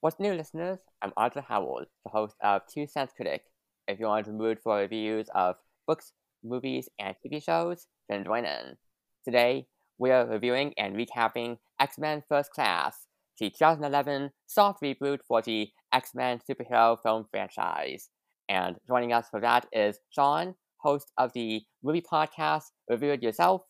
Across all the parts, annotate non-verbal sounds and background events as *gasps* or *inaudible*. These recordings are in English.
What's new, listeners? I'm Arthur Howell, the host of Two Cents Critic. If you're the mood for reviews of books, movies, and TV shows, then join in. Today, we are reviewing and recapping X Men First Class, the 2011 soft reboot for the X Men superhero film franchise. And joining us for that is Sean, host of the movie podcast Review It Yourself,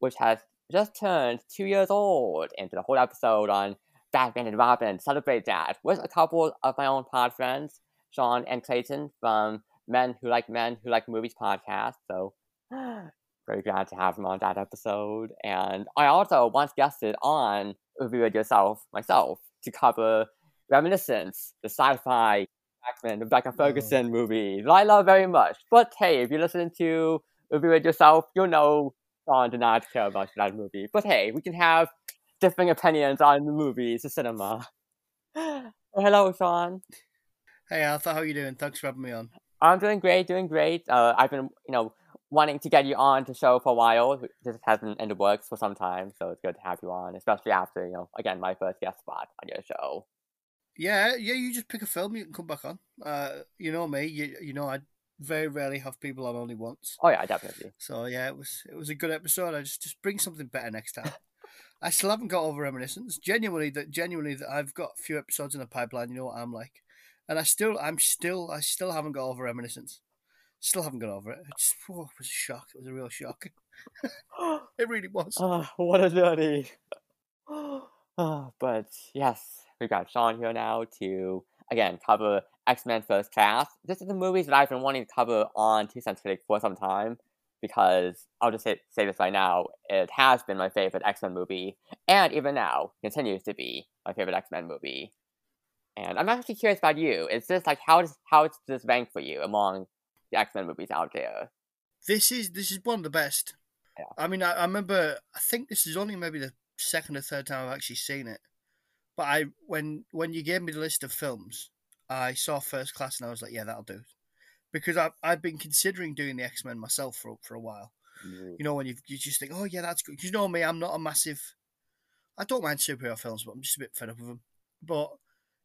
which has just turned two years old, and did a whole episode on Batman and Robin, celebrate that with a couple of my own pod friends, Sean and Clayton from Men Who Like Men Who Like Movies podcast. So *gasps* very glad to have him on that episode. And I also once guested on Review It Yourself myself to cover Reminiscence, the sci-fi Jackman, Rebecca Ferguson oh. movie that I love very much. But hey, if you listen to Review It Yourself, you'll know Sean did not care about that movie. But hey, we can have differing opinions on the movies, the cinema. *laughs* Hello, Sean. Hey, Arthur. How are you doing? Thanks for having me on. I'm doing great, doing great. Uh, I've been, you know, wanting to get you on the show for a while. This has been in the works for some time, so it's good to have you on, especially after, you know, again, my first guest spot on your show. Yeah, yeah, you just pick a film, you can come back on. Uh, you know me, you, you know I very rarely have people on only once. Oh yeah, definitely. So yeah, it was it was a good episode. I just just bring something better next time. *laughs* I still haven't got over reminiscence. Genuinely, that genuinely that I've got a few episodes in the pipeline. You know what I'm like, and I still, I'm still, I still haven't got over reminiscence. Still haven't got over it. It, just, it was a shock. It was a real shock. *gasps* *laughs* it really was. Oh, what a journey. oh, *gasps* but yes, we've got Sean here now to again cover X Men First Class. This is the movies that I've been wanting to cover on Two Cents Critic for some time because I'll just say, say this right now, it has been my favorite X Men movie, and even now continues to be my favorite X Men movie. And I'm actually curious about you. Is this like how does how does this rank for you among the X Men movies out there? This is this is one of the best. Yeah. I mean, I, I remember. I think this is only maybe the second or third time I've actually seen it. But I when when you gave me the list of films, I saw First Class and I was like, yeah, that'll do because I've, I've been considering doing the X Men myself for for a while. Mm. You know, when you you just think, oh yeah, that's good. You know me, I'm not a massive. I don't mind superhero films, but I'm just a bit fed up of them. But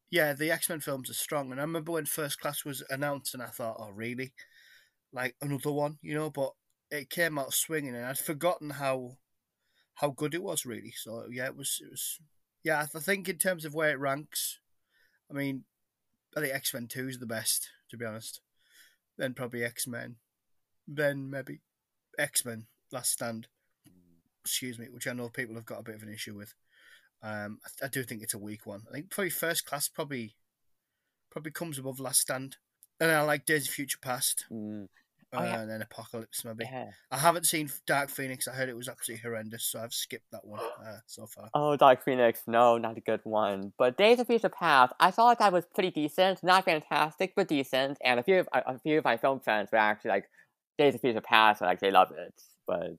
yeah, the X Men films are strong, and I remember when First Class was announced, and I thought, oh really, like another one, you know? But it came out swinging, and I'd forgotten how how good it was, really. So yeah, it was it was. Yeah, I think in terms of where it ranks, I mean, I think X Men Two is the best, to be honest then probably X Men, then maybe X Men Last Stand. Excuse me, which I know people have got a bit of an issue with. Um, I, I do think it's a weak one. I think probably First Class probably probably comes above Last Stand, and I like Days of Future Past. Mm. Uh, oh, yeah. and then Apocalypse maybe. Yeah. I haven't seen Dark Phoenix. I heard it was absolutely horrendous, so I've skipped that one *gasps* uh, so far. Oh, Dark Phoenix, no, not a good one. But Days of Future Past, I thought that was pretty decent, not fantastic, but decent. And a few of a few of my film friends were actually like Days of Future Past, and like they love it. But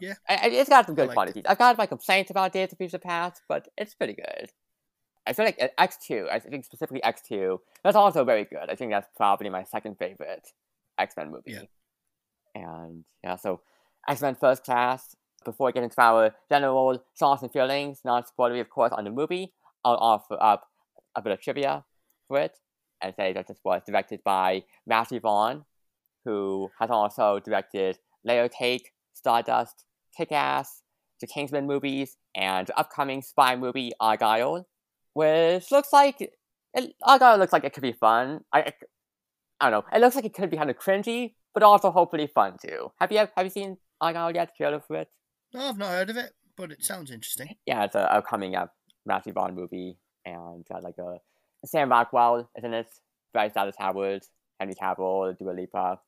yeah, yeah. it's got some good qualities. I've got my complaints about Days of Future Past, but it's pretty good. I feel like X two. I think specifically X two. That's also very good. I think that's probably my second favorite X Men movie. Yeah. And yeah, so X Men First Class. Before getting into our general thoughts and feelings, not spoilery of course on the movie, I'll offer up a bit of trivia for it and say that this was directed by Matthew Vaughn, who has also directed Layer Cake, Stardust, Kick Ass, the Kingsman movies, and the upcoming spy movie Argylle, which looks like it, Argylle looks like it could be fun. I, I don't know. It looks like it could be kind of cringy, but also hopefully fun too. Have you have you seen Argylle yet? Trailer for it? No, I've not heard of it, but it sounds interesting. Yeah, it's a, a coming up Matthew Vaughn movie, and uh, like a, Sam Rockwell isn't it? Bryce Dallas Howard, Henry Cavill, Dua Lipa.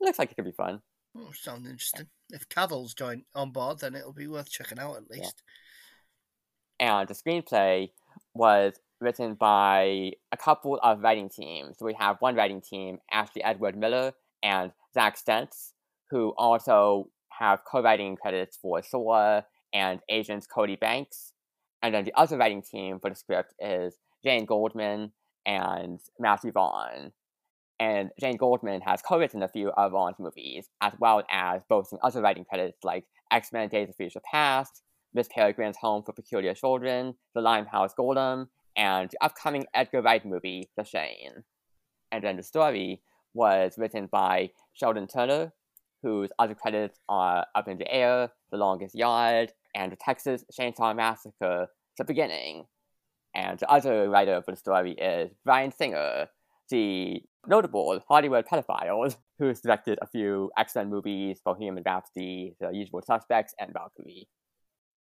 It looks like it could be fun. Oh, sounds interesting. If Cavill's joined on board, then it'll be worth checking out at least. Yeah. And the screenplay was written by a couple of writing teams. We have one writing team, Ashley Edward Miller and Zach Stentz, who also have co-writing credits for Thor and Agents Cody Banks. And then the other writing team for the script is Jane Goldman and Matthew Vaughn. And Jane Goldman has co-written a few of Vaughn's movies, as well as boasting other writing credits like X-Men Days of Future Past, Miss Peregrine's Home for Peculiar Children, The Limehouse Golem, and the upcoming Edgar Wright movie, The Chain. And then the story was written by Sheldon Turner, whose other credits are Up in the Air, The Longest Yard, and The Texas Chainsaw Massacre, The Beginning. And the other writer for the story is Bryan Singer, the notable Hollywood pedophile who's directed a few X-Men movies, Bohemian Rhapsody, The Usual Suspects, and Valkyrie.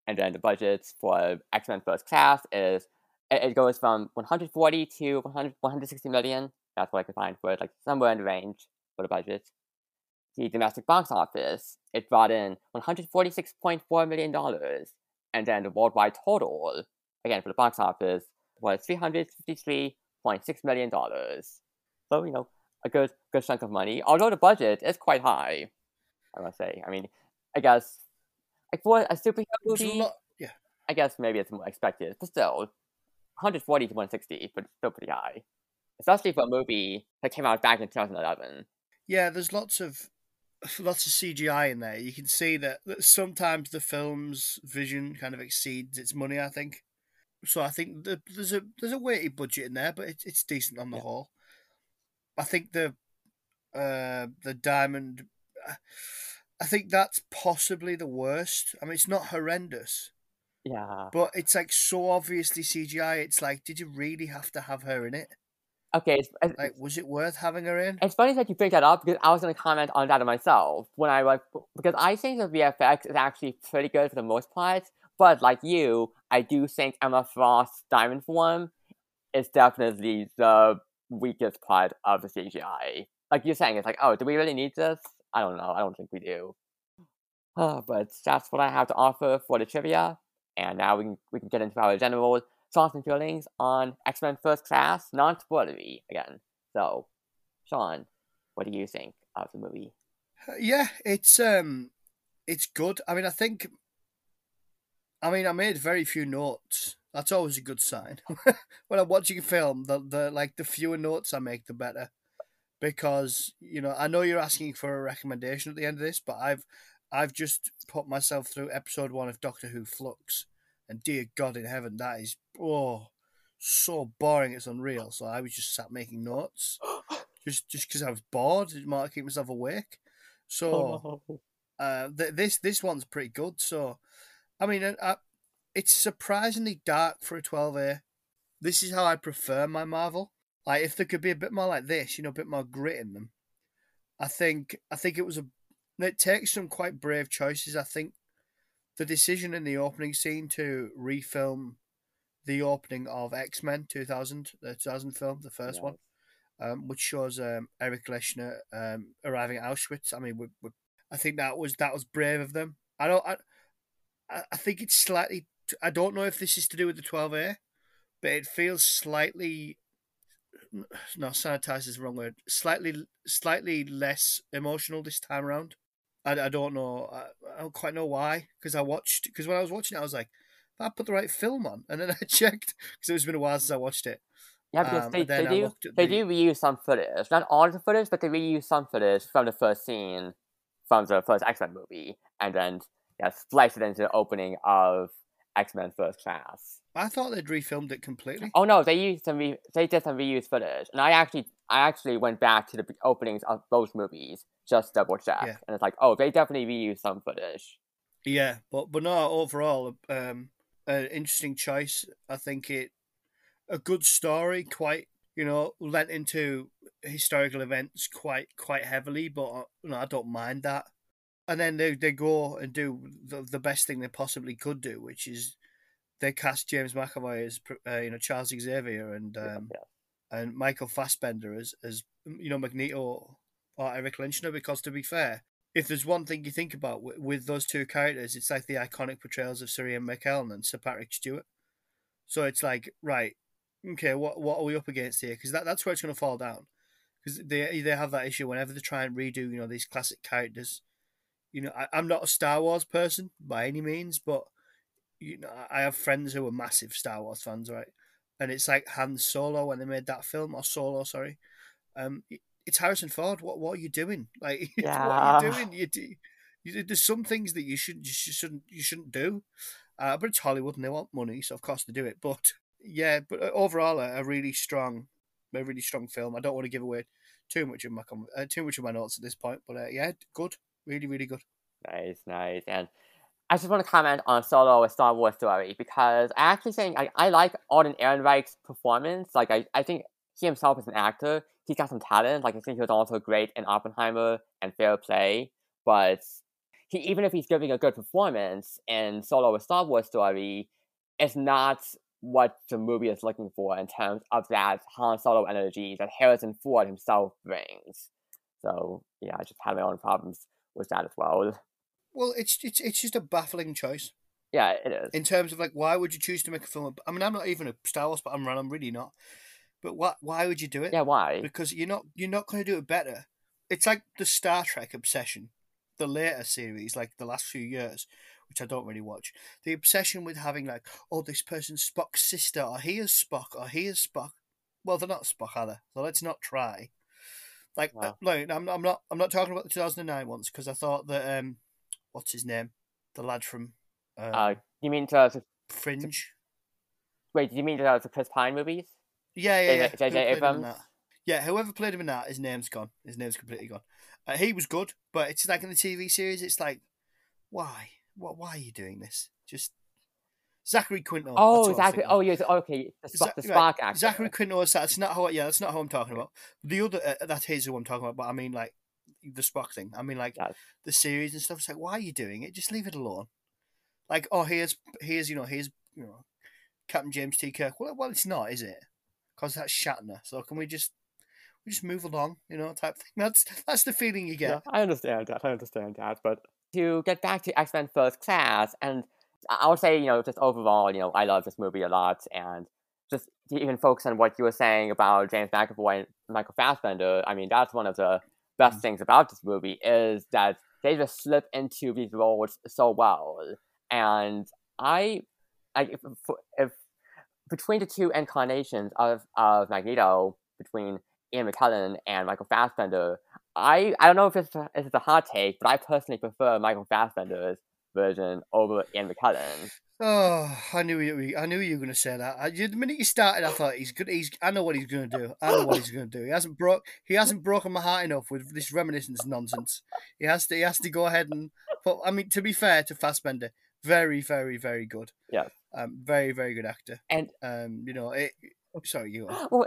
And then the budgets for X-Men First Class is it, goes from 140 to 100, 160 million. That's what I could find for it, like somewhere in the range for the budget. The domestic box office, it brought in $146.4 million. And then the worldwide total, again for the box office, was $353.6 million. So, you know, a good good chunk of money. Although the budget is quite high, I must say. I mean, I guess like for a superhero movie, yeah. I guess maybe it's more expected, but still, 140 to 160, but still pretty high, especially for a movie that came out back in 2011. Yeah, there's lots of *laughs* lots of CGI in there. You can see that, that sometimes the film's vision kind of exceeds its money. I think. So I think the, there's a there's a weighty budget in there, but it's it's decent on the Yeah. whole. I think the uh the diamond. *sighs* I think that's possibly the worst. I mean, it's not horrendous, Yeah. but it's like so obviously CGI. It's like, did you really have to have her in it? Okay, it's, it's, Like, was it worth having her in? it's funny that you picked that up because I was going to comment on that myself when I was because I think the VFX is actually pretty good for the most part, but like you, I do think Emma Frost's diamond form is definitely the weakest part of the CGI. Like you're saying, it's like, oh, do we really need this? I don't know. I don't think we do. Uh, *sighs* but that's what I have to offer for the trivia, and now we can we can get into our general thoughts and feelings on X Men First Class, non spoilery again. So, Sean, what do you think of the movie? Yeah, it's um, it's good. I mean, I think. I mean, I made very few notes. That's always a good sign. *laughs* when I'm watching a film, the the like the fewer notes I make, the better. Because you know, I know you're asking for a recommendation at the end of this, but I've I've just put myself through episode one of Doctor Who Flux, and dear God in heaven, that is oh so boring. It's unreal. So I was just sat making notes, *gasps* just just because I was bored. Didn't want to keep myself awake. So uh, th- this this one's pretty good. So, I mean, uh, uh, it's surprisingly dark for a twelve A. This is how I prefer my Marvel. Like, if there could be a bit more like this, you know, a bit more grit in them. I think I think it was a. It takes some quite brave choices. I think the decision in the opening scene to refilm the opening of X Men two thousand, the two thousand film, the first one, um, which shows um, Eric Lehnsherr um, arriving at Auschwitz. I mean, we, we, I think that was that was brave of them. I don't. I, I- think it's slightly. I don't know if this is to do with the twelve A, but it feels slightly. No, sanitized is the wrong word. Slightly, slightly less emotional this time around. I, I don't know. I, I don't quite know why. Because I watched. Because when I was watching it, I was like, I put the right film on?" And then I *laughs* checked because it's been a while since I watched it. Yeah, because Um, they, they do they the- do reuse some footage. Not all of the footage, but they reuse some footage from the first scene from the first X Men movie, and then yeah, splice it into the opening of X Men First Class. I thought they'd refilmed it completely. Oh no, they used some re- they did some reused footage, and I actually I actually went back to the openings of both movies just double check, Yeah. and it's like oh they definitely reused some footage. Yeah, but but no, overall, um, an interesting choice. I think it a good story, quite you know, lent into historical events quite quite heavily, but uh, you know, I don't mind that. And then they they go and do the the best thing they possibly could do, which is they cast James McAvoy as uh, you know Charles Xavier and um, yeah. and Michael Fassbender as as you know Magneto or Eric Lehnsherr. Because to be fair, if there's one thing you think about with, with those two characters, it's like the iconic portrayals of Sir Ian McKellen and Sir Patrick Stewart. So it's like right, okay, what what are we up against here? Because that, that's where it's going to fall down. Because they they have that issue whenever they try and redo you know these classic characters. You know, I, I'm not a Star Wars person by any means, but you know, I have friends who are massive Star Wars fans, right? And it's like Han Solo when they made that film, or Solo, sorry. Um, it's Harrison Ford. What what are you doing? *laughs* Like, *laughs* what are you doing? You, do, you there's some things that you shouldn't you shouldn't you shouldn't do. Uh, but it's Hollywood and they want money, so of course they do it. But yeah, but uh, overall, a, a, really strong, a really strong film. I don't want to give away too much of my uh, too much of my notes at this point, but uh, yeah, good, really, really good. Nice, nice, and I just want to comment on Solo: A Star Wars Story because I actually think I, I like Alden Ehrenreich's performance. Like I, I think he himself is an actor. He's got some talent. Like I think he was also great in Oppenheimer and Fair Play. But he, even if he's giving a good performance in Solo: A Star Wars Story, it's not what the movie is looking for in terms of that Han Solo energy that Harrison Ford himself brings. So yeah, I just had my own problems with that as well. Well, it's it's it's just a baffling choice. Yeah, it is. In terms of like, why would you choose to make a film? I mean, I'm not even a Star Wars, but I'm I'm really not. But what? Why would you do it? Yeah, why? Because you're not you're not going to do it better. It's like the Star Trek obsession, the later series, like the last few years, which I don't really watch. The obsession with having like, oh, this person's Spock's sister, or he is Spock, or he is Spock. Well, they're not Spock either, so let's not try. Like, uh, no, I'm, I'm not. I'm not talking about the 2009 ones because I thought that um, what's his name, the lad from. Um, uh, you mean to, to Fringe? To, wait, do you mean the, the Chris Pine movies? Yeah, yeah, yeah. J.J. Abrams. Yeah, whoever played him in that, his name's gone. His name's completely gone. Uh, he was good, but it's like in the TV series, it's like, why? What? Why are you doing this? Just Zachary Quinto. Oh, Zachary. Oh, yes. Okay, the, Sp- the Spock right. actor. Zachary Quinto. That's not how. Yeah, that's not who I'm talking about. The other uh, that is who I'm talking about. But I mean, like the Spock thing. I mean, like the series and stuff. It's like, why are you doing it? Just leave it alone. Like, oh, here's here's you know here's you know Captain James T. Kirk. Well, well, it's not, is it? Because that's Shatner. So can we just we just move along, you know, type thing. *laughs* That's that's the feeling you get. Yeah, I understand that. I understand that. But to get back to X Men First Class, and I would say, you know, just overall, you know, I love this movie a lot, and just to even focus on what you were saying about James McAvoy and Michael Fassbender. I mean, that's one of the best mm-hmm. things about this movie is that they just slip into these roles so well, and I, I if, if between the two incarnations of of Magneto, between Ian McKellen and Michael Fassbender, I I don't know if it's if it's a hot take, but I personally prefer Michael Fassbender's version over Ian McKellen. Oh, I knew you. I knew you were going to say that. I, the minute you started, I thought he's good. He's. I know what he's going to do. I know what he's going to do. He hasn't broke. He hasn't broken my heart enough with this reminiscence nonsense. He has to. He has to go ahead and. But I mean, to be fair to Fassbender, very, very, very good. Yeah. Um, very, very good actor. And um, you know, it, I'm sorry, you. *gasps* Well,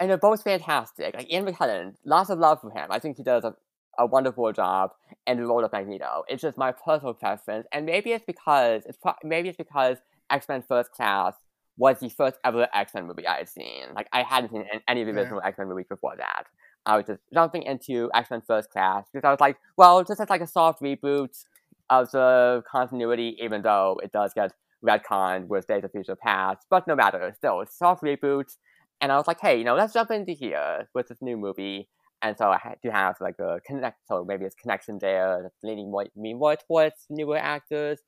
and they're both fantastic. Like Ian McKellen, lots of love for him. I think he does a, a wonderful job in the role of Magneto. It's just my personal preference, and maybe it's because it's pro- maybe it's because X Men First Class was the first ever X Men movie I had seen. Like I hadn't seen any of the original yeah. X Men movies before that. I was just jumping into X Men First Class because I was like, well, this is like a soft reboot of the continuity, even though it does get retconned with Days of Future Past. But no matter, still, it's soft reboot and I was like, hey, you know, let's jump into here with this new movie. And so I had to have like a connect, so maybe it's connection there that's more, me more towards newer actors.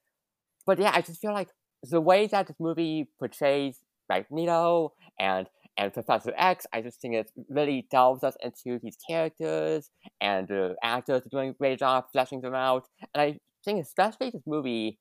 But yeah, I just feel like the way that this movie portrays Magneto and and Professor X, I just think it really delves us into these characters, and the actors are doing a great job fleshing them out. And I think especially this movie,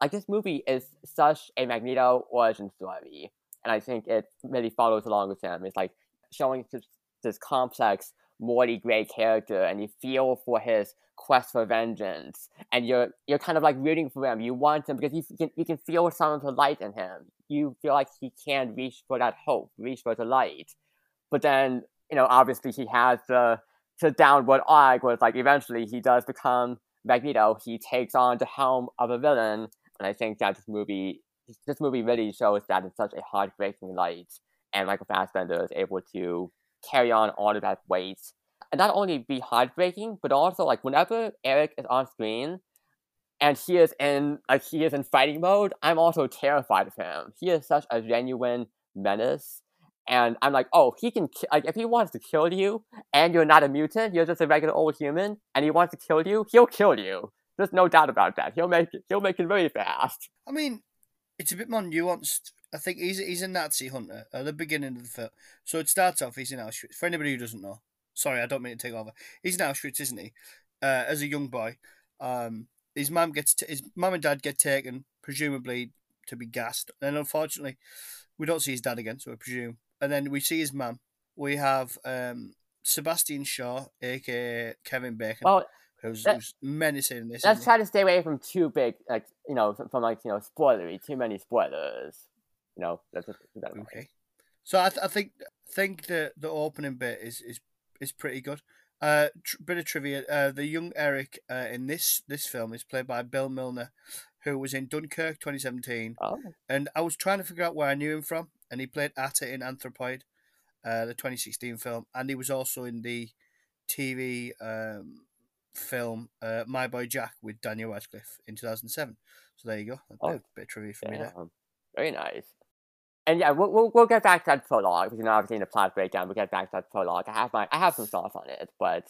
like this movie is such a Magneto origin story and I think it really follows along with him. It's like showing this, this complex morally gray character, and you feel for his quest for vengeance, and you're you're kind of like rooting for him. You want him because you can you can feel some of the light in him. You feel like he can reach for that hope, reach for the light. But then you know, obviously, he has the the downward arc where it's like eventually he does become Magneto. He takes on the helm of a villain, and I think that this movie this movie really shows that it's such a heartbreaking light, and Michael Fassbender is able to carry on all of that weight, and not only be heartbreaking, but also like whenever Eric is on screen, and he is in like he is in fighting mode, I'm also terrified of him. He is such a genuine menace. And I'm like, oh, he can like if he wants to kill you, and you're not a mutant, you're just a regular old human, and he wants to kill you, he'll kill you. There's no doubt about that. He'll make it. He'll make it very fast. I mean, it's a bit more nuanced. I think he's he's a Nazi hunter at the beginning of the film. So it starts off he's in Auschwitz. For anybody who doesn't know, sorry, I don't mean to take over. He's in Auschwitz, isn't he? Uh, as a young boy, um, his mum gets t- his mum and dad get taken, presumably to be gassed, and unfortunately, we don't see his dad again, so I presume. And then we see his mum. We have um, Sebastian Shaw, aka Kevin Bacon. Who's, that- who's menacing in this. let's try to stay away from too big, like you know, from, from like you know, spoilery, too many spoilers. You know, let's that in he? mind. okay. So I, th- I think think the the opening bit is is is pretty good. Uh, tr- bit of trivia: uh, the young Eric uh, in this this film is played by Bill Milner, who was in Dunkirk 2017. Oh, And I was trying to figure out where I knew him from, and he played Atta in Anthropoid, uh, the 2016 film, and he was also in the TV um, film uh, My Boy Jack with Daniel Radcliffe in 2007. So there you go. A Oh, bit, bit of trivia for me there. very nice. And yeah, we'll, we'll, we'll get back to that prologue because you know, obviously in the plot breakdown, we'll get back to that prologue. I have my I have some thoughts on it, but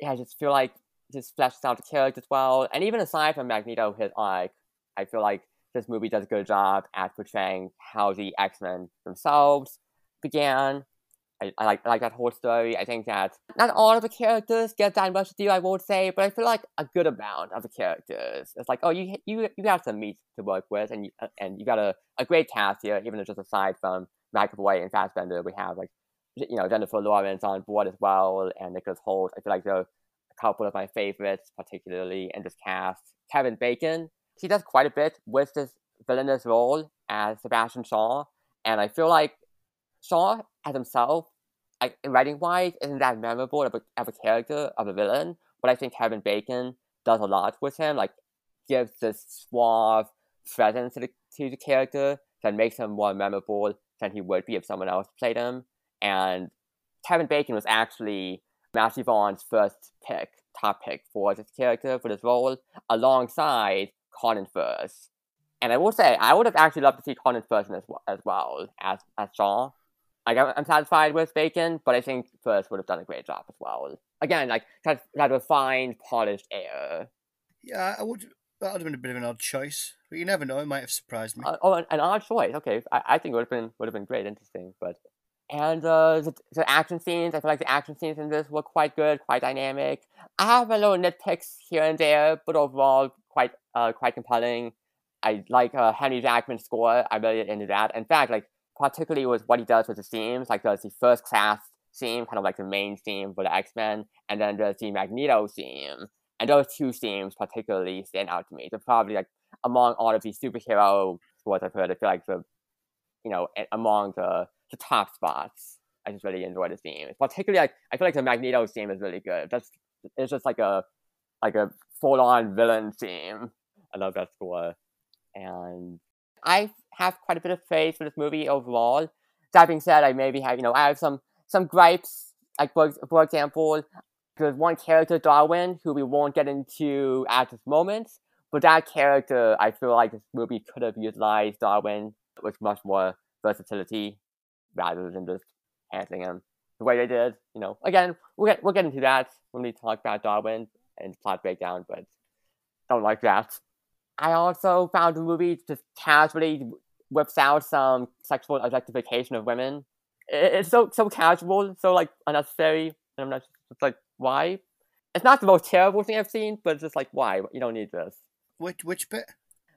yeah, I just feel like just fleshes out the characters well, and even aside from Magneto, his arc, I feel like this movie does a good job at portraying how the X Men themselves began. I, I like I like that whole story. I think that not all of the characters get that much to do, I won't say, but I feel like a good amount of the characters. It's like, oh, you you you got some meat to work with, and you uh, and you got a, a great cast here. Even just aside from McAvoy and Fassbender, we have like you know Jennifer Lawrence on board as well, and Nicholas Hoult. I feel like they're a couple of my favorites, particularly in this cast. Kevin Bacon, he does quite a bit with this villainous role as Sebastian Shaw, and I feel like Shaw as himself, like writing wise, isn't that memorable of a, of a character of a villain. But I think Kevin Bacon does a lot with him, like gives this suave presence to the to the character that makes him more memorable than he would be if someone else played him. And Kevin Bacon was actually Matthew Vaughn's first pick, top pick for this character for this role, alongside Colin Firth. And I will say, I would have actually loved to see Colin Firth as well as, well as, as Shaw. Like, I'm I'm satisfied with Bacon, but I think Firth would have done a great job as well. Again, like, that, that refined, polished air. Yeah, I would. That would have been a bit of an odd choice, but you never know. It might have surprised me. Uh, oh, an, an odd choice. Okay, I, I think it would have been would have been great, interesting. But and uh, the, the action scenes, I feel like the action scenes in this were quite good, quite dynamic. I have a little nitpicks here and there, but overall quite uh quite compelling. I like uh, Henry Jackman's score. I really into that. In fact, like particularly with what he does with the themes, like there's the first class theme, kind of like the main theme for the X Men, and then there's the Magneto theme. And those two themes particularly stand out to me. They're probably like among all of these superhero scores I've heard, I feel like the you know among the the top spots. I just really enjoy the theme. Particularly like I feel like the Magneto theme is really good. That's it's just like a like a full on villain theme. I love that score. And I have quite a bit of praise for this movie overall. That being said, I maybe have you know I have some some gripes. Like for, for example, there's one character Darwin who we won't get into at this moment, but that character I feel like this movie could have utilized Darwin with much more versatility rather than just handling him the way they did. You know, again, we'll get we'll get into that when we talk about Darwin and plot breakdown, but don't like that. I also found the movie just casually whips out some sexual objectification of women. It's so so casual, so like unnecessary, and I'm not just like why. It's not the most terrible thing I've seen, but it's just like why you don't need this. Which which bit?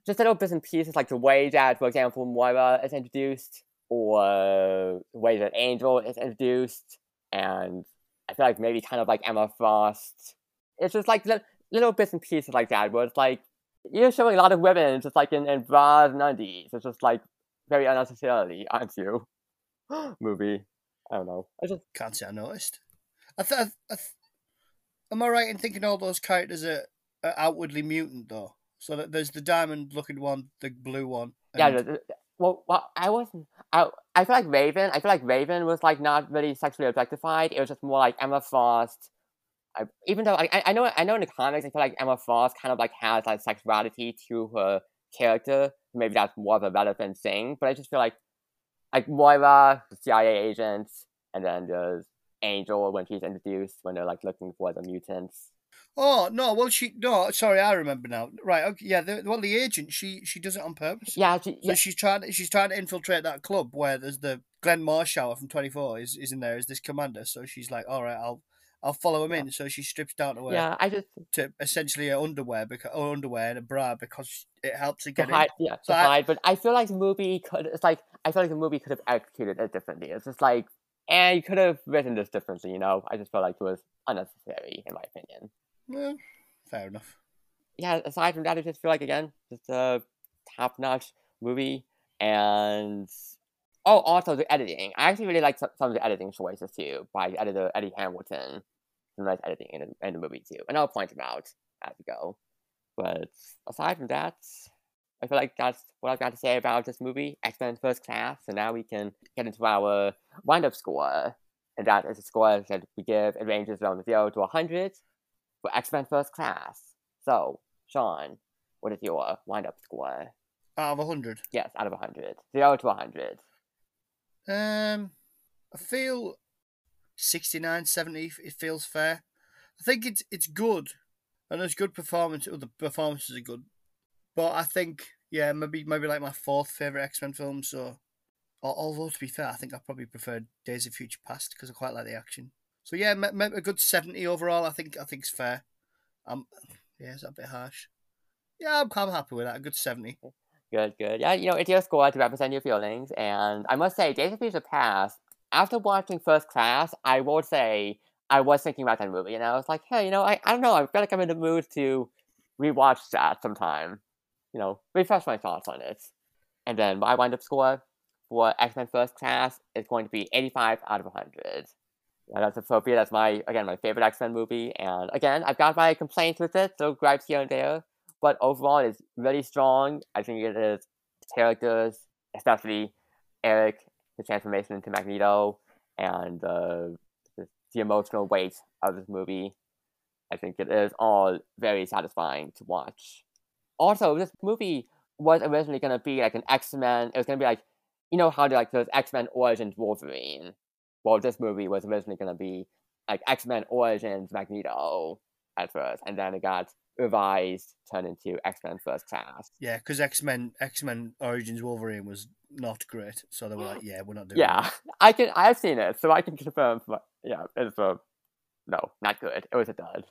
Just little bits and pieces, like the way that, for example, Moira is introduced, or the way that Angel is introduced, and I feel like maybe kind of like Emma Frost. It's just like li- little bits and pieces like that, where it's like you're showing a lot of women just like in, in bras and undies. It's just like very unnecessarily, aren't you? *gasps* Movie. I don't know. I just Can't say I noticed. I th- I th- I th- am I right in thinking all those characters are, are outwardly mutant though? So that there's the diamond-looking one, the blue one. yeah. and- the- well, well, I wasn't. I I feel like Raven. I feel like Raven was like not really sexually objectified. It was just more like Emma Frost. I, even though I, I I know I know in the comics I feel like Emma Frost kind of like has like sexuality to her character. Maybe that's more of a relevant thing. But I just feel like like Moira, the CIA agent, and then there's Angel when she's introduced when they're like looking for the mutants. Oh no! Well, she no. Sorry, I remember now. Right? Okay, yeah. The, well, the agent she she does it on purpose. Yeah, she, So yeah, she's trying she's trying to infiltrate that club where there's the Glenn Morshower from Twenty Four is, is in there as this commander. So she's like, all right, I'll I'll follow him in. So she strips down to her yeah. I just to essentially her underwear because or underwear and a bra because it helps her to get in. hide, yeah, So to I- hide. But I feel like the movie could. It's like I feel like the movie could have executed it differently. It's just like, and you could have written this differently. You know, I just felt like it was unnecessary in my opinion. Well, fair enough. Yeah. Aside from that, I just feel like again, just a top notch movie and Oh, also the editing. I actually really like some of the editing choices too by editor Eddie Hamilton. Some nice editing in the, in the movie too, and I'll point them out as we go. But aside from that, I feel like that's what I've got to say about this movie, X Men First Class. So now we can get into our wind up score. And that is a score that we give, it ranges from 0 to 100 for X Men First Class. So, Sean, what is your wind up score? Out of 100? Yes, out of 100. 0 to 100. Um, I feel 69, 70, it feels fair. I think it's it's good, and there's good performance. The performances are good, but I think yeah, maybe maybe like my fourth favorite X Men film. So, although to be fair, I think I probably prefer Days of Future Past because I quite like the action. So yeah, a good seventy overall. I think I think it's fair. Um, yeah, it's a bit harsh. Yeah, I'm, I'm happy with that. A good seventy. Good, good. Yeah, you know, it's your score to represent your feelings. And I must say, Days of Future Past, after watching First Class, I will say I was thinking about that movie. And I was like, hey, you know, I, I don't know. I feel like I'm in the mood to rewatch that sometime. You know, refresh my thoughts on it. And then my wind up score for X Men First Class is going to be 85 out of 100. Yeah, that's appropriate. That's my, again, my favorite X Men movie. And again, I've got my complaints with it, so gripes here and there but overall it's really strong. I think it is characters, especially Eric, his transformation into Magneto, and uh, the, the emotional weight of this movie. I think it is all very satisfying to watch. Also, this movie was originally gonna be like an X Men. It was gonna be like, you know how like those X Men Origins Wolverine. Well, this movie was originally gonna be like X Men Origins Magneto at first, and then it got revised, turned into X Men First Class. Yeah, because X Men X Men Origins Wolverine was not great, so they were like, "Yeah, we're not doing." Yeah, that. *laughs* I can. I've seen it, so I can confirm. Yeah, it's a no, not good. It was a dud.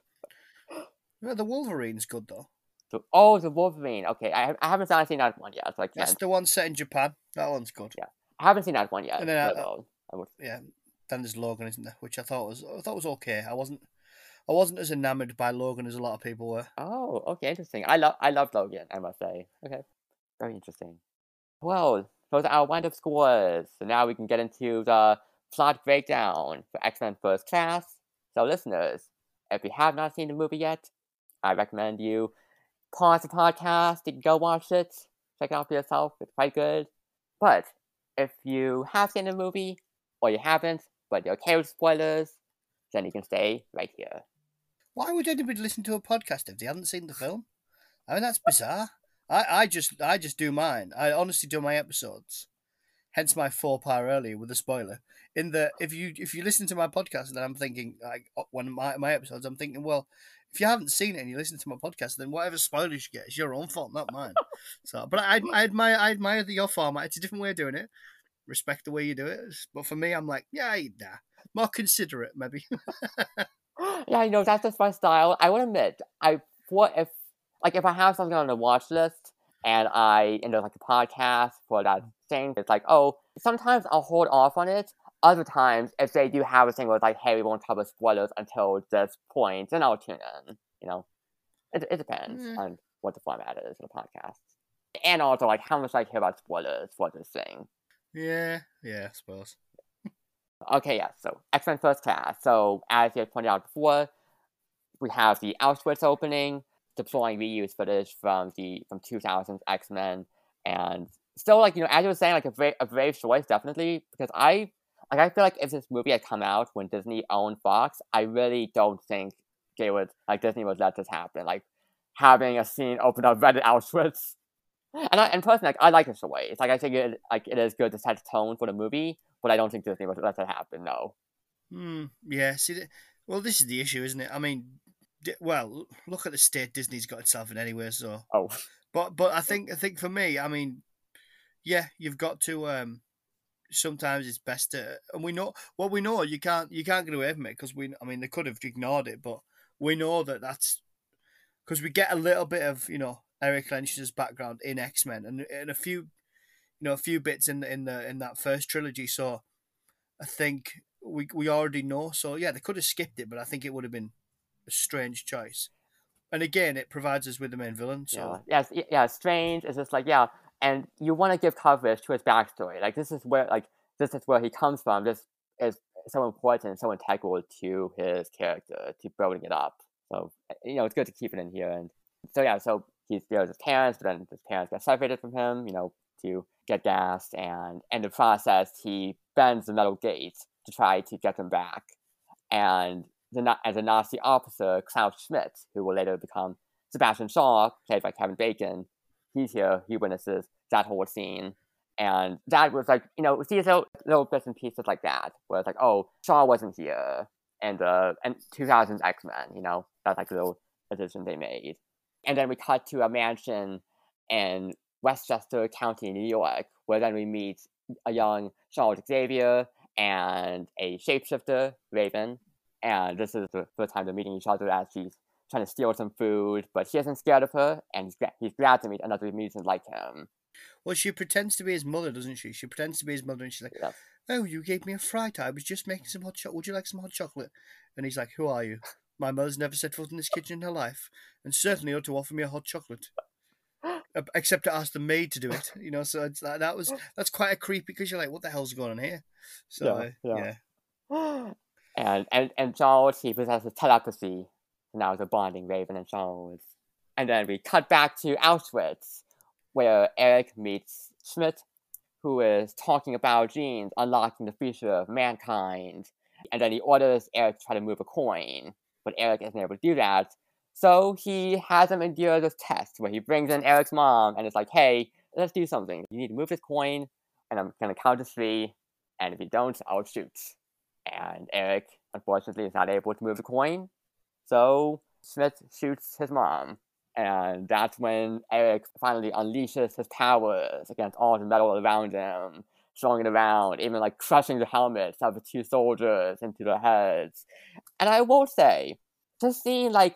Yeah, the Wolverine's good though. So, oh, the Wolverine. Okay, I, I haven't seen that one yet, so I can't. That's the one set in Japan. That one's good. Yeah, I haven't seen that one yet. And then, uh, I, I, yeah, then there's Logan, isn't there? Which I thought was I thought was okay. I wasn't I wasn't as enamored by Logan as a lot of people were. Oh, okay, interesting. I love I love Logan. I must say. Okay, very interesting. Well, those are our wind up scores. So now we can get into the plot breakdown for X Men First Class. So, listeners, if you have not seen the movie yet, I recommend you pause the podcast and go watch it. Check it out for yourself. It's quite good. But if you have seen the movie or you haven't, but you're okay with spoilers, then you can stay right here. Why would anybody listen to a podcast if they hadn't seen the film? I mean, that's bizarre. I, I just I just do mine. I honestly do my episodes. Hence my four part earlier with a spoiler. In the if you if you listen to my podcast, then I'm thinking like uh, one of my, my episodes, I'm thinking, well, if you haven't seen it and you listen to my podcast, then whatever spoilers you get is your own fault, not mine. so, but I, I admire I admire your format. It's a different way of doing it. Respect the way you do it. But for me, I'm like, yeah, nah, more considerate, maybe. *laughs* yeah, you know, that's just my style. I would admit, I what if like if I have something on the watch list and I end up like a podcast for that thing, it's like, oh, sometimes I'll hold off on it. Other times, if they do have a thing where it's like, hey, we won't cover spoilers until this point, then I'll tune in. You know, it, it depends mm. on what the format is in the podcast, and also like how much I care about spoilers for this thing. Yeah, yeah, I suppose. Okay, yeah, so X Men First Class. So, as you pointed out before, we have the Auschwitz opening, deploying reuse footage from the from 2000's X Men, and still, like, you know, as you were saying, like, a, very, a brave choice, definitely, because I, like, I feel like if this movie had come out when Disney owned Fox, I really don't think they would, like, Disney would let this happen. Like, having a scene open up right at Auschwitz. And I, and personally, like, I like this choice. It's like I think it, like, it is good to set tone for the movie, but I don't think Disney would let that happen. No. Hmm. Yeah. See, well, this is the issue, isn't it? I mean, well, look at the state Disney's got itself in anyway. So. Oh. But but I think I think for me, I mean, yeah, you've got to. um Sometimes it's best to, and we know well we know you can't you can't get away from it because we. I mean, they could have ignored it, but we know that that's because we get a little bit of you know Eric Lehnsherr's background in X Men and, and a few you know a few bits in the in the in that first trilogy. So I think we we already know. So yeah, they could have skipped it, but I think it would have been a strange choice. And again, it provides us with the main villain. So yeah, yes, yeah, strange. It's just like yeah, and you want to give coverage to his backstory. Like this is where like this is where he comes from. This is so important, so integral to his character, to building it up. So you know, it's good to keep it in here. And so yeah, so he spares his parents, but then his parents get separated from him. You know, to get gas, and in the process, he bends the metal gate to try to get them back. And the, as a Nazi officer, Klaus Schmidt, who will later become Sebastian Shaw, played by Kevin Bacon, he's here, he witnesses that whole scene. And that was like, you know, see little, little bits and pieces like that, where it's like, oh, Shaw wasn't here, and uh, and 2000's X Men, you know, that's like a little addition they made. And then we cut to a mansion in Westchester County, New York, where then we meet a young Charles Xavier and a shapeshifter, Raven. And this is the first time they're meeting each other as she's trying to steal some food, but he isn't scared of her, and he's, he's glad to meet another mutant like him. Well, she pretends to be his mother, doesn't she? She pretends to be his mother, and she's like, yeah. "Oh, you gave me a fright. I was just making some hot chocolate. Would you like some hot chocolate?" And he's like, "Who are you? My mother's never set foot in this kitchen in her life, and certainly ought to offer me a hot chocolate." Except to ask the maid to do it, *laughs* you know. So it's, that, that was oh. that's quite a creepy because you're like, "What the hell's going on here?" So yeah, yeah. yeah. and and and Charles he possesses telepathy now the bonding Raven and Charles. And then we cut back to Auschwitz, where Eric meets Schmidt, who is talking about genes unlocking the future of mankind. And then he orders Eric to try to move a coin, but Eric isn't able to do that. So he has him endure this test where he brings in Eric's mom and it's like, hey, let's do something. You need to move this coin, and I'm to count to three, and if you don't, I'll shoot. And Eric, unfortunately, is not able to move the coin, so Schmidt shoots his mom. And that's when Eric finally unleashes his powers against all the metal around him, throwing it around, even like crushing the helmets of the two soldiers into their heads. And I will say, just seeing like,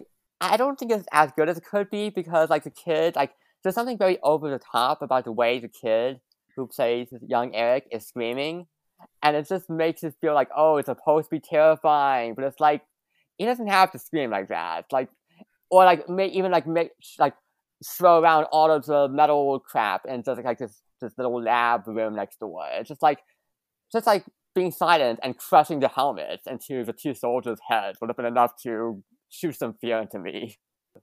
I don't think it's as good as it could be because, like, the kid, like, there's something very over the top about the way the kid who plays young Eric is screaming. And it just makes it feel like, oh, it's supposed to be terrifying, but it's like, he doesn't have to scream like that. Like, or like make even like make like throw around all of the metal crap and just like this this little lab room next door. It's just like just like being silent and crushing the helmets into the two soldiers' heads would have been enough to shoot some fear into me.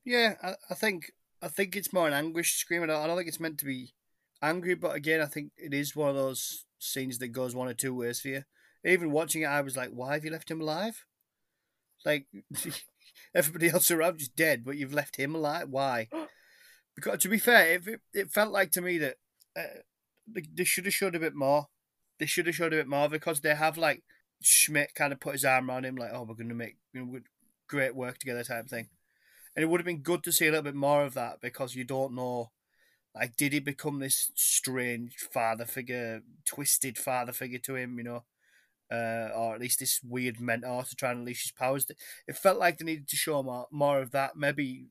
Yeah, I, I think I think it's more an anguish scream. I don't, I don't think it's meant to be angry, but again, I think it is one of those scenes that goes one or two ways for you. Even watching it, I was like, "Why have you left him alive?" Like *laughs* everybody else around is dead, but you've left him alive. Why? *gasps* Because to be fair, it it felt like to me that uh, they should have showed a bit more. They should have showed a bit more because they have like Schmidt kind of put his arm around him, like, "Oh, we're going to make you know, great work together," type thing. And it would have been good to see a little bit more of that because you don't know, like, did he become this strange father figure, twisted father figure to him? You know, uh, or at least this weird mentor to try and unleash his powers. It felt like they needed to show more more of that. Maybe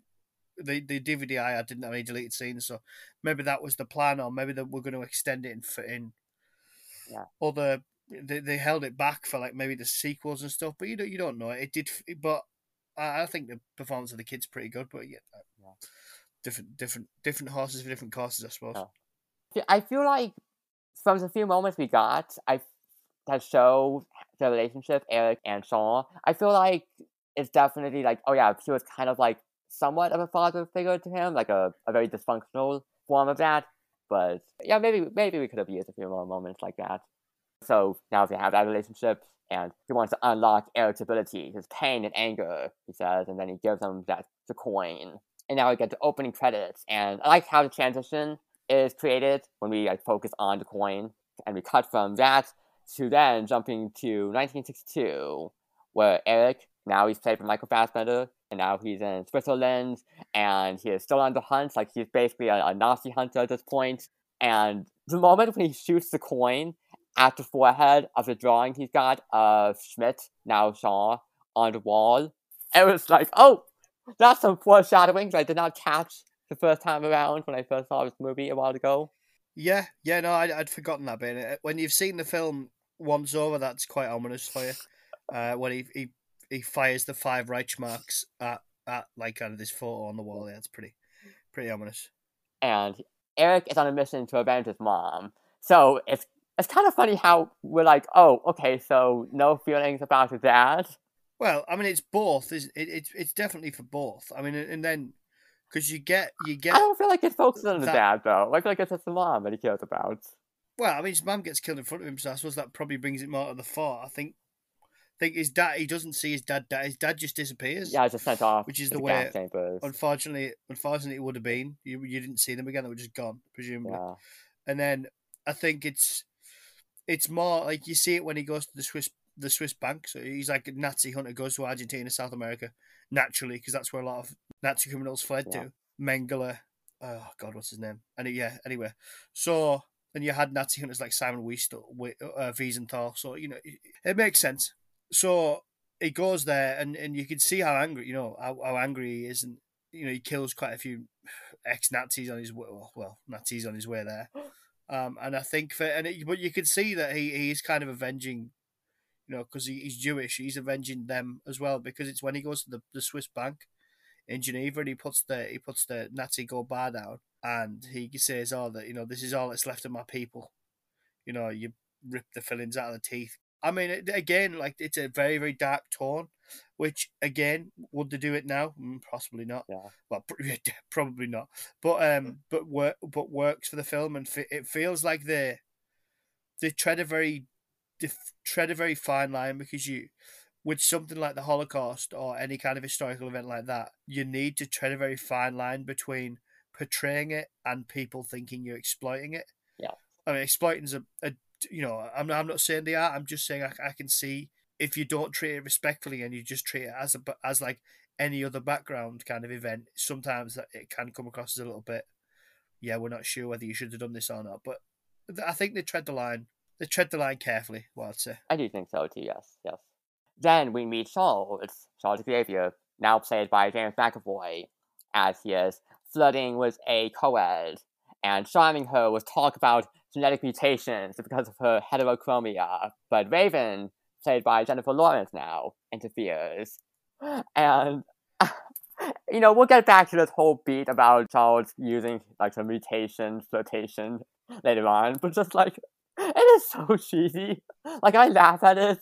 the the DVD I had didn't have any deleted scenes, so maybe that was the plan, or maybe that we're going to extend it and fit in yeah. other. They, they held it back for like maybe the sequels and stuff, but you don't you don't know. It did, but I, think the performance of the kids pretty good. But yeah, uh, yeah. different different different horses for different courses, I suppose. Yeah. I feel like from the few moments we got, I that show the relationship Eric and Sean. I feel like it's definitely like, oh yeah, he was kind of like somewhat of a father figure to him, like a, a very dysfunctional form of that. But yeah, maybe maybe we could have used a few more moments like that. So now they have that relationship, and he wants to unlock irritability, his pain and anger, he says, and then he gives him that the coin. And now we get the opening credits, and I like how the transition is created when we like focus on the coin, and we cut from that to then jumping to 1962, where Eric, now he's played by Michael Fassbender, and now he's in Switzerland, and he is still on the hunt, like he's basically a, a Nazi hunter at this point. And the moment when he shoots the coin at the forehead of the drawing he's got of Schmidt, now Shaw, on the wall, it was like, oh, that's some foreshadowing that I did not catch the first time around when I first saw this movie a while ago. Yeah, yeah, no, I'd, I'd forgotten that bit. Uh, when you've seen the film once over, that's quite ominous for you. Uh, when he, he he fires the five Reich marks at, at like kind of this photo on the wall, yeah, it's pretty pretty ominous. And Eric is on a mission to avenge his mom. So it's it's kind of funny how we're like, oh, okay, so no feelings about his dad. Well, I mean, it's both. Is it, It's it's definitely for both. I mean, and then because you get you get. I don't feel like it focuses on the dad though. I feel like it's just the mom that he cares about. Well, I mean, his mom gets killed in front of him, so I suppose that probably brings it more to the fore. I think. I think his dad. He doesn't see his dad. His dad just disappears. Yeah, just sent off. Which is the, way. Unfortunately, unfortunately, it would have been. You you didn't see them again. They were just gone, presumably. Yeah. And then I think it's it's more like you see it when he goes to the Swiss the Swiss bank. So he's like a Nazi hunter goes to Argentina, South America, naturally because that's where a lot of Nazi criminals fled yeah. to. Mengele. Oh God, what's his name? And yeah, anyway. So and you had Nazi hunters like Simon Wiest, uh, Wiesenthal. So you know it, it, makes sense. So he goes there, and, and you can see how angry you know how, how angry he is, and you know he kills quite a few ex Nazis on his way. Well, Nazis on his way there. *gasps* *laughs* Um, and I think for and it, but you can see that he he's kind of avenging, you know, because he, he's Jewish. He's avenging them as well because it's when he goes to the, the Swiss bank in Geneva and he puts the he puts the Nazi gold bar down and he says, "Oh, that you know, this is all that's left of my people." You know, you rip the fillings out of the teeth. I mean, again, like it's a very very dark tone, which again, would they do it now? Mm, possibly not. Yeah. Well, *laughs* probably not. But um, but work but works for the film, and it feels like they they tread a very they tread a very fine line because you with something like the Holocaust or any kind of historical event like that, you need to tread a very fine line between portraying it and people thinking you're exploiting it. Yeah. I mean, exploiting's a, a you know, I'm not, I'm not saying they are. I'm just saying I, I can see if you don't treat it respectfully and you just treat it as a as like any other background kind of event, sometimes it can come across as a little bit. Yeah, we're not sure whether you should have done this or not, but I think they tread the line. They tread the line carefully. I'd say. I do think so too. Yes, yes. Then we meet Charles, Charles Xavier, now played by James McAvoy, as he is flirting with a co-ed and charming her with talk about genetic mutations because of her heterochromia. But Raven, played by Jennifer Lawrence now, interferes. And, *laughs* you know, we'll get back to this whole beat about Charles using, like, the mutation flirtation later on, but just, like, it is so *laughs* cheesy. Like, I laugh at it.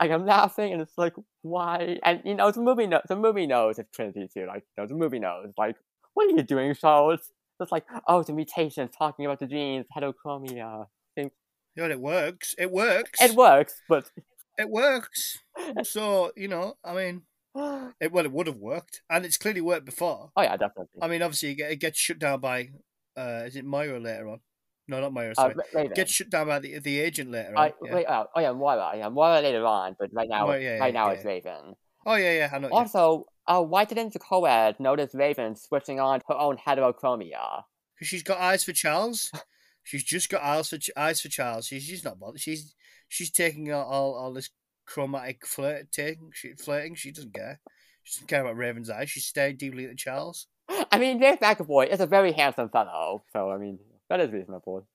Like I'm laughing and it's like why? And you know the movie knows the movie knows it's Trinity too like you know the movie knows like what are you doing Charles it's like oh the mutations talking about the genes heterochromia think. You know it works. It works. It works but it works *laughs* so you know I mean *sighs* it well it would have worked and it's clearly worked before oh yeah definitely I mean obviously it gets shut down by uh is it Myra later on no, not Moira. Uh, sorry. Uh, Gets shut down by the the agent later. On. yeah. Wait, oh, oh yeah, Moira. Yeah, Moira later on, but right now, yeah, right now yeah. it's Raven. Oh yeah, yeah. I know, also, uh, why didn't the co-ed notice Raven switching on her own heterochromia? Because she's got eyes for Charles. *laughs* she's just got eyes for eyes for Charles. She's she's not bothered. She's she's taking all all, this chromatic flirting. She flirting. She doesn't care. She doesn't care about Raven's eyes. She's staring deeply at Charles. *gasps* I mean, James McAvoy is a very handsome fellow, so I mean, that is reasonable.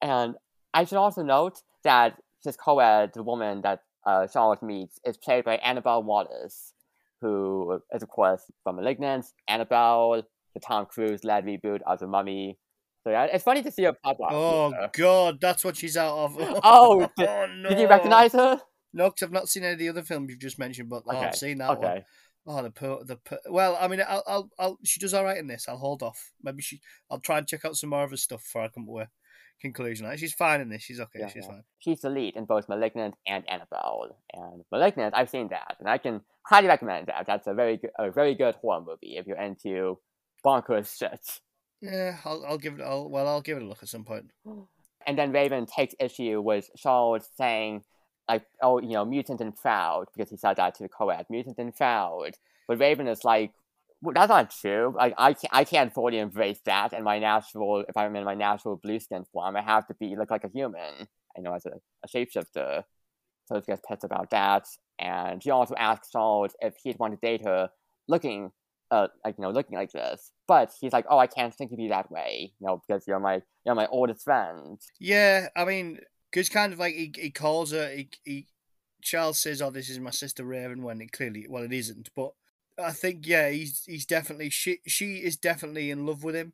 And I should also note that this co-ed, the woman that uh, Charlotte meets, is played by Annabelle Wallis, who is, of course, from *Malignant*, Annabelle, the Tom Cruise led reboot of *The Mummy*. So yeah, it's funny to see her pop up. Oh. God, that's what she's out of. *laughs* oh, did, oh, no. did you recognize her? No, because I've not seen any of the other films you've just mentioned, but okay. oh, I've seen that okay. one. Oh, the the well, I mean, I'll, I'll, I'll, she does all right in this. I'll hold off. Maybe she, I'll try and check out some more of her stuff before I come to a conclusion. Like, she's fine in this. She's okay. Yeah, she's yeah. fine. She's the lead in both *Malignant* and *Annabelle*. And *Malignant*, I've seen that, and I can highly recommend that. That's a very good, a very good horror movie if you're into bonkers shit. Yeah, I'll, I'll give it. I'll, well, I'll give it a look at some point. *gasps* And then Raven takes issue with Charles saying, like, oh, you know, mutant and proud, because he said that to the co-ed, mutant and proud. But Raven is like, well, that's not true. Like I can't, I can't fully embrace that in my natural. If I'm in my natural blue skin form, I have to be look like a human. I know as a, a shapeshifter. So he gets pissed about that, and she also asks Charles if he'd want to date her, looking uh, like you know, looking like this. But he's like, oh, I can't think of you that way, you know, because you're my you're my oldest friend. Yeah, I mean, because kind of like he, he calls her, he, he Charles says, "Oh, this is my sister Raven," when it clearly, well, it isn't. But I think, yeah, he's he's definitely she she is definitely in love with him.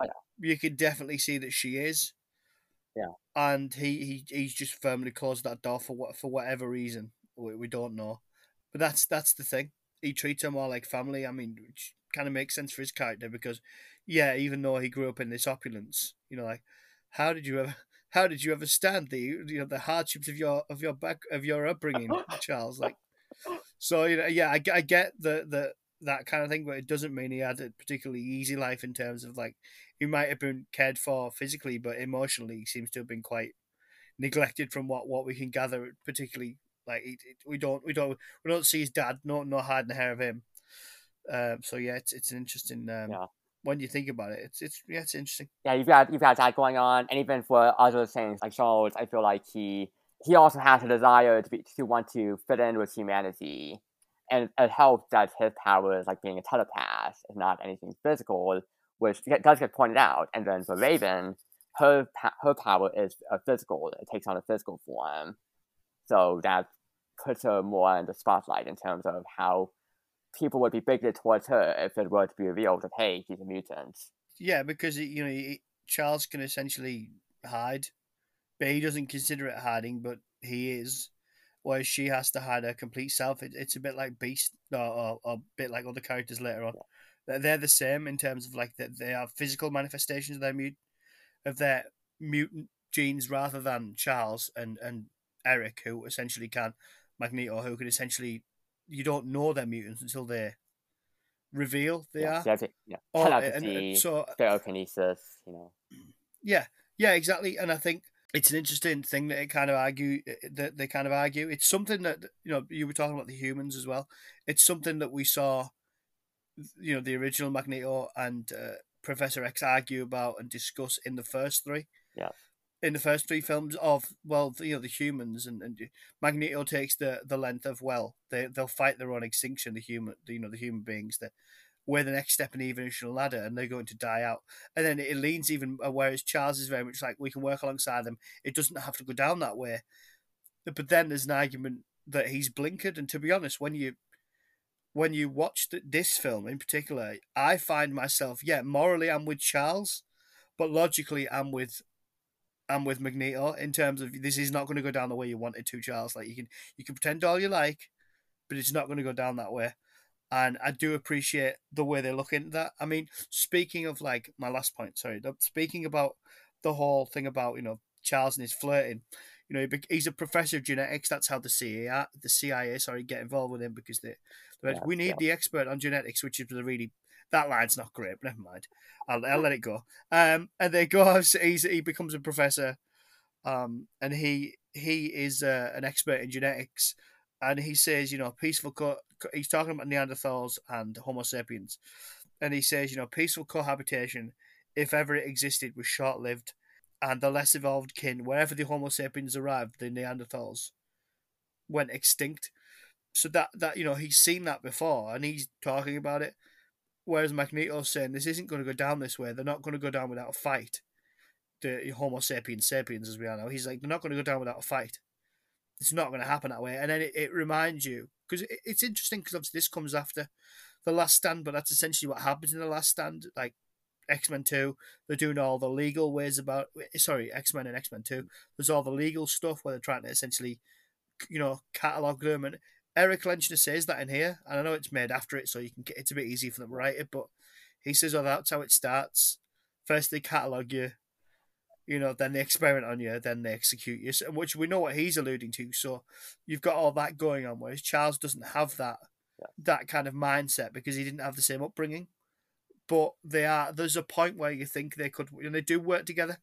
Oh, yeah. You could definitely see that she is. Yeah. And he, he he's just firmly closed that door for what for whatever reason we, we don't know, but that's that's the thing. He treats her more like family. I mean, which kind of makes sense for his character because, yeah, even though he grew up in this opulence, you know, like how did you ever *laughs* how did you ever stand the you know the hardships of your of your back of your upbringing, *laughs* Charles? Like, so you know, yeah, I, I get the the that kind of thing, but it doesn't mean he had a particularly easy life in terms of like he might have been cared for physically, but emotionally he seems to have been quite neglected from what what we can gather, particularly like it, it, we don't we don't we don't see his dad, no no hiding the hair of him. Um, so yeah, it's it's an interesting um, Yeah. when you think about it. It's it's yeah, it's interesting. Yeah, you've got you've got that going on, and even for other things like Charles, I feel like he he also has a desire to be to want to fit in with humanity, and it helps that his powers, like being a telepath, is not anything physical, which does get pointed out. And then for Raven, her her power is a physical; it takes on a physical form, so that puts her more in the spotlight in terms of how people would be bigoted towards her if it were to be revealed that hey, she's a mutant. Yeah, because you know Charles can essentially hide, but he doesn't consider it hiding, but he is. Whereas she has to hide her complete self. It, it's a bit like Beast, or, or, or a bit like other characters later on. They're, they're the same in terms of like that they are physical manifestations of their mut- of their mutant genes rather than Charles and and Eric, who essentially can Magneto, who can essentially you don't know they're mutants until they reveal they yeah, are. so you have to- yeah, Oh, telepathy, and, and so stereokinesis, you know. yeah, yeah, exactly. And I think it's an interesting thing that it kind of argue that they kind of argue. It's something that you know you were talking about the humans as well. It's something that we saw, you know, the original Magneto and uh, Professor X argue about and discuss in the first three. Yeah. In the first three films of well, you know, the humans and, and Magneto takes the the length of well, they they'll fight their own extinction. The human, you know, the human beings that we're the next step in the evolutionary ladder, and they're going to die out. And then it leans even uh, whereas Charles is very much like we can work alongside them. It doesn't have to go down that way. But then there's an argument that he's blinkered, and to be honest, when you when you watch th- this film in particular, I find myself yeah morally I'm with Charles, but logically I'm with I'm with Magneto in terms of this is not going to go down the way you wanted to, Charles. Like you can you can pretend all you like, but it's not going to go down that way. And I do appreciate the way they look into that. I mean, speaking of like my last point, sorry, speaking about the whole thing about you know Charles and his flirting. You know, he's a professor of genetics. That's how the CIA, the CIA, sorry, get involved with him because they, they're Yeah, we need yeah. the expert on genetics, which is the really that line's not great. But never mind, I'll, I'll let it go. Um, and they go. He's, he becomes a professor, um, and he he is uh, an expert in genetics, and he says, you know, peaceful. Co- he's talking about Neanderthals and Homo sapiens, and he says, you know, peaceful cohabitation, if ever it existed, was short lived, and the less evolved kin, wherever the Homo sapiens arrived, the Neanderthals went extinct. So that that you know he's seen that before, and he's talking about it. Whereas Magneto's saying this isn't going to go down this way. They're not going to go down without a fight. The Homo sapiens sapiens, as we are now, he's like they're not going to go down without a fight. It's not going to happen that way. And then it, it reminds you because it, it's interesting because obviously this comes after the Last Stand, but that's essentially what happens in the Last Stand. Like X Men Two, they're doing all the legal ways about. Sorry, X Men and X Men Two. There's all the legal stuff where they're trying to essentially, you know, catalog them. And Eric Lehnsherr says that in here, and I know it's made after it, so you can get it's a bit easy for them to write it. But he says, "Oh, that's how it starts. First they catalog you, you know, then they experiment on you, then they execute you." So, which we know what he's alluding to. So you've got all that going on, whereas Charles doesn't have that Yeah. that kind of mindset because he didn't have the same upbringing. But they are there's a point where you think they could, and they do work together.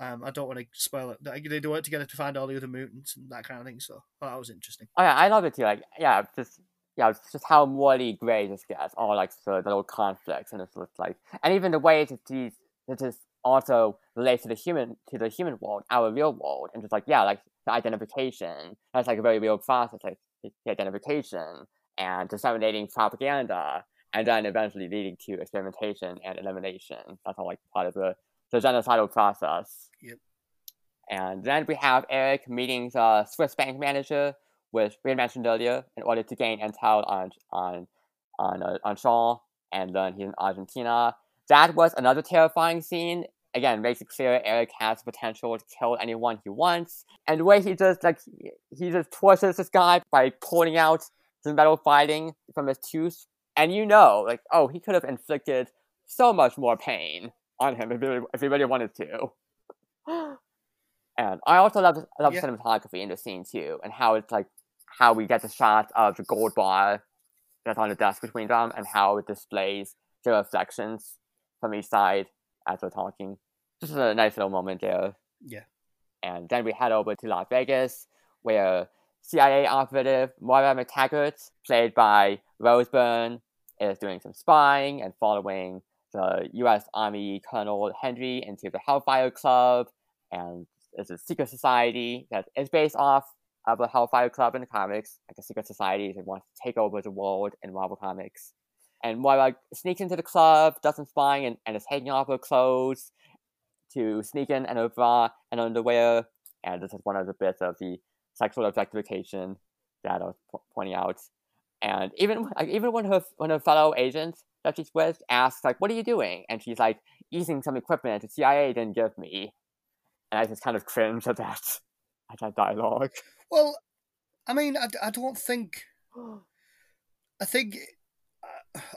Um, I don't want to spoil it. They they work together to find all the other mutants and that kind of thing. So oh, that was interesting. Oh yeah, I love it too. Like yeah, just yeah, it's just how morally gray this gets. All like the, the little conflicts and it's just like, and even the way that these that this also relates to the human to the human world, our real world, and just like yeah, like the identification. That's like a very real process, like the identification and disseminating propaganda and then eventually leading to experimentation and elimination. That's all like part of the, the genocidal process. Yep. And then we have Eric meeting the Swiss bank manager, which we had mentioned earlier, in order to gain intel on on on uh, on Shaw, and then he's in Argentina. That was another terrifying scene. Again, makes it clear Eric has potential to kill anyone he wants, and the way he just like he just tortures this guy by pulling out the metal fighting from his tooth, and you know, like, oh, he could have inflicted so much more pain on him if he really, if he really wanted to. *gasps* And I also love love yeah. cinematography in the scene too, and how it's like how we get the shot of the gold bar that's on the desk between them, and how it displays the reflections from each side as we're talking. Just a nice little moment there. Yeah. And then we head over to Las Vegas, where CIA operative Moira MacTaggert, played by Rose Byrne, is doing some spying and following the U.S. Army Colonel Henry into the Hellfire Club and it's a secret society that is based off of the Hellfire Club in the comics, like a secret society that wants to take over the world in Marvel Comics. And Moira sneaks into the club, does some spying, and, and is taking off her clothes to sneak in and bra and underwear. And this is one of the bits of the sexual objectification that I was pointing out. And even like, even when her when her fellow agents that she's with asks like, "What are you doing?" and she's like, "Using some equipment the CIA didn't give me." and I just kind of cringe at that *laughs* at that dialogue. Well, I mean, I, I don't think. *gasps* I think.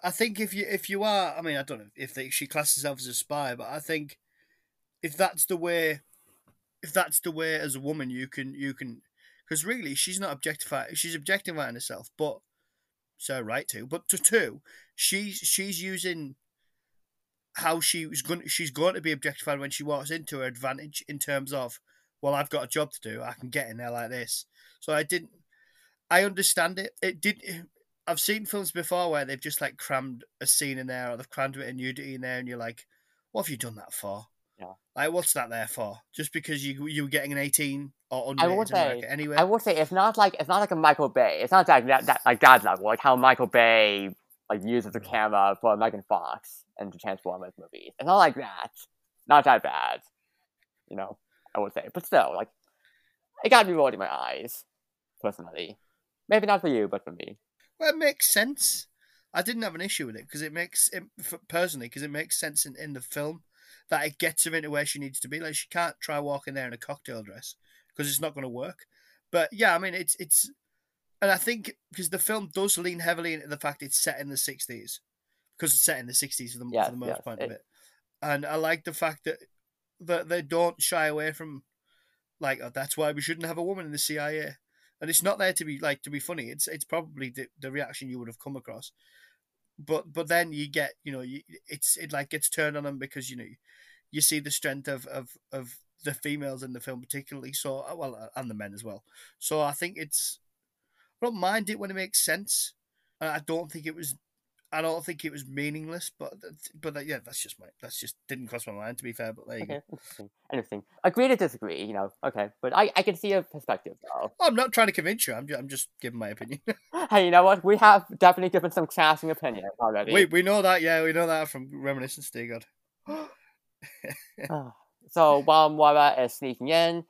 I think if you if you are, I mean, I don't know if they, she classes herself as a spy, but I think if that's the way, if that's the way as a woman, you can you can, because really she's not objectifying, she's objectifying herself, but so right to, but to two, she's she's using how she was going she's going to be objectified when she walks into her advantage in terms of well I've got a job to do I can get in there like this. So I didn't I understand it. It did I've seen films before where they've just like crammed a scene in there or they've crammed a bit of nudity in there and you're like what have you done that for? Yeah. Like what's that there for? Just because you you were getting an 18 or I would say anyway I would say it's not like it's not like a Michael Bay it's not like that, that like that level like how Michael Bay like uses the mm-hmm. camera for Megan Fox and the Transformers movies. It's not like that. Not that bad. You know, I would say. But still, like it got me rolling my eyes, personally. Maybe not for you, but for me. Well, it makes sense. I didn't have an issue with it because it makes it personally because it makes sense in, in the film that it gets her into where she needs to be. Like she can't try walking there in a cocktail dress because it's not going to work. But yeah, I mean it's it's and I think because the film does lean heavily into the fact it's set in the '60s, because it's set in the '60s for the, for the most part it... of it, and I like the fact that that they don't shy away from like oh, that's why we shouldn't have a woman in the CIA, and it's not there to be like to be funny. It's it's probably the, the reaction you would have come across, but but then you get you know you, it's it like gets turned on them because you know you see the strength of of of the females in the film particularly so uh, well uh, and the men as well so i think it's I don't mind it when it makes sense. Uh, I don't think it was. I don't think it was meaningless, but but yeah, that's just my that's just didn't cross my mind to be fair. But there you okay, go. Interesting. Interesting. Agree to disagree. You know. Okay, but I, I can see a perspective though. I'm not trying to convince you. I'm just, I'm just giving my opinion. *laughs* hey, you know what? We have definitely given some clashing opinions already. We we know that. Yeah, we know that from reminiscence. Dear God. *gasps* Ah. So while Moira is sneaking in,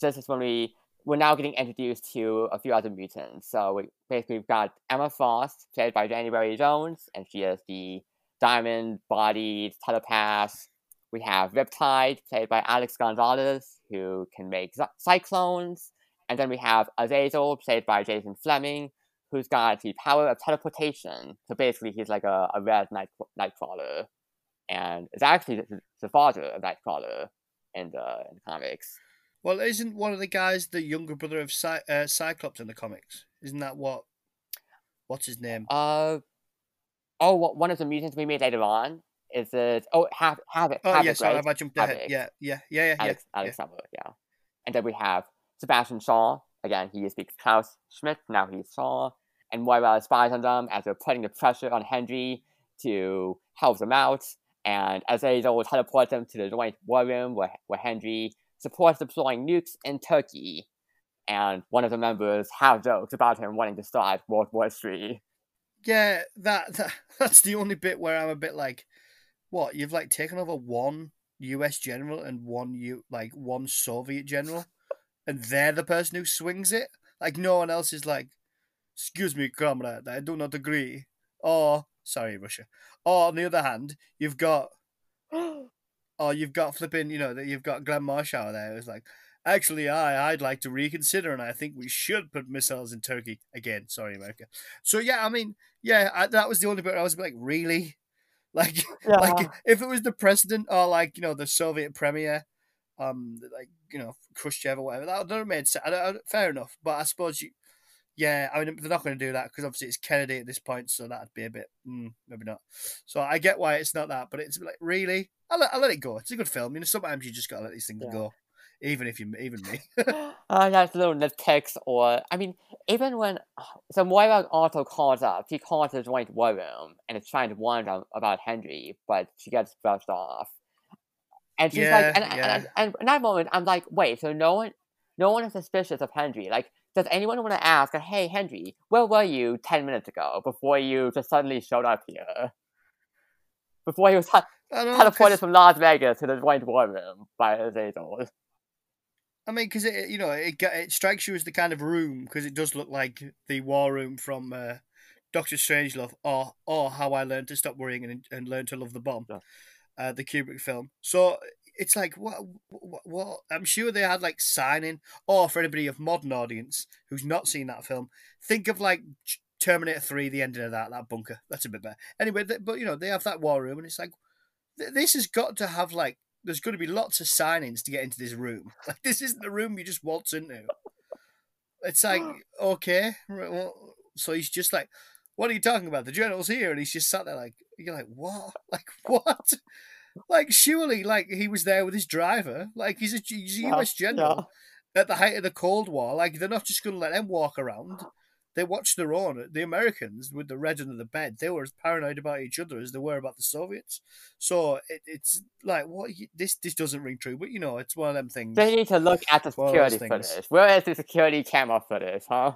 this is when we we're now getting introduced to a few other mutants. So we basically we've got Emma Frost, played by January Jones, and she is the diamond-bodied telepath. We have Riptide, played by Alex Gonzalez, who can make cyclones. And then we have Azazel, played by Jason Flemyng, who's got the power of teleportation. So basically, he's like a, a red night Nightcrawler, and it's actually the, the father of Nightcrawler in the, in the comics. Well, isn't one of the guys the younger brother of Cy- uh, Cyclops in the comics? Isn't that what? What's his name? Uh, oh, one of the mutants we made later on is it? Oh, have have it. Oh, yes, right? I jumped ahead. Yeah, yeah, yeah, yeah. Alex, yeah, Alex yeah. Summer, yeah. And then we have Sebastian Shaw. Again, he speaks Klaus Schmidt. Now he's Shaw. And Moira spies on them as they're putting the pressure on Henry to help them out. And as they will teleport them to the joint war room where, where Hendry supports deploying nukes in Turkey, and one of the members have jokes about him wanting to start World War III. Yeah, that, *laughs* that that's the only bit where I'm a bit like, what? You've like taken over one U.S. general and one U like one Soviet general, and they're the person who swings it. Like no one else is like, excuse me, comrade, I do not agree. Or sorry, Russia. Or on the other hand, you've got, *gasps* or you've got flipping, you know, that you've got Glenn Morshower there. It's like, actually, I I'd like to reconsider, and I think we should put missiles in Turkey again. Sorry, America. So yeah, I mean, yeah, I, that was the only bit I was like, really, *laughs* like, yeah. like if it was the president or like you know the Soviet premier, um, like you know Khrushchev or whatever, that would have made sense. Fair enough, but I suppose you yeah, I mean, they're not going to do that because obviously it's Kennedy at this point, so that'd be a bit, mm, maybe not. So I get why it's not that, but it's like, really? I'll let, I'll let it go. It's a good film. You know, sometimes you just got to let these things yeah. go, even if you, even me. *gasps* uh, that's little nitpicks, or, I mean, even when, some *sighs* so Moira also calls up, she calls the joint war room and is trying to warn them about Henry, but she gets brushed off. And she's yeah, like, and, yeah. and, and, and in that moment, I'm like, wait, so no one, no one is suspicious of Henry. Like, does anyone want to ask, hey, Henry, where were you 10 minutes ago before you just suddenly showed up here? Before he was teleported from Las Vegas to the joint war room by his angels. I mean, because it, you know, it it strikes you as the kind of room because it does look like the war room from uh, Doctor Strangelove, or or How I Learned to Stop Worrying and, and Learn to Love the Bomb, yeah. uh, the Kubrick film. So it's like what, what, what I'm sure they had like signing or for anybody of modern audience who's not seen that film think of like Terminator 3 the ending of that that bunker. That's a bit better. Anyway but you know they have that war room and it's like this has got to have like there's going to be lots of signings to get into this room. *laughs* Like this isn't the room you just waltz into. It's like *gasps* okay well, so he's just like what are you talking about? The general's here and he's just sat there like you're like what? *laughs* Like what like, surely, like he was there with his driver. Like he's a, he's a US general yeah. at the height of the Cold War. Like they're not just going to let them walk around. They watched their own. The Americans with the red under the bed, they were as paranoid about each other as they were about the Soviets. So it, it's like, what? This this doesn't ring true, but you know, it's one of them things. They need to look at the security footage. Where is the security camera footage, huh?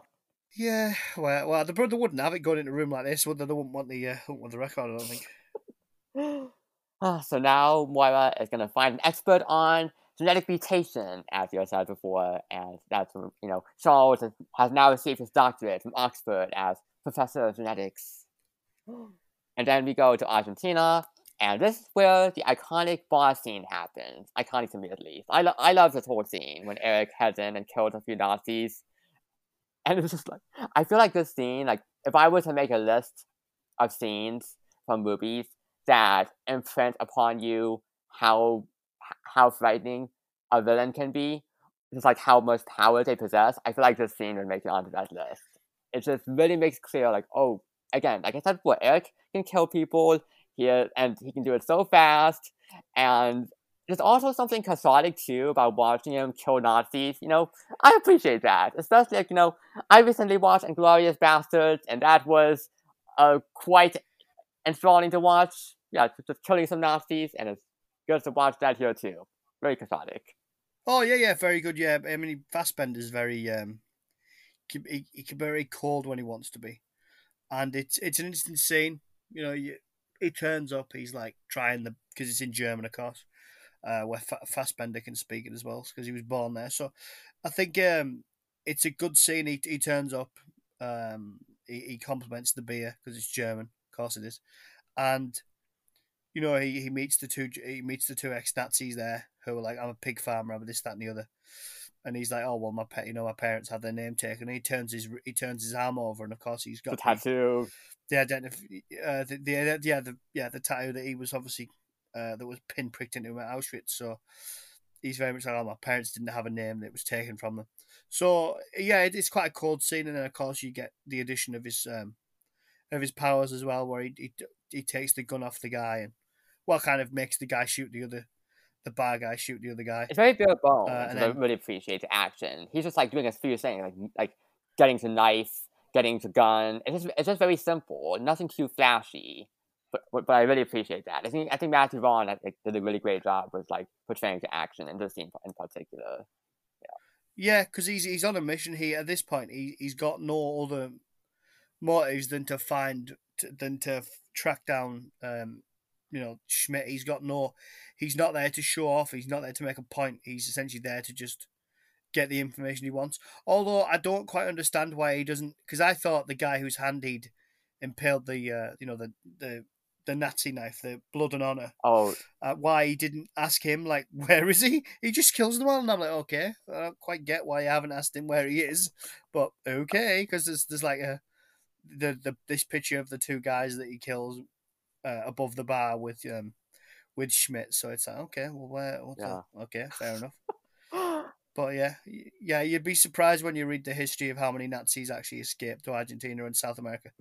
Yeah, well, well, the brother wouldn't have it going into a room like this, would they? They wouldn't want the, uh, wouldn't want the record. I don't think. *laughs* Ah, so now Moira is going to find an expert on genetic mutation, as you said before, and that's you know Charles has now received his doctorate from Oxford as professor of genetics. *gasps* And then we go to Argentina, and this is where the iconic bar scene happens. Iconic to me, at least. I, lo- I love this whole scene when Eric heads in and kills a few Nazis. And it's just like, I feel like this scene, like, if I were to make a list of scenes from movies, that imprint upon you how how frightening a villain can be, just like how much power they possess. I feel like this scene would make it onto that list. It just really makes clear, like, oh, again, like I said before, Eric can kill people here, and he can do it so fast, and there's also something cathartic too about watching him kill Nazis. You know, I appreciate that, especially like you know, I recently watched Inglourious Basterds*, and that was uh, quite enthralling to watch. Yeah, just killing some Nazis, and it's good to watch that here too. Very cathartic. Oh yeah, yeah, very good. Yeah, I mean, Fassbender's very um, he, he can be very cold when he wants to be, and it's it's an interesting scene. You know, you, he turns up. He's like trying the because it's in German, of course, uh, where F- Fassbender can speak it as well because he was born there. So, I think um, it's a good scene. He he turns up. Um, he, he compliments the beer because it's German course it is. And you know, he, he meets the two he meets the two ex Nazis there who are like, I'm a pig farmer, I'm this, that, and the other. And he's like, oh well, my pet, you know, my parents have their name taken. And he turns his he turns his arm over, and of course he's got the tattoo. The, identif- uh, the, the yeah the yeah the tattoo that he was obviously uh, that was pinpricked into him at Auschwitz. So he's very much like, oh, my parents didn't have a name that was taken from them. So yeah, it, it's quite a cold scene, and then of course you get the addition of his um, of his powers as well, where he, he he takes the gun off the guy and well, kind of makes the guy shoot the other, the bar guy shoot the other guy. It's very bare bones. Uh, and then, I really appreciate the action. He's just like doing a few things, like like getting to knife, getting to gun. It's just it's just very simple, nothing too flashy. But, but, but I really appreciate that. I think I think Matthew Vaughn like, did a really great job with like portraying the action in this scene in particular. Yeah, because he's he's on a mission. He at this point he he's got no other motives than to find than to track down um, you know Schmidt. He's got no, he's not there to show off. He's not there to make a point. He's essentially there to just get the information he wants. Although I don't quite understand why he doesn't, because I thought the guy whose hand he'd impaled the uh, you know the the the Nazi knife, the blood and honor. Oh, uh, why he didn't ask him like *laughs* where is he? He just kills them all, and I'm like, okay, I don't quite get why you haven't asked him where he is, but okay, because there's there's like a the the this picture of the two guys that he kills uh, above the bar with um with Schmidt, so it's like okay, well, where, yeah. okay, fair enough. *laughs* But yeah, yeah, you'd be surprised when you read the history of how many Nazis actually escaped to Argentina and South America. *laughs*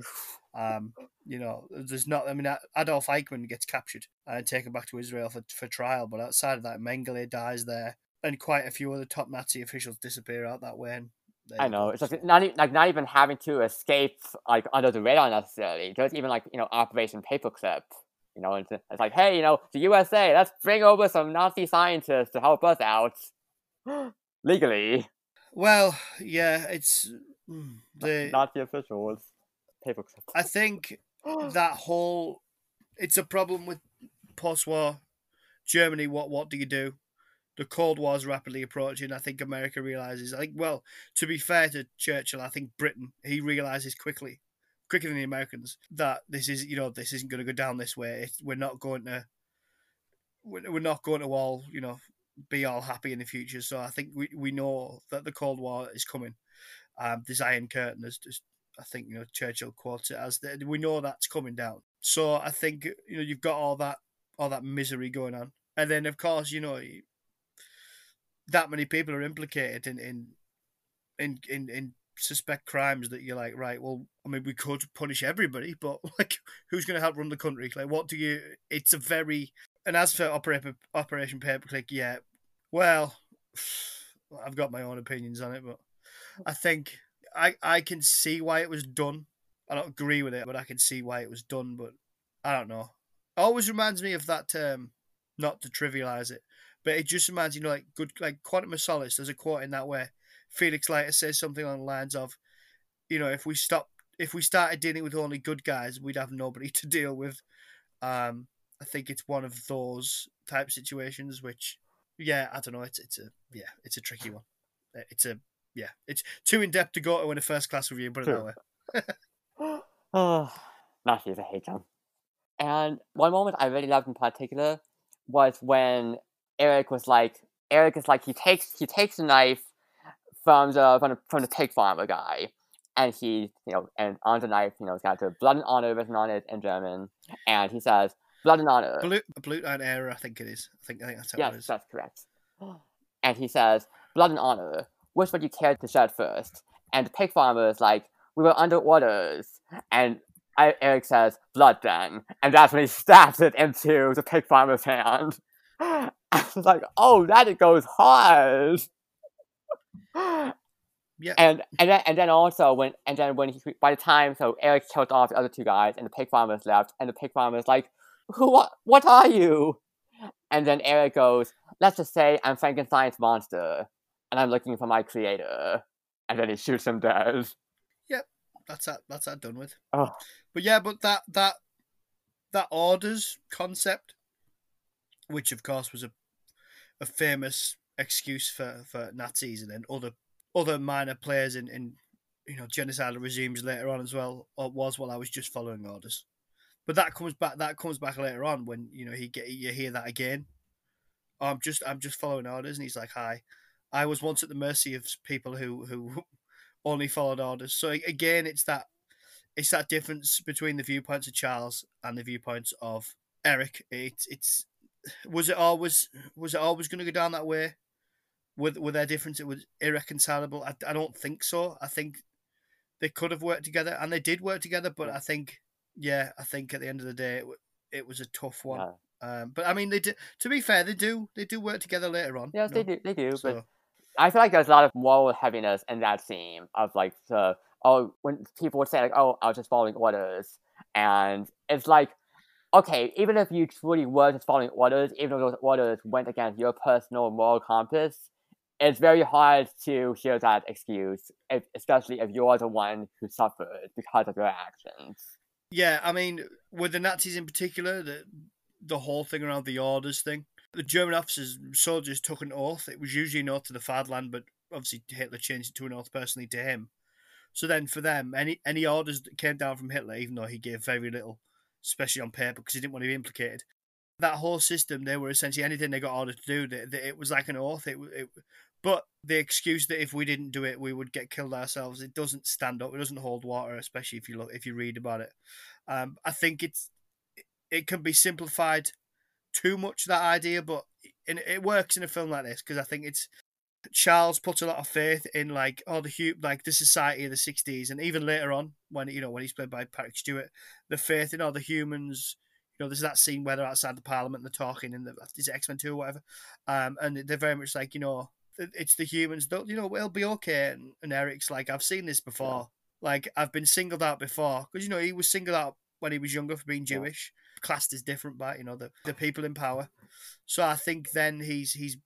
Um, you know, there's not. I mean, Adolf Eichmann gets captured and taken back to Israel for for trial, but outside of that, Mengele dies there, and quite a few other top Nazi officials disappear out that way. And I know it's like not even, like not even having to escape like under the radar necessarily. There's even like you know Operation Paperclip. You know, it's, it's like hey, you know, the USA, let's bring over some Nazi scientists to help us out *gasps* legally. Well, yeah, it's mm, the not the officials. Paper. I think *gasps* that whole it's a problem with post-war Germany. What what do you do? The Cold War is rapidly approaching. I think America realizes. I think, well, to be fair to Churchill, I think Britain he realizes quickly, quicker than the Americans, that this is you know this isn't going to go down this way. It's, we're not going to. We're not going to all you know be all happy in the future. So I think we, we know that the Cold War is coming. Um, this Iron Curtain is just, I think you know Churchill quotes it as the, we know that's coming down. So I think you know you've got all that all that misery going on, and then of course you know that many people are implicated in in in in, in suspect crimes that you're like right well i mean we could punish everybody but *laughs* like who's going to help run the country like what do you it's a very and as for Operation Operation Paperclip, yeah, well, *sighs* I've got my own opinions on it, but I think I I can see why it was done. I don't agree with it, but I can see why it was done. But I don't know. It always reminds me of that term, not to trivialize it, but it just reminds you know like good like Quantum of Solace. There's a quote in that where Felix Leiter says something along the lines of, you know, if we stop, if we started dealing with only good guys, we'd have nobody *laughs* to deal with. Um, I think it's one of those type situations which yeah, I don't know. It's it's a yeah, it's a tricky one. Uh, it's a yeah, it's too in depth to go to in a first class review. Put it that way. *laughs* *gasps* oh, Matthew's a hate him. And one moment I really loved in particular was when Eric was like, Eric is like he takes he takes a knife from the from the, from the pig farmer guy, and he you know and on the knife you know it's got the blood and honor written on it in German, and he says Blood and Honor. Blue, Blut und Ehre, I think it is. I think, I think that's how yes, it is. that's correct. And he says, Blood and Honor, which would you care to shed first? And the pig farmer is like, we were under orders. And I, Eric says, blood then. And that's when he stabs it into the pig farmer's hand. And it's *laughs* like, oh, that it goes hard. Yeah. And and then and then also when and then when he by the time so Eric killed off the other two guys and the pig farmer's left and the pig farmer's like, who what, what are you? And then Eric goes, let's just say I'm Frankenstein's monster and I'm looking for my creator. And then he shoots him dead. Yep, that's that that's that done with. Oh. But yeah, but that that that orders concept, which of course was a a famous excuse for, for Nazis and then other other minor players in, in you know genocidal regimes later on as well, or was while I was just following orders. But that comes back. That comes back later on when you know he get you hear that again. Oh, I'm just I'm just following orders, and he's like, "Hi, I was once at the mercy of people who who *laughs* only followed orders." So again, it's that it's that difference between the viewpoints of Charles and the viewpoints of Eric. It's it's was it always was it always going to go down that way? With with their difference, it was irreconcilable. I, I don't think so. I think they could have worked together, and they did work together. But I think yeah, I think at the end of the day, it, it was a tough one. Yeah. Um, but I mean, they do. To be fair, they do they do work together later on. Yes, they do. They do. So. But I feel like there's a lot of moral heaviness in that scene of like the oh when people would say like oh I was just following orders, and it's like okay even if you truly were just following orders, even if those orders went against your personal moral compass, it's very hard to hear that excuse, if, especially if you're the one who suffered because of your actions. Yeah, I mean, with the Nazis in particular, the the whole thing around the orders thing, the German officers, soldiers took an oath. It was usually an oath to the fatherland, but obviously Hitler changed it to an oath personally to him. So then, for them, any any orders that came down from Hitler, even though he gave very little, especially on paper, because he didn't want to be implicated, that whole system, they were essentially anything they got ordered to do. They, it was like an oath. It, it, but the excuse that if we didn't do it, we would get killed ourselves, it doesn't stand up. It doesn't hold water, especially if you look if you read about it. Um, I think it's it can be simplified too much that idea, but it works in a film like this because I think it's Charles puts a lot of faith in like oh the like the society of the '60s, and even later on when you know when he's played by Patrick Stewart, the faith in all the humans you know, there's that scene where they're outside the parliament and they're talking and the is X Men Two or whatever, um, and they're very much like you know, it's the humans. Don't you know? It'll be okay. And, and Eric's like, I've seen this before. Yeah. Like I've been singled out before because you know he was singled out when he was younger for being Jewish. Yeah. Classed as different by you know the the people in power. So I think then he's he's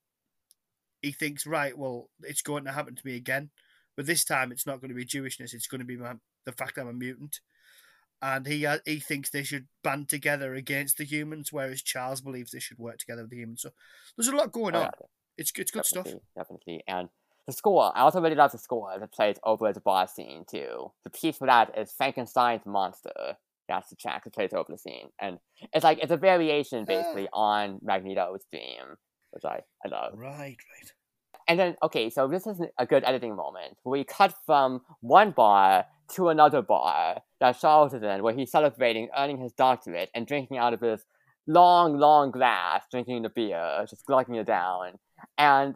he thinks right. Well, it's going to happen to me again, but this time it's not going to be Jewishness. It's going to be my, the fact I'm a mutant and he uh, he thinks they should band together against the humans, whereas Charles believes they should work together with the humans. So there's a lot going oh, on. Yeah. It's it's good definitely, stuff. Definitely, and the score. I also really love the score that plays over the bar scene too. The piece for that is Frankenstein's monster. That's the track that plays over the scene, and it's like it's a variation basically yeah. on Magneto's theme, which I I love. Right, right. And then okay, so this is a good editing moment we cut from one bar to another bar that Charles is in, where he's celebrating earning his doctorate and drinking out of his long, long glass, drinking the beer, just glugging it down. And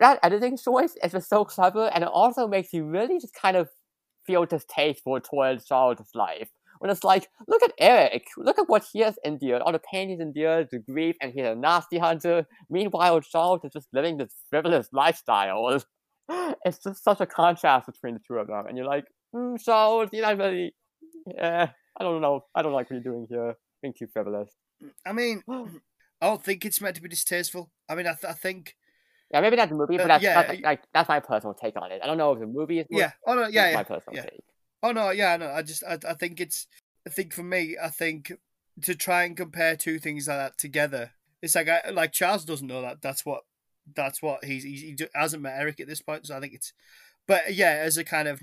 that editing choice is just so clever, and it also makes you really just kind of feel distasteful towards Charles' life. When it's like, look at Eric, look at what he has endured, all the pain he's endured, the grief, and he's a Nazi hunter. Meanwhile, Charles is just living this frivolous lifestyle. *laughs* it's just such a contrast between the two of them, and you're like, mm, so you're not really, yeah, I don't know, I don't like what you're doing here, being too frivolous. I mean, *gasps* I don't think it's meant to be distasteful. I mean, I, th- I think. Yeah, maybe not the movie, but uh, that's, yeah, that's, like, that's my personal take on it. I don't know if the movie is. Yeah. Oh no. Yeah. yeah my personal yeah. take. Oh no. Yeah. No. I just. I, I think it's. I think for me, I think to try and compare two things like that together, it's like I like Charles doesn't know that that's what that's what he's he, he hasn't met Eric at this point. So I think it's, but yeah, as a kind of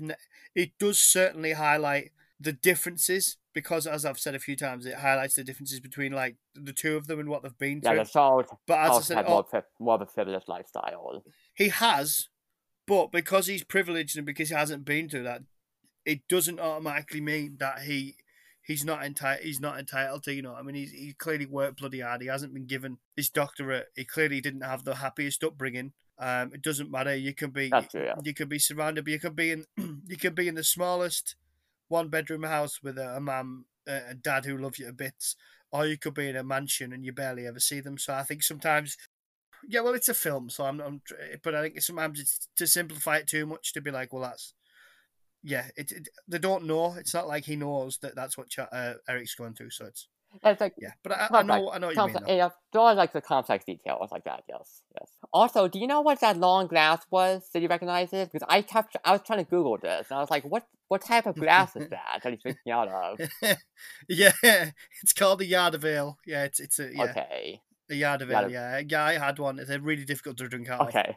it does certainly highlight the differences because as I've said a few times, it highlights the differences between like the two of them and what they've been through. Yeah, the child but as I said, had oh more, oh, more of a privileged lifestyle. He has, but because he's privileged and because he hasn't been through that, it doesn't automatically mean that he he's not entitled. He's not entitled to. You know, I mean, he's he clearly worked bloody hard. He hasn't been given his doctorate. He clearly didn't have the happiest upbringing. Um, it doesn't matter. You can be true, yeah. you can be surrounded. but You can be in *clears throat* you can be in the smallest one bedroom house with a, a mum, a dad who loves you to bits, or you could be in a mansion and you barely ever see them. So I think sometimes. Yeah, well, it's a film, so I'm, I'm but I think sometimes it's to simplify it too much to be like, well, that's yeah, it, it, they don't know. It's not like he knows that that's what Ch- uh, Eric's going through. So it's it's like yeah, but I, I know I know what you mean. Though. Yeah, there are like the complex details like that. Yes, yes. Also, do you know what that long glass was? Did you recognize it? Because I kept I was trying to Google this and I was like, what what type of glass is *laughs* that that he's drinking out of? *laughs* yeah, *laughs* it's called the yard of ale. Yeah, it's it's a yeah. okay. The yard of ale, yeah, yeah. I had one. It's a really difficult to drink out okay. of.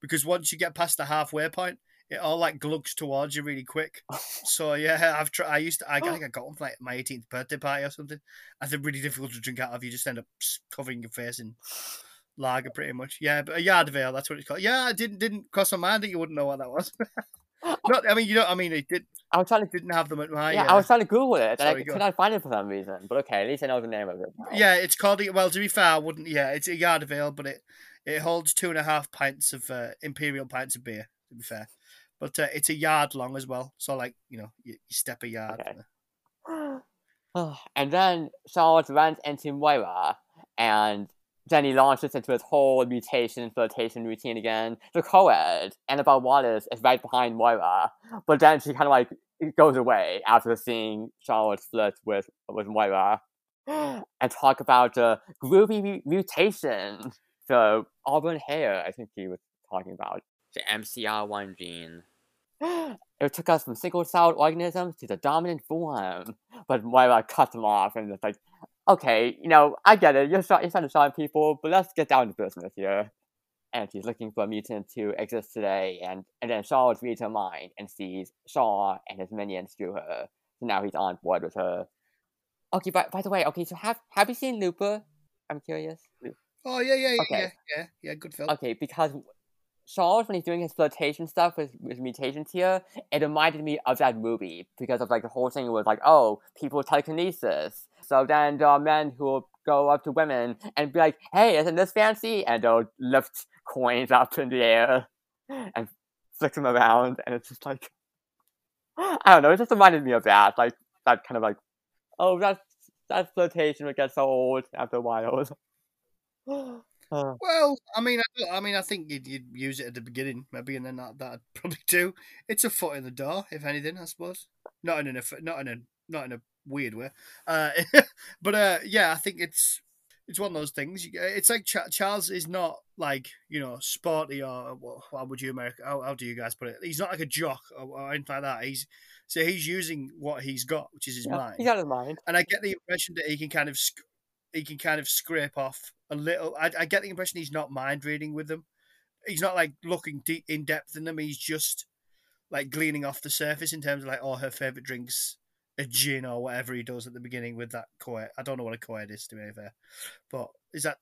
Because once you get past the halfway point, it all like glugs towards you really quick. *laughs* so yeah, *laughs* I've tried. I used to. I, think I got one for like my 18th birthday party or something. I think really difficult to drink out of. You just end up covering your face in lager pretty much. Yeah, but a yard of ale, that's what it's called. Yeah, I didn't didn't cross my mind that you wouldn't know what that was. *laughs* *gasps* Not, I mean, you know, I mean, it did. I was trying to didn't have them at my. Yeah, uh, I was trying to Google it, and I could not find it for some reason. But okay, at least I know the name of it. Yeah, it's called. Well, to be fair, I wouldn't. Yeah, it's a yard of ale, but it it holds two and a half pints of uh, imperial pints of beer. To be fair, but uh, it's a yard long as well. So like you know, you, you step a yard. Okay. *sighs* and then Charles runs into Moira, and then he launches into his whole mutation flirtation routine again. The co-ed, Annabelle Wallis, is right behind Moira, but then she kind of like goes away after seeing Charlotte flirt with with Moira, *gasps* and talk about the groovy mutation, the auburn hair. I think he was talking about. The MCR1 gene. *gasps* It took us from single-celled organisms to the dominant form. But why Moira cut them off and it's like, okay, you know, I get it. You're, you're trying to shine people, but let's get down to business here. And she's looking for a mutant to exist today, and, and then Charles reads her mind and sees Shaw and his minions through her. So now he's on board with her. Okay, by, by the way, okay, so have have you seen Looper? I'm curious. Oh yeah, yeah, yeah, okay. yeah, yeah, yeah, good film. Okay, because Charles, when he's doing his flirtation stuff with, with mutations here, it reminded me of that movie because of like the whole thing was like, oh, people telekinesis. So then there are men who will go up to women and be like, hey, isn't this fancy? And they'll lift coins up in the air *laughs* and flick them around. And it's just like, I don't know, it just reminded me of that. Like, that kind of like, oh, that's, that flirtation would get so old after a while. *gasps* *gasps* *gasps* Uh, well, I mean, I, I, mean, I think you'd, you'd, use it at the beginning, maybe, and then that that'd *laughs* probably do. It's a foot in the door, if anything, I suppose. Not in a not in a not in a weird way, uh, *laughs* but uh, yeah, I think it's it's one of those things. It's like Ch- Charles is not like you know sporty or well, how would you America? How, how, do you guys put it? He's not like a jock or, or, anything like that. He's so he's using what he's got, which is his yeah, mind. He got his mind, and I get the impression that he can kind of he can kind of scrape off a little. I, I get the impression he's not mind reading with them. He's not like looking deep in depth in them. He's just like gleaning off the surface in terms of like, oh, her favorite drinks a gin or whatever he does at the beginning with that coed. I don't know what a coed is to be fair, but is that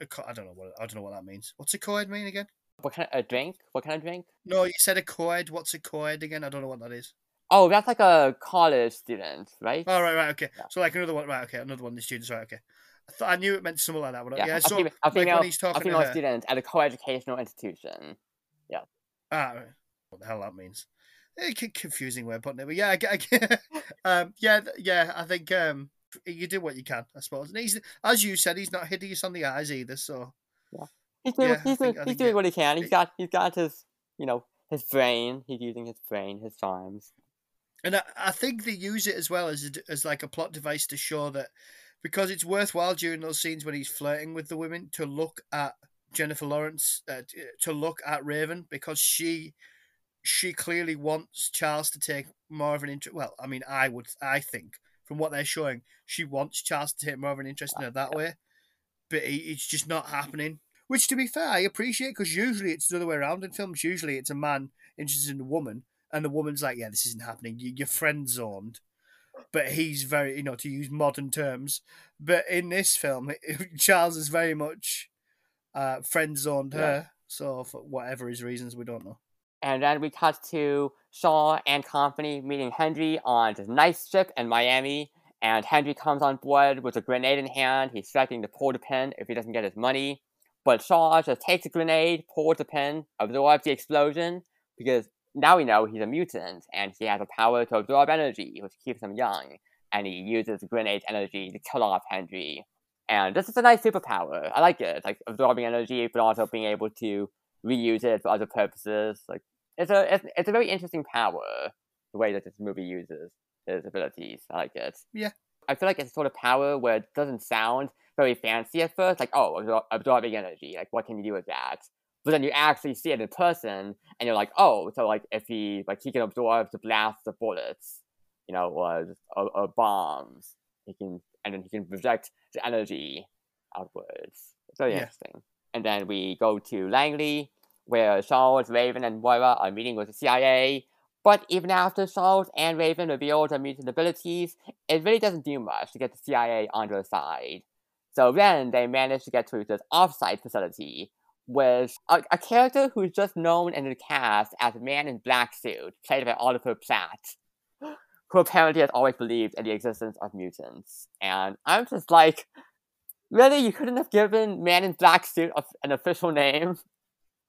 a co- I don't know what I don't know what that means. What's a coed mean again? What kind of a drink? What kind of drink? No, you said a coed. What's a coed again? I don't know what that is. Oh, that's like a college student, right? Oh, right, right, okay. Yeah. So like another one, right? Okay, another one. The students, right? Okay. I, thought, I knew it meant something like that. But yeah, yeah so a female, a female, like when he's talking a female student at a co-educational institution. Yeah. Ah, what the hell that means? A confusing way of putting it, but yeah, I, I, *laughs* um, yeah, yeah. I think um, you do what you can, I suppose. And he's, as you said, he's not hideous on the eyes either. So yeah, he's doing, yeah, he's, doing, think, he's doing what he can. He's got, he's got his, you know, his brain. He's using his brain, his charms. And I, I think they use it as well as as like a plot device to show that because it's worthwhile during those scenes when he's flirting with the women to look at Jennifer Lawrence uh, to look at Raven because she she clearly wants Charles to take more of an interest. Well, I mean, I would, I think from what they're showing, she wants Charles to take more of an interest in her that way, but it's just not happening. Which, to be fair, I appreciate because usually it's the other way around in films. Usually it's a man interested in a woman, and the woman's like, "Yeah, this isn't happening. You're friend zoned." But he's very, you know, to use modern terms. But in this film, *laughs* Charles is very much uh, friend zoned yeah. her. So for whatever his reasons, we don't know. And then we cut to Shaw and company meeting Henry on this nice ship in Miami. And Henry comes on board with a grenade in hand. He's threatening to pull the pin if he doesn't get his money. But Shaw just takes the grenade, pulls the pin, absorbs the explosion, because now we know he's a mutant and he has the power to absorb energy, which keeps him young. And he uses the grenade's energy to kill off Henry. And this is a nice superpower. I like it. like absorbing energy, but also being able to reuse it for other purposes. Like it's a it's, it's a very interesting power the way that this movie uses his abilities. I like it. Yeah. I feel like it's a sort of power where it doesn't sound very fancy at first, like oh, absorbing energy. Like what can you do with that? But then you actually see it in person, and you're like, oh, so like if he like he can absorb the blast of bullets, you know, or, or, or bombs, he can, and then he can project the energy outwards. It's very yeah. interesting. And then we go to Langley, where Charles, Raven, and Moira are meeting with the CIA. But even after Charles and Raven reveal their mutant abilities, it really doesn't do much to get the CIA on their side. So then they manage to get to this offsite facility with a, a, character who's just known in the cast as a man in black suit, played by Oliver Platt, *gasps* who apparently has always believed in the existence of mutants. And I'm just like, really? You couldn't have given Man in Black suit an official name?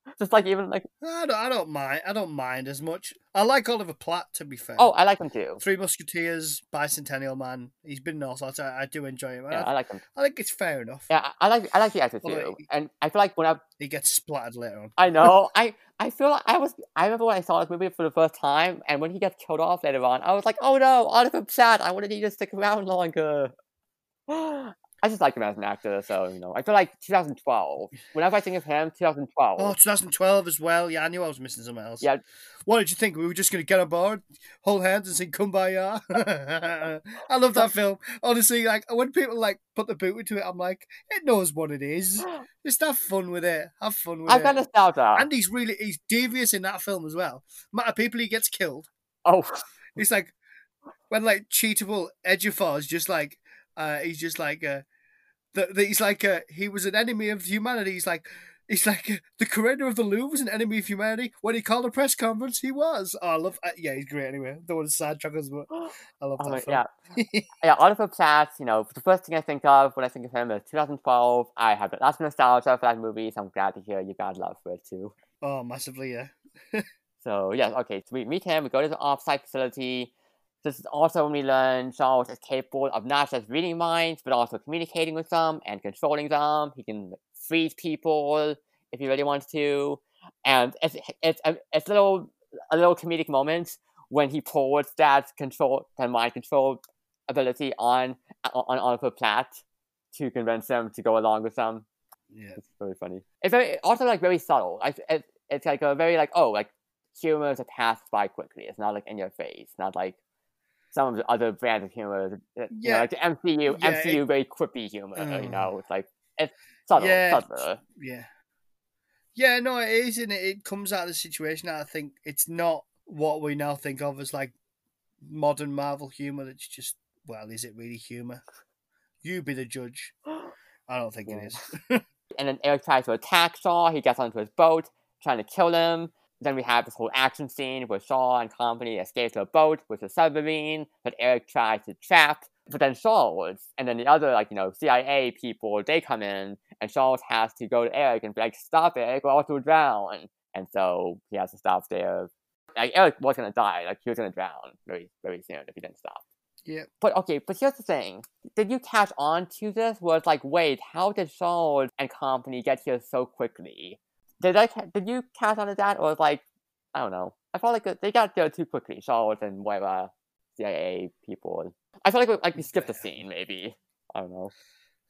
*laughs* Just like even like I don't, I don't mind. I don't mind as much. I like Oliver Platt to be fair. Oh, I like him too. Three Musketeers, Bicentennial Man. He's been in all sorts. I, I do enjoy him. Yeah, I, I, like him. I think it's fair enough. Yeah, I like I like the actor too. and I feel like when I he gets splattered later on. I *laughs* know. I I feel like I was. I remember when I saw this movie for the first time, and when he gets killed off later on, I was like, "Oh no, Oliver Platt! I wanted you to stick around longer." *gasps* I just like him as an actor, so you know. I feel like 2012. Whenever I think of him, 2012. Oh, 2012 as well. Yeah, I knew I was missing something else. Yeah. What did you think? We were just going to get on board, hold hands, and sing "Kumbaya." *laughs* I love that film. Honestly, like when people like put the boot into it, I'm like, it knows what it is. *gasps* Just have fun with it. Have fun with it. I've it. got nostalgia. And he's really he's devious in that film as well. Matter of people he gets killed. Oh, It's like when like cheatable is just like uh he's just like uh that he's like uh he was an enemy of humanity. He's like he's like uh, the creator of the Louvre was an enemy of humanity. When he called a press conference, he was. Oh, I love. Uh, yeah, he's great. Anyway, don't want to sidetrack us, but I love *gasps* oh that film. yeah. *laughs* yeah, Oliver Platt, you know, the first thing I think of when I think of him is 2012. I have lots of nostalgia for that movie, so I'm glad to hear you got love for it too. Oh, massively, yeah. *laughs* So, yeah, okay, so we meet him, we go to the offsite facility. This is also when we learn Charles is capable of not just reading minds, but also communicating with them and controlling them. He can freeze people if he really wants to. And it's, it's, uh, it's a little, a little comedic moment when he pulls that control, that mind control ability on, on Oliver Platt to convince him to go along with them. Yeah. It's very funny. It's very, also like very subtle. Like, it, it's like a very like, oh, like humor is passed by quickly. It's not like in your face. Not like some of the other brands of humor. You Yeah. know, like the MCU, Yeah, MCU very quippy humor. You mm. know, it's like it's subtle, Yeah. subtle. Yeah. Yeah, no, it is, and it, it comes out of the situation I think it's not what we now think of as like modern Marvel humor. It's just, well, is it really humor? You be the judge. I don't *gasps* think it Yeah. is. *laughs* And then Erik tries to attack Shaw. He gets onto his boat, trying to kill him. Then we have this whole action scene where Shaw and company escape to a boat with a submarine that Erik tries to trap. But then Charles and then the other, like, you know, CIA people, they come in, and Charles has to go to Erik and be like, stop Erik, or else you'll drown. And so he has to stop there. Like, Erik was gonna die, like, he was gonna drown very, very soon if he didn't stop. yeah. But okay, but here's the thing. Did you catch on to this? Was like, wait, how did Shaw and company get here so quickly? Did I? Did you catch on to that, or like, I don't know. I felt like they got there too quickly. Charles and whatever uh, CIA people. I felt like we, like we skipped a scene, maybe. I don't know.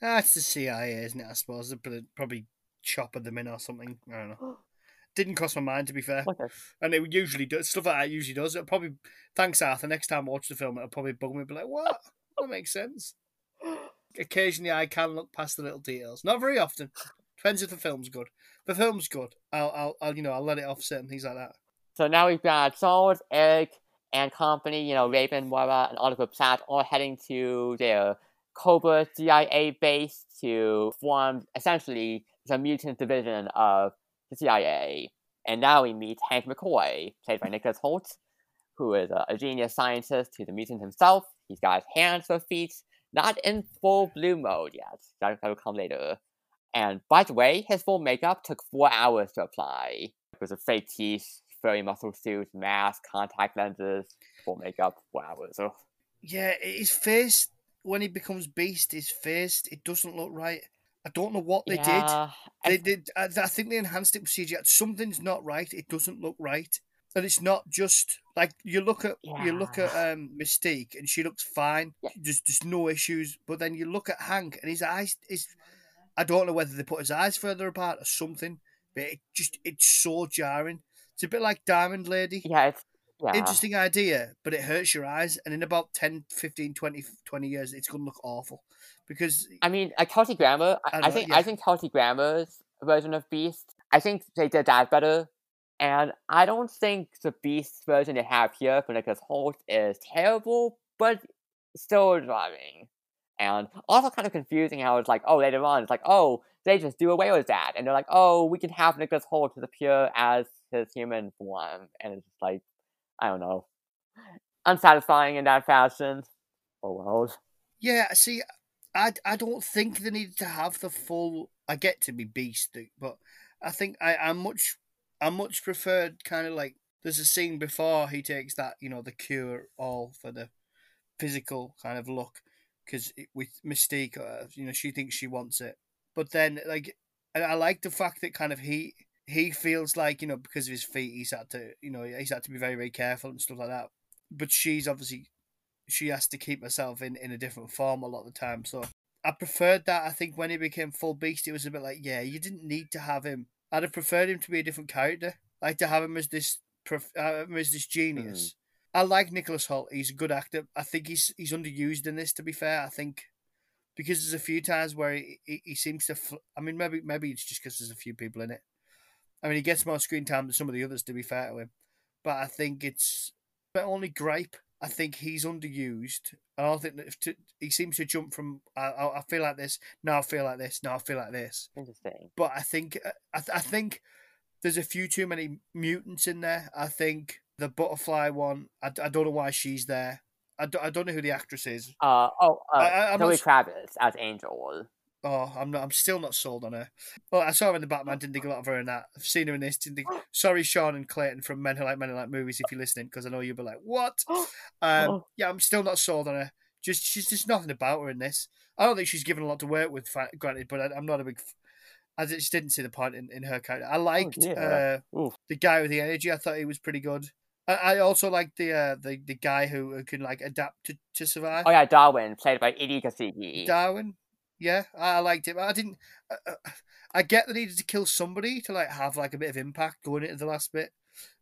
That's the CIA, isn't it? I suppose they're probably chopping them in or something. I don't know. *gasps* Didn't cross my mind to be fair, Okay. and it usually does stuff like that. Usually does. It probably thanks Arthur. Next time I watch the film, it'll probably bug me. Be like, what? That makes sense. *gasps* Occasionally, I can look past the little details. Not very often. *laughs* Depends if the film's good. The film's good, I'll, I'll, I'll, you know, I'll let it offset certain things like that. So now we've got Charles, Erik, and company, you know, Raven, Moira, and all the Oliver Platt all heading to their Cobra CIA base to form essentially the mutant division of the CIA. And now we meet Hank McCoy, played by Nicholas Hoult, who is a, a genius scientist who's a mutant himself. He's got his hands for feet, not in full blue mode yet. That will come later. And by the way, his full makeup took four hours to apply. It was a fake teeth, furry muscle suit, mask, contact lenses, full makeup, four hours. So Yeah, his face when he becomes Beast, his face it doesn't look right. I don't know what they did. yeah, I- They did. I, I think they enhanced it with CGI. Something's not right. It doesn't look right, and it's not just like you look at you look at um, Mystique, and she looks fine. Yeah. There's just no issues. But then you look at Hank, and his eyes is. I don't know whether they put his eyes further apart or something, but it just it's so jarring. It's a bit like Diamond Lady. yeah, it's yeah. Interesting idea, but it hurts your eyes, and in about 10, 15, 20, 20 years, it's going to look awful because I mean, like Kelsey Grammer, I I, I think yeah. I think Kelsey Grammer's version of Beast, I think they did that better. And I don't think the Beast version they have here for Nicholas Hoult is terrible, but still driving. And also kind of confusing how it's like, oh, later on, it's like, oh, they just do away with that. And they're like, oh, we can have Nicholas Hoult to appear as his human form. And it's just like, I don't know. Unsatisfying in that fashion. Oh, well. Yeah, see, I, I don't think they needed to have the full. I get to be beast, but I think I I much I much preferred kind of like there's a scene before he takes that you know the cure all for the physical kind of look because with Mystique, uh, you know, she thinks she wants it, but then like and I like the fact that kind of he he feels like you know because of his feet he's had to you know he's had to be very very careful and stuff like that, but she's obviously she has to keep herself in, in a different form a lot of the time. So I preferred that. I think when he became full beast, it was a bit like, yeah, you didn't need to have him. I'd have preferred him to be a different character, like to have him as this, prof- uh, as this genius. Mm. I like Nicholas Hoult. He's a good actor. I think he's he's underused in this. To be fair, I think because there's a few times where he, he, he seems to. Fl- I mean, maybe maybe it's just because there's a few people in it. I mean, he gets more screen time than some of the others. To be fair to him, but I think it's but only gripe. I think he's underused. I don't think that to, he seems to jump from I, I, feel like this, now I feel like this, now I feel like this. Interesting. But I think I, I think there's a few too many mutants in there. I think the butterfly one. I, I don't know why she's there. I don't, I don't know who the actress is. Uh oh, uh, I, Zoe not... Kravitz as Angel. Oh, I'm not. I'm still not sold on her. Well, I saw her in the Batman. Didn't think a lot of her in that. I've seen her in this. Didn't think. *gasps* Sorry, Sean and Clayton from Men Who Like Men Who Like Movies, if you're listening, because I know you'll be like, "What?" *gasps* *gasps* Um, oh. Yeah, I'm still not sold on her. Just she's just nothing about her in this. I don't think she's given a lot to work with, granted, but I, am not a big. I just didn't see the point in, in her character. I oh, liked oh, uh, the guy with the energy. I thought he was pretty good. I, also like the uh, the the guy who, who can like adapt to, to survive. Oh yeah, Darwin, played by Edi Gathegi. Darwin, yeah, I liked it. I didn't. Uh, I get they needed to kill somebody to like have like a bit of impact going into the last bit,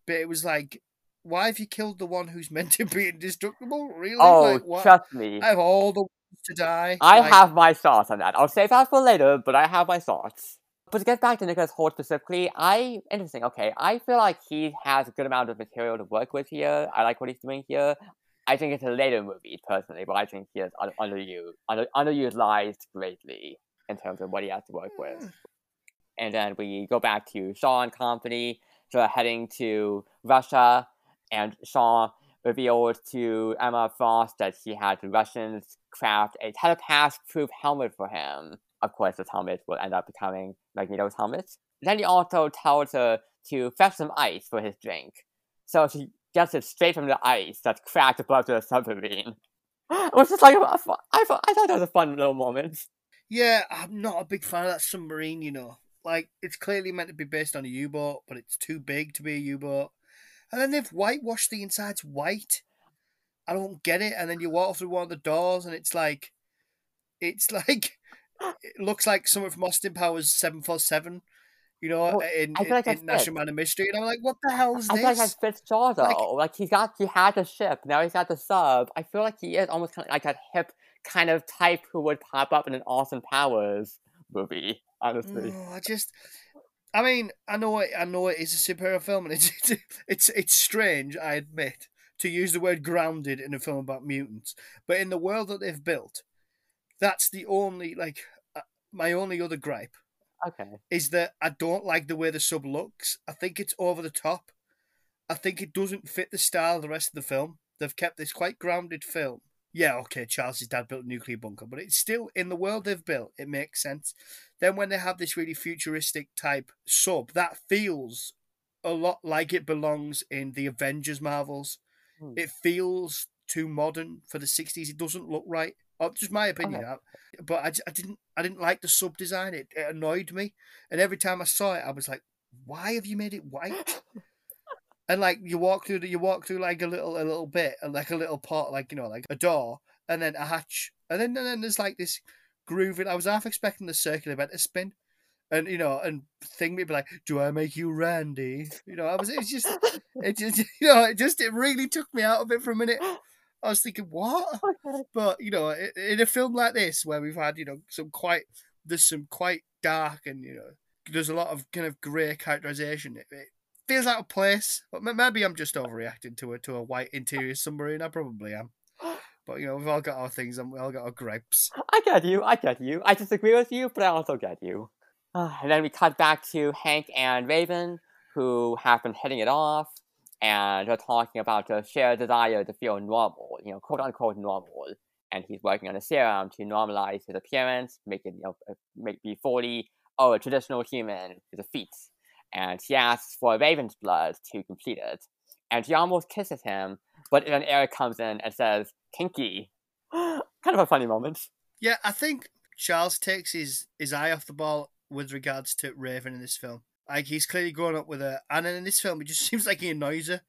but it was like, why have you killed the one who's *laughs* meant to be indestructible? Really? Oh, like, trust me. I have all the ones to die. I like... have my thoughts on that. I'll save that for later, but I have my thoughts. But to get back to Nicholas Hoult specifically, I interesting. Okay, I feel like he has a good amount of material to work with here. I like what he's doing here. I think it's a later movie personally, but I think he is underused, under, underutilized greatly in terms of what he has to work with. Hmm. And then we go back to Shaw and company, so heading to Russia, and Shaw revealed to Emma Frost that he had the Russians craft a telepath-proof helmet for him. Of course, this helmet will end up becoming Magneto's helmet. Then he also tells her to fetch some ice for his drink. So she gets it straight from the ice that's cracked above the submarine. *laughs* It was just like, I thought, I thought that was a fun little moment. Yeah, I'm not a big fan of that submarine, you know. Like, it's clearly meant to be based on a U boat, but it's too big to be a U boat. And then they've whitewashed the insides white. I don't get it. And then you walk through one of the doors, and it's like, it's *laughs* like, it looks like someone from Austin Powers 747 you know, well, in, I feel like in, in National Man of Mystery, and I'm like, what the hell is I this? I feel like that fits Shaw though. Like, like he's got, he had the ship, now he's got the sub. I feel like he is almost kind of like that hip kind of type who would pop up in an Austin Powers movie. Honestly, no, I just, I mean, I know it, I know it is a superhero film, and it's it's it's, it's strange, I admit, to use the word grounded in a film about mutants, but in the world that they've built, that's the only like uh, my only other gripe Okay. Is that I don't like the way the sub looks. I think it's over the top. I think it doesn't fit the style of the rest of the film. They've kept this quite grounded film. Yeah, okay, Charles's dad built a nuclear bunker, but it's still in the world they've built, it makes sense. Then when they have this really futuristic type sub, that feels a lot like it belongs in the Avengers Marvels. Hmm. It feels too modern for the 60s. It doesn't look right. Oh, just my opinion. Okay. But I, I didn't I didn't like the sub design. It, it annoyed me, and every time I saw it, I was like, "Why have you made it white?" *laughs* and like you walk through the, you walk through like a little a little bit, like a little part, like you know, like a door, and then a hatch, and then and then there's like this grooving. I was half expecting the circular bed to spin, and you know, and thing me be like, "Do I make you Randy?" You know, I was. It's just, it just, *laughs* you know, it just, it really took me out of it for a minute. I was thinking, what? *laughs* Okay. But you know, in a film like this, where we've had you know some quite there's some quite dark and you know there's a lot of kind of grey characterization. It, it, feels out of place. But maybe I'm just overreacting to a to a white interior submarine. I probably am. *gasps* But you know, we've all got our things and we all got our gripes. I get you. I get you. I disagree with you, but I also get you. Uh, *sighs* and then we cut back to Hank and Raven, who have been hitting it off and they're talking about the shared desire to feel normal, you know, quote unquote normal. And he's working on a serum to normalize his appearance, make it, you know, uh, make be fully, oh, a traditional human a feat. And he asks for Raven's blood to complete it. And she almost kisses him, but then Erik comes in and says, kinky. *gasps* kind of a funny moment. Yeah, I think Charles takes his, his eye off the ball with regards to Raven in this film. Like he's clearly grown up with her, and then in this film, it just *laughs* seems like he annoys her,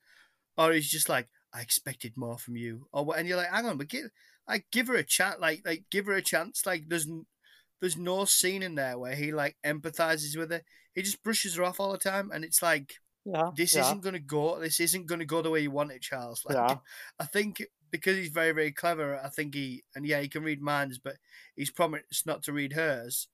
or he's just like, I expected more from you. Or what? And you're like, hang on, but give, like, give her a chat. Like, like, give her a chance. Like, there's, there's no scene in there where he like empathizes with her. He just brushes her off all the time, and it's like, Yeah. this yeah. isn't gonna go. This isn't gonna go the way you want it, Charles. Like, Yeah. *laughs* I think because he's very, very clever. I think he and yeah, he can read minds, but he's promised not to read hers.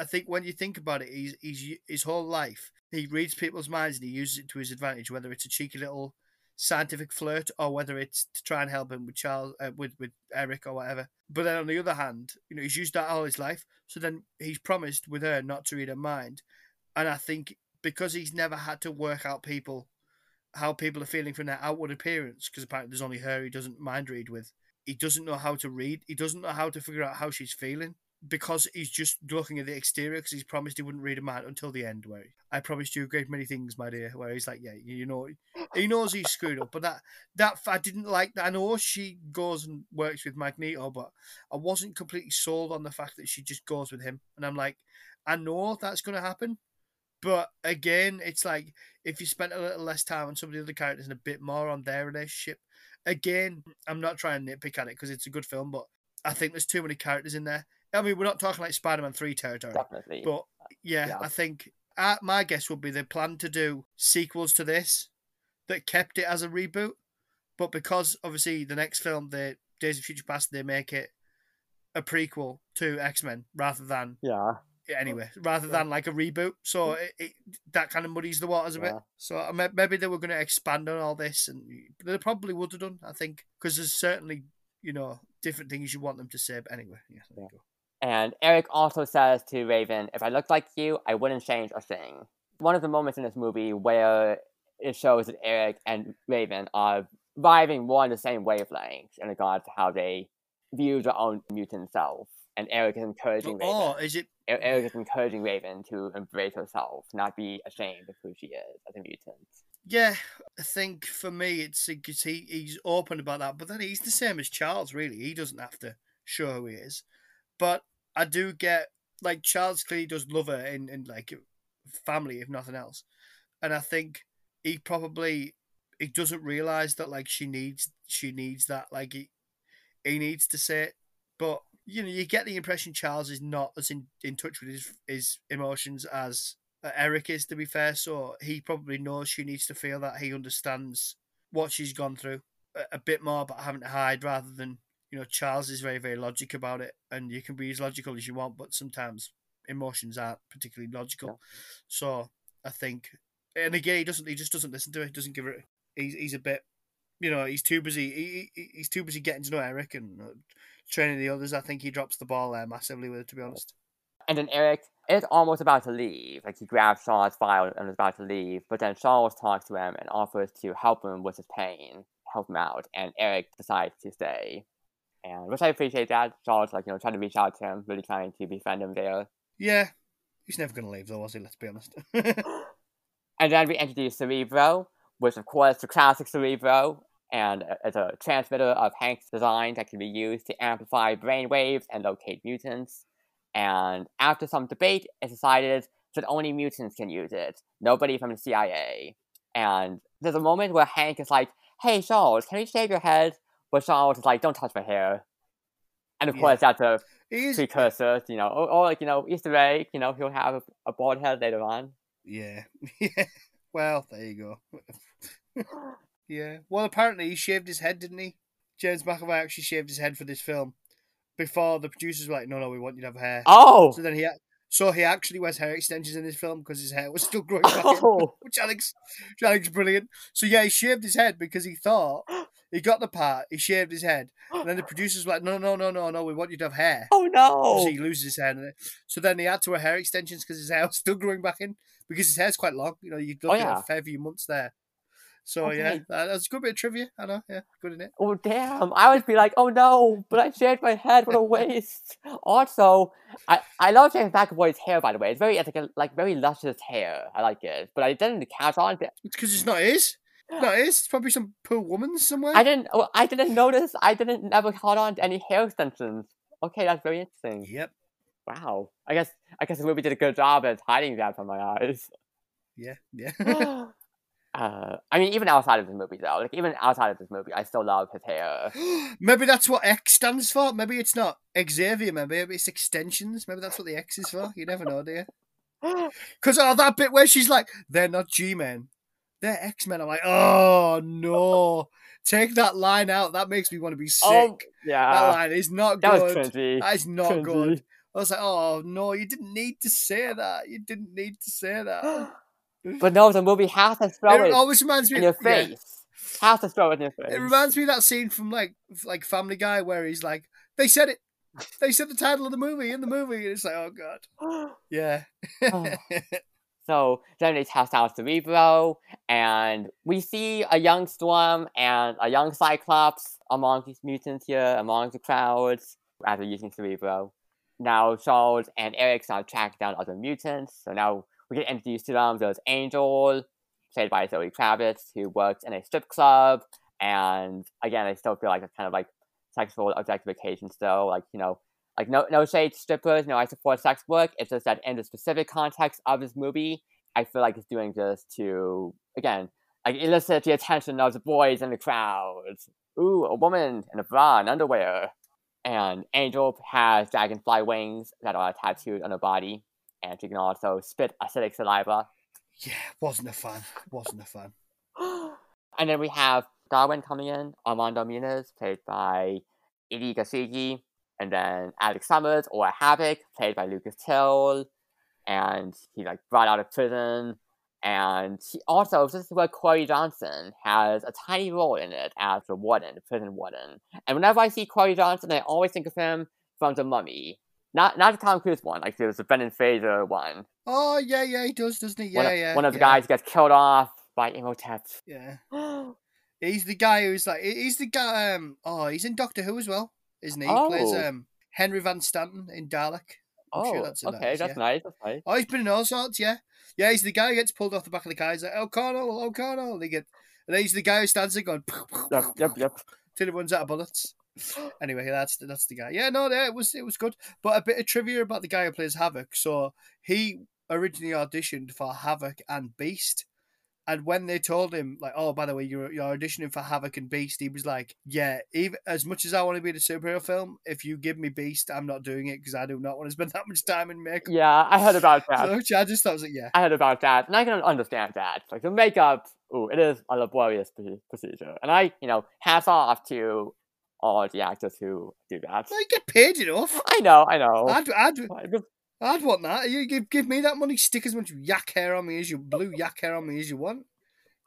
I think when you think about it, he's he's his whole life he reads people's minds and he uses it to his advantage. Whether it's a cheeky little scientific flirt or whether it's to try and help him with Charles, uh, with with Erik or whatever. But then on the other hand, you know, he's used that all his life. So then he's promised with her not to read her mind, and I think because he's never had to work out people how people are feeling from their outward appearance, because apparently there's only her he doesn't mind read with. He doesn't know how to read. He doesn't know how to figure out how she's feeling because he's just looking at the exterior because he's promised he wouldn't read a mind until the end where I promised you a great many things my dear where he's like yeah you know he knows he's screwed up. But that that I didn't like that. I know she goes and works with Magneto but I wasn't completely sold on the fact that she just goes with him. And I'm like I know that's going to happen but again it's like if you spent a little less time on some of the other characters and a bit more on their relationship again I'm not trying to nitpick at it because it's a good film but I think there's too many characters in there I mean, we're not talking like Spider-Man Three territory, Definitely. but yeah, Yeah. I think uh, my guess would be they plan to do sequels to this that kept it as a reboot, but because obviously the next film, the Days of Future Past, they make it a prequel to X Men rather than yeah. anyway, rather than like a reboot. So it, it, that kind of muddies the waters a bit. So uh, maybe they were going to expand on all this, and they probably would have done. I think because there's certainly you know different things you want them to say. But anyway, yeah, there you go. And Erik also says to Raven, if I looked like you, I wouldn't change a thing. One of the moments in this movie where it shows that Erik and Raven are vibing more on the same wavelength in regards to how they view their own mutant self. And Erik is encouraging Raven. Oh, is it? Er- Erik is encouraging Raven to embrace herself, not be ashamed of who she is as a mutant. Yeah, I think for me it's because he, he's open about that, but then he's the same as Charles. Really, he doesn't have to show who he is. But I do get like Charles clearly does love her in, in like family, if nothing else, and I think he probably he doesn't realize that like she needs she needs that like he he needs to say it, but you know you get the impression Charles is not as in, in touch with his his emotions as uh, Erik is to be fair, so he probably knows she needs to feel that. He understands what she's gone through a, a bit more, but having to hide rather than you know Charles is very very logic about it, and you can be as logical as you want, but sometimes emotions aren't particularly logical. So I think, and again, he doesn't he just doesn't listen to it. Doesn't give it. He's he's a bit, you know, he's too busy. He, he he's too busy getting to know Erik and uh, training the others. I think he drops the ball there massively with it, to be honest. And then Erik is almost about to leave. Like he grabs Charles' file and is about to leave, but then Charles talks to him and offers to help him with his pain, help him out, and Erik decides to stay. And which I appreciate that. Charles like, you know, trying to reach out to him, really trying to befriend him there. Yeah, he's never going to leave though, was he? Let's be honest. *laughs* And then we introduce Cerebro, which of course the classic Cerebro, and uh, it's a transmitter of Hank's design that can be used to amplify brainwaves and locate mutants. And after some debate, it's decided that only mutants can use it, nobody from the CIA. And there's a moment where Hank is like, "Hey Charles, can you shave your head?" But Charles is like, "Don't touch my hair." And of Yeah. course, that's a precursor, you know, or, or like you know, Easter egg. You know, he'll have a, a bald head later on. Yeah, *laughs* yeah. Well, there you go. *laughs* yeah. Well, apparently he shaved his head, didn't he? James McAvoy actually shaved his head for this film before the producers were like, "No, no, we want you to have hair." Oh, So then he, so he actually wears hair extensions in this film because his hair was still *laughs* growing back, oh, which I think's, which think's brilliant. So yeah, he shaved his head because he thought *gasps* he got the part. He shaved his head, *gasps* and then the producers were like, "No, no, no, no, no, we want you to have hair." oh no! So he loses his hair. So then he had to wear hair extensions because his hair was still growing back in because his hair's quite long. You know, you'd look Oh, at a fair few months there. So yeah, Okay. that- that's a good bit of trivia. I know. Yeah, good in it. Oh damn! I would be like, oh no! But I shaved my head. What a waste. also, I I love James McAvoy's hair. By the way, it's very it's like a, like very luscious hair. I like it. But I didn't catch on. To, It's because it's not his. Not his. Probably some poor woman somewhere. I didn't. oh, I didn't notice. I didn't never caught on to any hair extensions. Okay, that's very interesting. Yep. Wow. I guess I guess the movie did a good job at hiding that from my eyes. Yeah. Yeah. *laughs* Uh, I mean, even outside of this movie, though, like even outside of this movie, I still love his hair. *gasps* maybe that's what X stands for. Maybe it's not Xavier. Maybe it's extensions. Maybe that's what the X is for. You never know, do you? *laughs* Because oh, that bit where she's like, "They're not G-men, they're X-men." I'm like, "Oh no." Take that line out. That makes me want to be oh, sick. Oh, yeah. That line is not that good. Was cringy. That is not good. I was like, oh no, you didn't need to say that. You didn't need to say that. *gasps* but no, the movie has to throw it, it always reminds me in your face. Yeah. Has to throw it in your face. It reminds me of that scene from like like Family Guy where he's like, they said it. They said the title of the movie in the movie, and it's like, oh god, *gasps* yeah. oh. *laughs* So then they test out Cerebro, and we see a young Storm and a young Cyclops among these mutants here, among the crowds, as they're using Cerebro. Now Charles and Erik start tracking down other mutants, so now we get introduced to them. There's Angel, played by Zoe Kravitz, who works in a strip club, and again, I still feel like it's kind of like sexual objectification still, like, you know, like no no shade strippers, no I support sex work. It's just that in the specific context of this movie, I feel like it's doing this to again like elicit the attention of the boys in the crowd. Ooh, a woman in a bra and underwear. And Angel has dragonfly wings that are tattooed on her body, and she can also spit acidic saliva. Yeah, wasn't a fan. Wasn't a fan. *gasps* and then we have Darwin coming in, Armando Muniz, played by Edi Gathegi, and then Alex Summers or Havoc, played by Lucas Till, and he like brought out of prison. And he also, this is where Corey Johnson has a tiny role in it as the warden, the prison warden. And whenever I see Corey Johnson, I always think of him from The Mummy. Not not the Tom Cruise one, like there's the Brendan Fraser one. Oh yeah, yeah, he does, doesn't he? Yeah, one of, yeah. One of the yeah. guys gets killed off by Imhotep. Yeah. *gasps* he's the guy who's like he's the guy um oh he's in Doctor Who as well, isn't he? He oh. plays um Henry Van Statten in Dalek. I'm oh, sure that's okay, nice, that's yeah. nice. That's nice. Oh, he's been in all sorts, yeah. Yeah, he's the guy who gets pulled off the back of the car. He's like, O'Connell, O'Connell. They get, and he's the guy who stands there going, Yep, yep, yep. till he runs out of bullets. *gasps* Anyway, that's that's the guy. Yeah, no, yeah, it was it was good. But a bit of trivia about the guy who plays Havoc. So he originally auditioned for Havoc and Beast. And when they told him, like, oh, by the way, you're, you're auditioning for Havoc and Beast, he was like, yeah, even as much as I want to be in a superhero film, if you give me Beast, I'm not doing it because I do not want to spend that much time in makeup. Yeah, I heard about that. So, which I just thought was like, yeah. I heard about that, and I can understand that. Like the makeup, ooh, it is a laborious procedure, and I, you know, hats off to all the actors who do that. You get paid enough. I know, I know. I'd, I'd, I'd want that. You give, give me that money, stick as much yak hair on me as you blue yak hair on me as you want.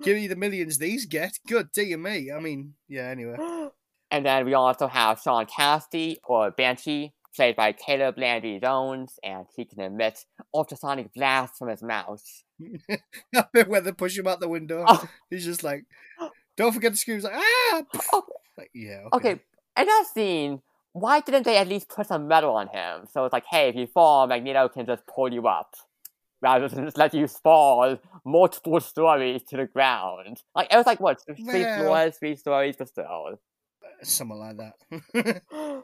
Give me the millions these get. Good, dear me. I mean, yeah. Anyway. *gasps* And then we also have Sean Cassidy or Banshee, played by Caleb Landry Jones, and he can emit ultrasonic blasts from his mouth. *laughs* Where they push him out the window, Oh. he's just like, "Don't forget to scream." He's like, "Ah!" *gasps* Like, yeah. Okay, in that scene, why didn't they at least put some metal on him? So it's like, hey, if you fall, Magneto can just pull you up. Rather than *laughs* just let you fall multiple stories to the ground. Like, it was like, what, three Well- floors, three stories, but still. Something like that. *laughs*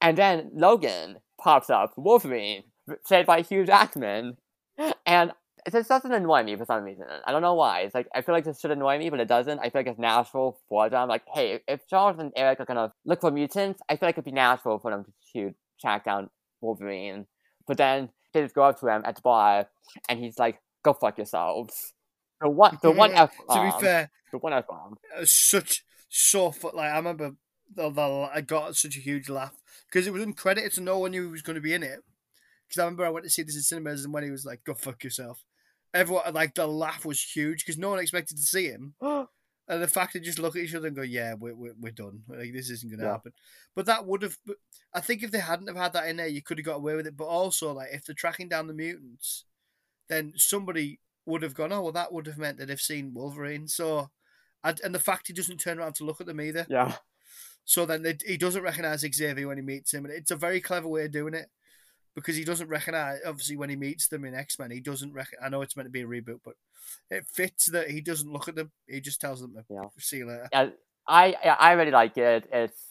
and then Logan pops up, Wolverine, played by Hugh Jackman. And this doesn't annoy me for some reason. I don't know why. It's like I feel like this should annoy me, but it doesn't. I feel like it's natural for them. Like, hey, if Charles and Erik are gonna look for mutants, I feel like it'd be natural for them to track down Wolverine. But then they just go up to him at the bar, and he's like, "Go fuck yourselves." The one, the one F to be fair, the one F bomb. Uh, such so like I remember the, the, I got such a huge laugh because it was uncredited, so no one knew he was going to be in it. Because I remember I went to see this in cinemas, and when he was like, "Go fuck yourself," everyone like the laugh was huge because no one expected to see him. *gasps* And the fact they just look at each other and go, "Yeah, we're we're, we're done. Like this isn't going to Yeah. happen." But that would have. I think if they hadn't have had that in there, you could have got away with it. But also, like if they're tracking down the mutants, then somebody would have gone, "Oh, well, that would have meant that they've seen Wolverine." So, and, and the fact he doesn't turn around to look at them either. yeah. So then they, he doesn't recognize Xavier when he meets him, and it's a very clever way of doing it because he doesn't recognize. Obviously, when he meets them in X Men, he doesn't. Rec- I know it's meant to be a reboot, but it fits that he doesn't look at them. He just tells them to Yeah. see you later. yeah, I I I really like it. It's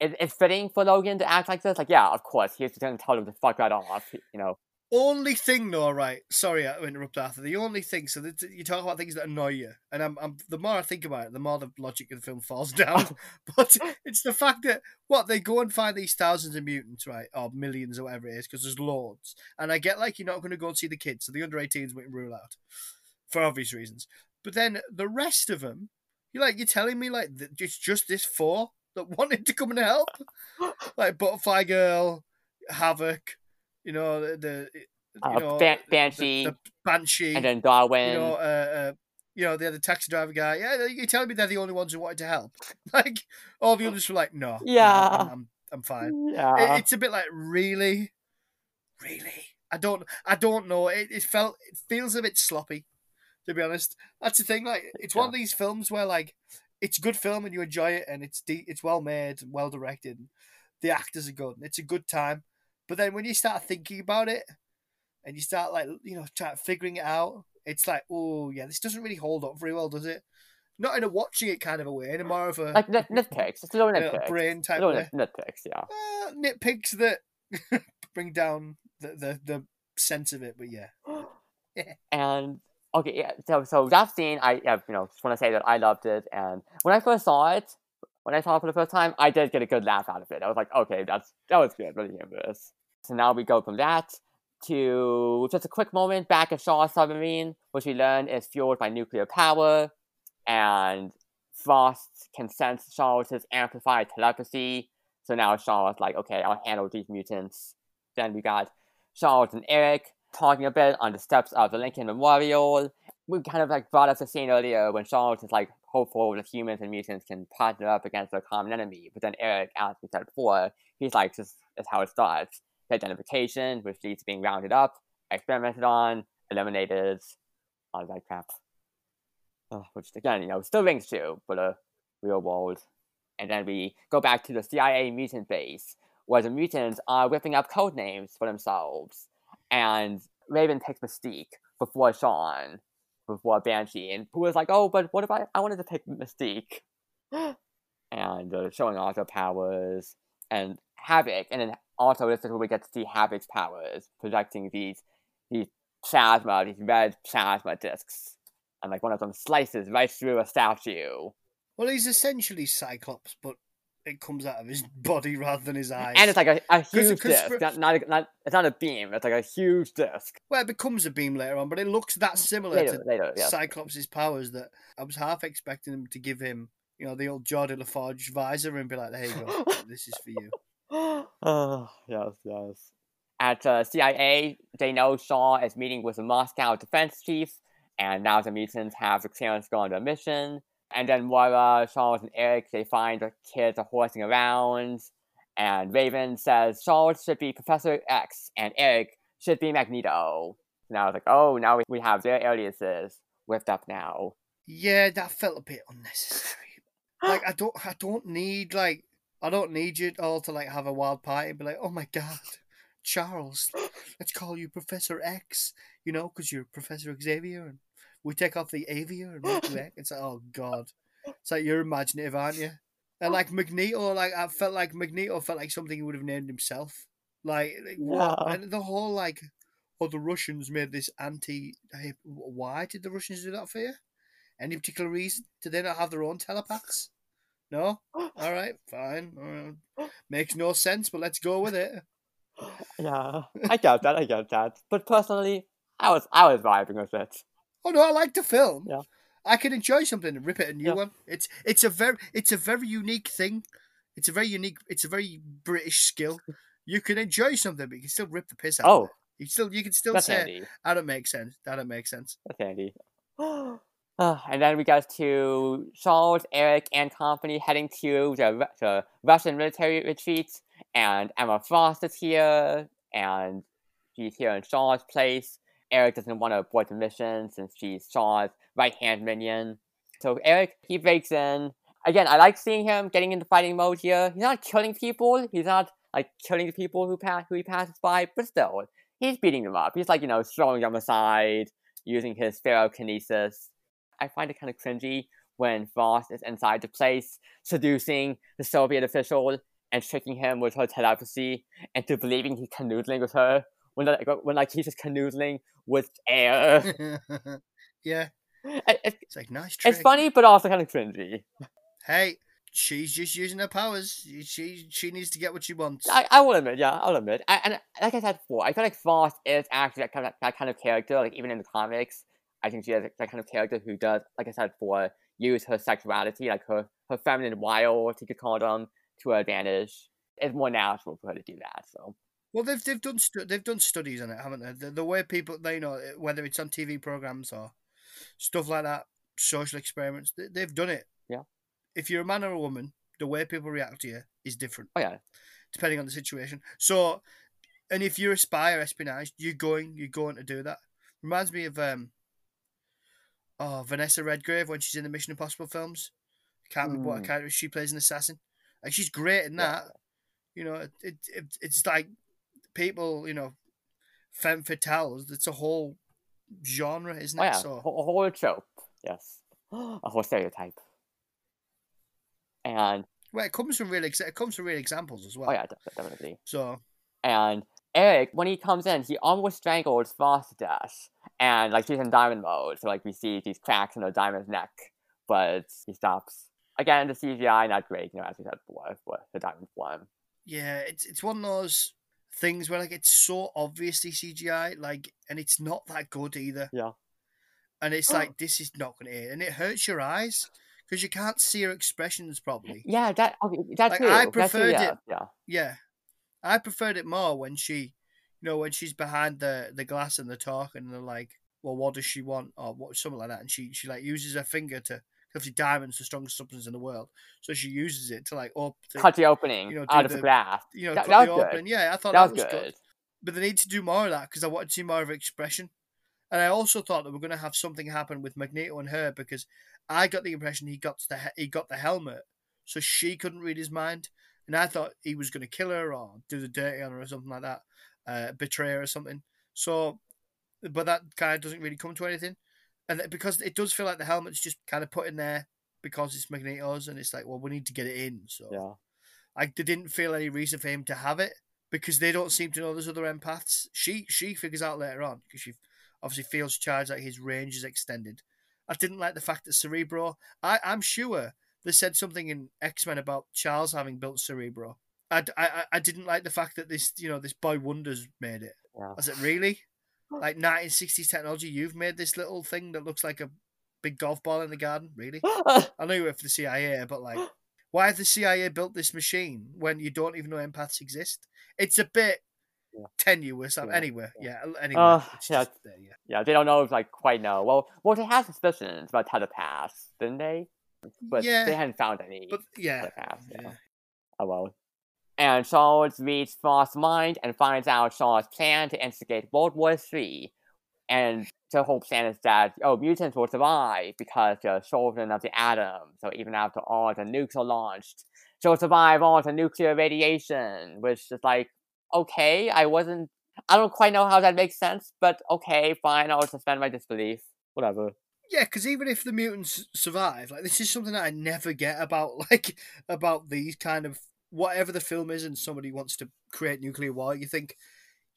it, it's fitting for Logan to act like this. Like, yeah, of course, he's just gonna tell him to fuck right off. You know, only thing, though, right? Sorry, I interrupt Arthur. The only thing, so that you talk about things that annoy you, and I'm, I'm the more I think about it, the more the logic of the film falls *laughs* down. *laughs* but it's the fact that what they go and find these thousands of mutants, right, or millions or whatever it is, because there's loads. And I get like you're not going to go and see the kids, so the under 18s we can rule out for obvious reasons. But then the rest of them, you're like, you're telling me like it's just this four that *laughs* wanted to come and help, like Butterfly Girl, Havoc you know the, the you know Ban- Banshee, the, the, Banshee, and then Darwin. You know, uh, uh, you know, the other taxi driver guy. Yeah, you're telling me they're the only ones who wanted to help. *laughs* Like all the others were like, no, yeah, no, I'm, I'm, I'm, fine. Yeah, it, it's a bit like really, really. I don't, I don't know. It, it felt, it feels a bit sloppy, to be honest. That's the thing. Like, it's yeah. one of these films where like, it's a good film and you enjoy it and it's de- it's well made, well directed. The actors are good. It's a good time but then when you start thinking about it and you start like you know trying figuring it out, it's like, oh yeah, this doesn't really hold up very well, does it? Not in a watching it kind of a way, in a more of a like nitpicks. It's a little *laughs* nitpicks. brain type little way. nitpicks, yeah. Uh, nitpicks that *laughs* bring down the, the the sense of it, but yeah. *gasps* and okay, yeah. So so that scene, I yeah, you know just want to say that I loved it, and when I first saw it, when I saw it for the first time, I did get a good laugh out of it. I was like, okay, that's that was good, really humorous. So now we go from that to just a quick moment back at Shaw's submarine, which we learn is fueled by nuclear power, and Frost can sense Charles' amplified telepathy. So now Charles like, okay, I'll handle these mutants. Then we got Charles and Erik talking a bit on the steps of the Lincoln Memorial. We kind of like brought us a scene earlier when Charles is like hopeful that humans and mutants can partner up against their common enemy. But then Erik, as we said before, he's like, this is how it starts identification, which leads to being rounded up, experimented on, eliminated, all that crap. Which again, you know, still rings true for the real world. And then we go back to the CIA mutant base, where the mutants are whipping up code names for themselves. And Raven takes Mystique before Sean, before Banshee, and who was like, oh, but what if I, I wanted to take Mystique? *gasps* and uh, showing off their powers, and Havoc, and then also this is where we get to see Havoc's powers, projecting these these plasma, these red plasma discs, and like one of them slices right through a statue. Well, he's essentially Cyclops, but it comes out of his *laughs* body rather than his eyes. And it's like a, a huge disc. For... Not, not, not, it's not a beam, it's like a huge disc. Well, it becomes a beam later on, but it looks that similar later, to later, yeah. Cyclops' powers that I was half expecting him to give him, you know, the old Geordi La Forge visor and be like, there you go, *laughs* this is for you *sighs* oh, yes, yes. At uh, CIA, they know Shaw is meeting with the Moscow defense chief, and now the mutants have the clearance to go on their mission. And then Moira, Charles, and Erik, they find the kids are horsing around, and Raven says Charles should be Professor X, and Erik should be Magneto. Now it's like, oh, now we, we have their aliases whipped up now. Yeah, that felt a bit unnecessary. Like *gasps* I don't, I don't need like I don't need you all to like have a wild party and be like, oh my god, Charles, *gasps* let's call you Professor X, you know, because you're Professor Xavier, and we take off the Avia and make you *gasps* X. It's like, oh god, it's like you're imaginative, aren't you? And like Magneto, like I felt like Magneto felt like something he would have named himself. Like, like? Yeah. And the whole like, oh, the Russians made this anti. Why did the Russians do that for you? Any particular reason? Did they not have their own telepaths? No? *gasps* All right, fine. Makes no sense, but let's go with it. *laughs* Yeah, I get that. I get that. But personally, I was I was vibing with it. Oh no, I like the film. Yeah, I can enjoy something and rip it a new yeah. one. It's it's a very it's a very unique thing. It's a very unique. It's a very British skill. You can enjoy something, but you can still rip the piss out. Oh, of it. you still you can still That's say handy. that don't make sense. That don't make sense. That's handy. *gasps* *gasps* Uh, and then we got to Charles, Erik, and company heading to the, the Russian military retreat. And Emma Frost is here, and she's here in Charles' place. Erik doesn't want to abort the mission since she's Charles' right hand minion. So Erik, he breaks in. Again, I like seeing him getting into fighting mode here. He's not killing people. He's not like killing the people who pass who he passes by, but still, he's beating them up. He's like you know throwing them aside, using his ferrokinesis I find it kind of cringy when Frost is inside the place, seducing the Soviet official and tricking him with her telepathy into believing he's canoodling with her when like, when like he's just canoodling with air. *laughs* yeah, It- it's, it's like nice trick. it's funny, but also kind of cringy. Hey, she's just using her powers. She she needs to get what she wants. I, I will admit, yeah, I'll admit. I, and like I said before, I feel like Frost is actually that kind of that kind of character. Like even in the comics, I think she is that kind of character who does, like I said before, use her sexuality, like her her feminine wiles, you could call them, to her advantage. It's more natural for her to do that. So Well, they've they've done stu- they've done studies on it, haven't they? The, the way people they know whether it's on TV programs or stuff like that, social experiments, they, they've done it. Yeah. If you're a man or a woman, the way people react to you is different oh yeah, depending on the situation. So, and if you're a spy or espionage, you're going you're going to do that. Reminds me of um. Oh, Vanessa Redgrave when she's in the Mission Impossible films. Can't remember what Mm. character she plays an assassin. Like she's great in Yeah. that. You know, it, it, it it's like people, you know, femme fatales. It's a whole genre, isn't oh it? yeah, So a whole, trope. Yes, *gasps* a whole stereotype. And well, it comes from real exa- it comes from real examples as well. oh yeah, definitely. So And Erik, when he comes in, he almost strangles Frost to death. And like she's in diamond mode, so like we see these cracks in her diamond's neck, but he stops. Again, the CGI not great, you know, as we said before, for the diamond form. yeah, it's it's one of those things where like it's so obviously CGI, like, and it's not that good either. Yeah. And it's oh. like this is not going to hit, and it hurts your eyes because you can't see her expressions properly. Yeah, that okay, that Like, too. I that too, preferred yeah, it- Yeah. Yeah, I preferred it more when she, you know, when she's behind the the glass and they're talking and they're like, "Well, what does she want?" or what something like that, and she she like uses her finger to. Obviously, diamond's the strongest substance in the world, so she uses it to like up, to, Cut the opening you know, out do of the the- glass. you know, that- cut that the was good. open. Yeah, I thought That that, was good. good. But they need to do more of that because I want to see more of her expression. And I also thought that we're going to have something happen with Magneto and her because I got the impression he got the he- he got the helmet, so she couldn't read his mind, and I thought he was going to kill her or do the dirty on her or something like that, uh, betrayer or something. So, but that kind of doesn't really come to anything, and because it does feel like the helmet's just kind of put in there because it's Magneto's, and it's like, well, we need to get it in. So, Yeah. like they didn't feel any reason for him to have it because they don't seem to know there's other empaths. She she figures out later on because she obviously feels charged like his range is extended. I didn't like the fact that Cerebro. I I'm sure they said something in X Men about Charles having built Cerebro. I, I, I didn't like the fact that this you know this boy wonders made it. Yeah. I said really, like 1960s technology. You've made this little thing that looks like a big golf ball in the garden. Really? *gasps* I know you work for the CIA, but like, *gasps* why has the CIA built this machine when you don't even know empaths exist? It's a bit Yeah. tenuous. Yeah, Anyway, yeah. yeah. Anyway, Uh, yeah. there, yeah. yeah, they don't know if like quite know. Well, well, they had suspicions about telepaths, didn't they? But yeah, they hadn't found any but yeah, telepaths. Yeah. yeah. Oh well. And Charles reads Frost's mind and finds out Charles' plan to instigate World War III. And the whole plan is that, oh, mutants will survive because they're children of the atom. So even after all the nukes are launched, they'll survive all the nuclear radiation. Which is like, okay, I wasn't. I don't quite know how that makes sense, but okay, fine, I'll suspend my disbelief. Whatever. Yeah, because even if the mutants survive, like this is something that I never get about *laughs* like about these kind of whatever the film is, and somebody wants to create nuclear war. You think,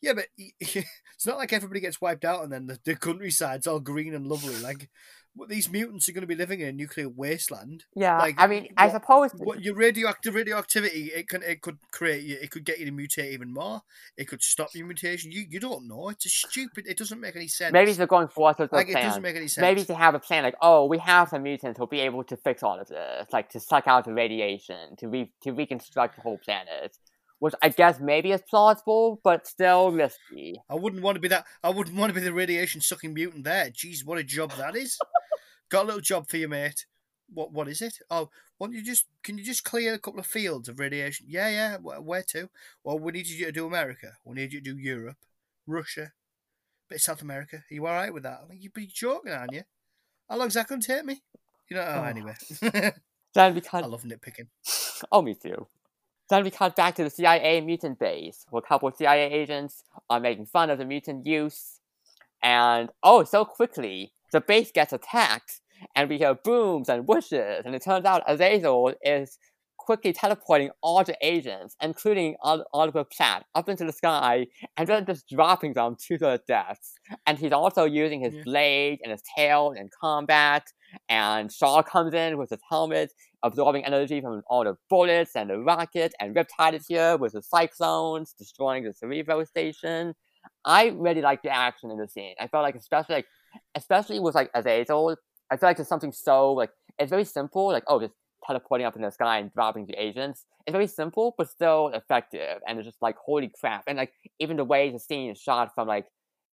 yeah, but *laughs* it's not like everybody gets wiped out and then the, the countryside's all green and lovely. Like these mutants are going to be living in a nuclear wasteland. Yeah, Like, I mean, I suppose. What your radioactive radioactivity it can it could create you it could get you to mutate even more. It could stop your mutation. You you don't know. It's a stupid. It doesn't make any sense. Maybe they're going forth with like it doesn't make any sense. Maybe they have a plan like, oh, we have some mutants who'll be able to fix all of this, like to suck out the radiation, to re- to reconstruct the whole planet. Which I guess maybe is plausible, but still risky. I wouldn't want to be that. I wouldn't want to be the radiation sucking mutant there. Jeez, what a job that is. *laughs* Got a little job for you, mate. What what is it? Oh, why don't you just can you just clear a couple of fields of radiation? Yeah, yeah. Wh- Where to? Well, we need you to do America. We need you to do Europe, Russia, bit of South America. Are you all right with that? I mean, you'd be joking, aren't you? How long's that going to take me? You know. Oh, Oh. anyway. *laughs* Then we can. *laughs* I love nitpicking. Oh, me too. Then we cut back to the CIA mutant base, where a couple of CIA agents are making fun of the mutant use, and oh, so quickly the base gets attacked, and we hear booms and whooshes, and it turns out Azazel is quickly teleporting all the agents, including Oliver Platt, up into the sky and then just dropping them to their deaths. And he's also using his blade and his tail in combat. And Shaw comes in with his helmet, absorbing energy from all the bullets and the rockets. And Riptide is here with the cyclones, destroying the Cerebro station. I really like the action in the scene. I felt like, especially like, especially with like Azazel, I feel like there's something so like it's very simple. Like oh, just teleporting up in the sky and dropping the agents. It's very simple, but still effective. And it's just like, holy crap. And like, even the way the scene is shot from like,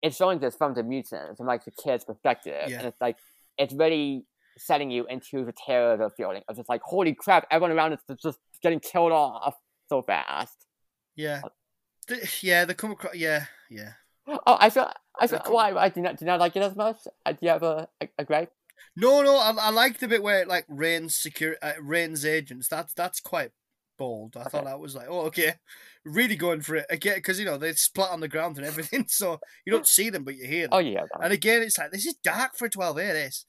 it's showing this from the mutants, from like the kid's perspective. Yeah. And it's like, it's really setting you into the terror of the feeling of just like, holy crap, everyone around us is just getting killed off so fast. Yeah. The, yeah, they come across, yeah, yeah. Oh, I feel, I feel, why, I did not, did not like it as much. Uh, do you have a, a, a gripe? No, no, I, I like the bit where it, like Rain's secure, uh, Reign's agents. That's that's quite bold. I okay. thought that was like, oh, okay, really going for it again because you know they splat on the ground and everything, *laughs* so you don't *laughs* see them but you hear them. Oh yeah. And again, it's like this is dark for twelve A. This.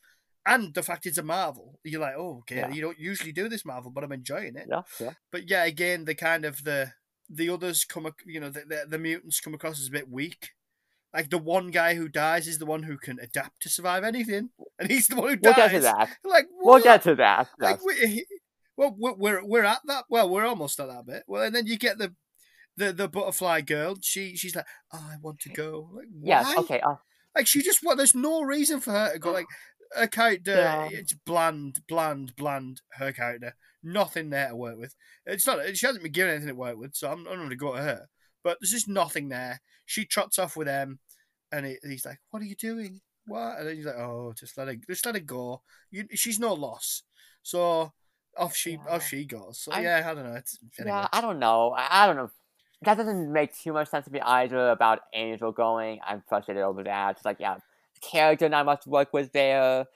And the fact it's a Marvel, you're like, oh, okay, yeah. you don't usually do this Marvel, but I'm enjoying it. Yeah, yeah. But yeah, again, the kind of the the others come, you know, the, the, the mutants come across as a bit weak like the one guy who dies is the one who can adapt to survive anything, and he's the one who dies. We'll get to that. Like what? we'll get to that. Like we, well, we're we're at that. Well, we're almost at that bit. Well, and then you get the the the butterfly girl. She she's like, oh, I want to go. Like, yeah, okay. Uh... Like she just what? There's no reason for her to go. Like her character, yeah. it's bland, bland, bland. Her character, nothing there to work with. It's not. She hasn't been given anything to work with, so I'm, I'm going to go to her. But there's just nothing there. She trots off with them, and he, he's like, "What are you doing? What?" And then he's like, "Oh, just let it, just let it go. You, she's no loss." So off she, yeah. off she goes. So I, yeah, I don't know. It's, anyway. Yeah, I don't know. I, I don't know. That doesn't make too much sense to me either about Angel going. I'm frustrated over that. It's like, yeah, character not much work with there.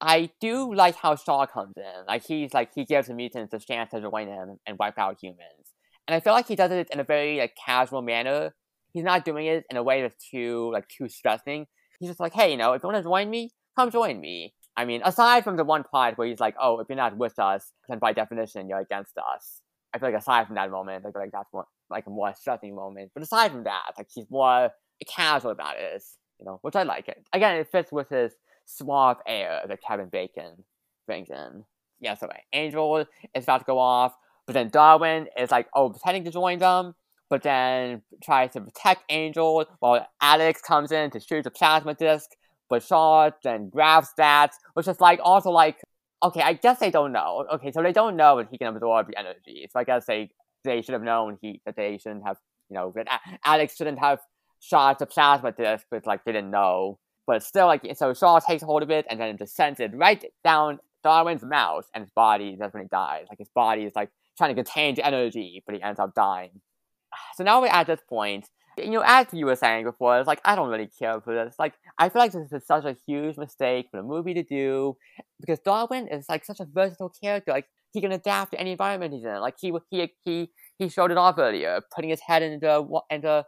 I do like how Shaw comes in. Like he's like he gives the mutants a chance to join him and wipe out humans. And I feel like he does it in a very like casual manner. He's not doing it in a way that's too like too stressing. He's just like, hey, you know, if you want to join me, come join me. I mean, aside from the one part where he's like, oh, if you're not with us, then by definition you're against us. I feel like aside from that moment, like like that's more like a more stressing moment. But aside from that, like he's more casual about it, you know, which I like it. Again, it fits with his suave air that Kevin Bacon brings in. Yeah, so Angel is about to go off. But then Darwin is like, oh, pretending to join them, but then tries to protect Angel while Alex comes in to shoot the plasma disc. But Shaw then grabs that, which is like also like, okay, I guess they don't know. Okay, so they don't know that he can absorb the energy. So I guess they they should have known he that they shouldn't have, you know, that Alex shouldn't have shot the plasma disc, but like didn't know. But still, like so, Shaw takes hold of it and then just sends it right down Darwin's mouth, and his body doesn't when he dies. Like his body is like trying to contain the energy, but he ends up dying. *sighs* So now we're at this point. You know, as you were saying before, it's like I don't really care for this. Like I feel like this is such a huge mistake for the movie to do because Darwin is like such a versatile character. Like he can adapt to any environment he's in. Like he he he he showed it off earlier, putting his head into into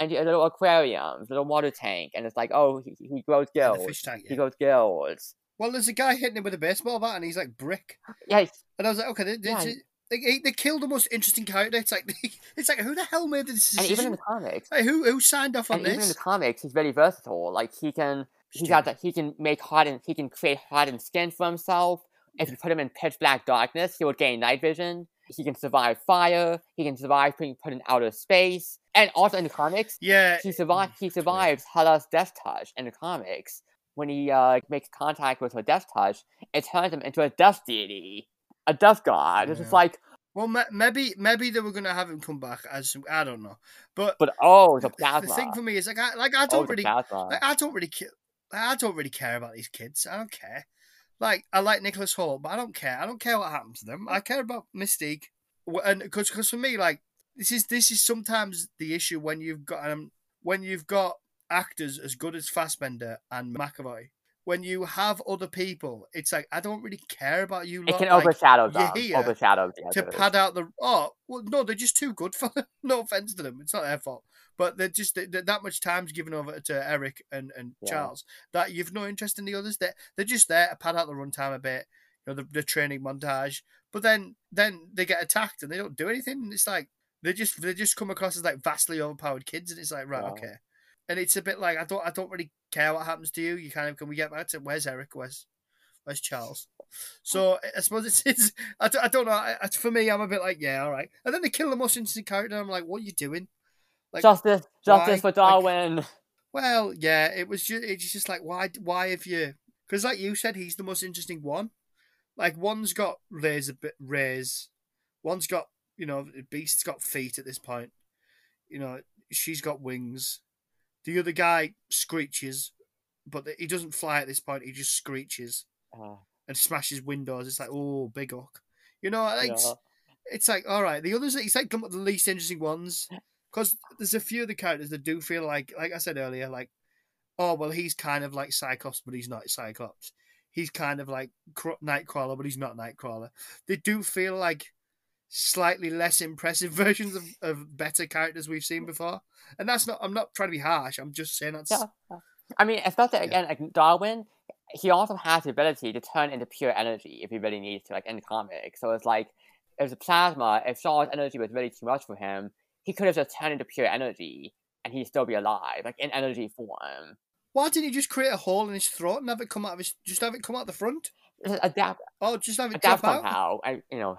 into a little aquarium, little water tank, and it's like, oh, he, he grows gills. Tank, yeah. He grows gills. Well, there's a guy hitting him with a baseball bat, and he's like brick. *gasps* Yeah. And I was like, okay, this, yeah. They, they killed the most interesting character. It's like *laughs* it's like who the hell made this decision? And even in the comics, like, who who signed off on and this? Even in the comics, he's very versatile. Like he can he's got that he can make hardened he can create hardened skin for himself. If you put him in pitch black darkness, he would gain night vision. He can survive fire. He can survive being put in outer space. And also in the comics, yeah, he survives. He survives Hela's death touch in the comics. When he uh, makes contact with her death touch, it turns him into a death deity, a death god. Yeah. It's just like well, maybe maybe they were gonna have him come back as I don't know, but but oh, the. The thing for me is like I like I oh, don't oh, really like, I don't really care. I don't really care about these kids. I don't care. Like I like Nicholas Hoult, but I don't care. I don't care what happens to them. I care about Mystique, and because because for me, like this is this is sometimes the issue when you've got um when you've got actors as good as Fassbender and McAvoy when you have other people, it's like I don't really care about you. It lot. can like, overshadow them. Overshadow to pad out the oh well, no, they're just too good for them. *laughs* no offense to them, it's not their fault, but they're just they're, that much time's given over to Erik and and yeah. Charles that you've no interest in the others. They're, they're just there to pad out the runtime a bit, you know, the, the training montage. But then then they get attacked and they don't do anything. And it's like they just they just come across as like vastly overpowered kids, and it's like right, okay. And it's a bit like I don't I don't really care what happens to you. You kind of can we get back to where's Erik? Where's where's Charles? So I suppose it's, *laughs* it's I, don't, I don't know. I, for me, I'm a bit like yeah, all right. And then they kill the most interesting character. I'm like, what are you doing? Like, justice, justice why? for Darwin. Like, well, yeah, it was just it's just like why why have you? Because like you said, he's the most interesting one. Like one's got rays a bit rays, one's got you know the Beast's got feet at this point. You know she's got wings. The other guy screeches, but he doesn't fly at this point. He just screeches uh, and smashes windows. It's like oh big hook. You know, like, yeah. it's, it's like all right. The others, he's like the least interesting ones because there's a few of the characters that do feel like, like I said earlier, like, oh well, he's kind of like Cyclops, but he's not Cyclops. He's kind of like Nightcrawler, but he's not Nightcrawler. They do feel like slightly less impressive *laughs* versions of, of better characters we've seen before, and that's not. I'm not trying to be harsh. I'm just saying that's. Yeah. I mean, it's not that again, like Darwin, he also has the ability to turn into pure energy if he really needs to, like in the comic. So it's like, if the plasma, if Shaw's energy was really too much for him, he could have just turned into pure energy and he'd still be alive, like in energy form. Why didn't he just create a hole in his throat and have it come out of his? Just have it come out the front. Adapt. Oh, just have it adapt somehow. I, you know,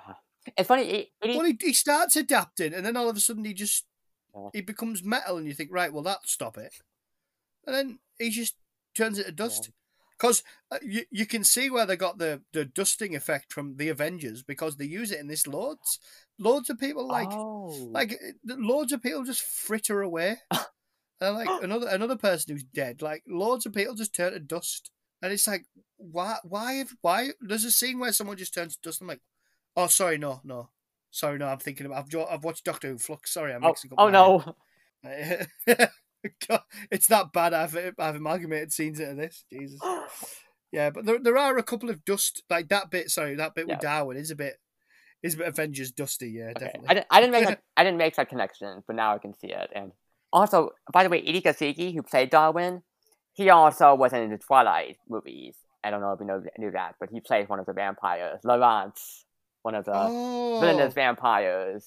it's funny. He, he, well, he, he starts adapting, and then all of a sudden he just yeah. he becomes metal, and you think, right, well, that stop it, and then he just turns it to dust. Because uh, you, you can see where they got the, the dusting effect from the Avengers because they use it in this loads. Loads of people like oh. like uh, loads of people just fritter away. *laughs* and like another another person who's dead, like loads of people just turn to dust. And it's like why why why there's a scene where someone just turns to dust. I'm like, oh sorry, no, no. Sorry, no, I'm thinking about I've, I've watched Doctor Who Flux. Sorry, I'm oh, mixing up. Oh no. *laughs* *laughs* God, *laughs* it's that bad. I've I've amalgamated scenes into this. Jesus. *gasps* Yeah, but there there are a couple of dust like that bit. Sorry, that bit yeah. with Darwin is a bit is a bit Avengers dusty. Yeah, okay. definitely. I didn't, I didn't make *laughs* that, I didn't make that connection, but now I can see it. And also, by the way, Edi Gathegi, who played Darwin, he also was in the Twilight movies. I don't know if you know knew that, but he plays one of the vampires, Laurence, one of the oh. villainous vampires.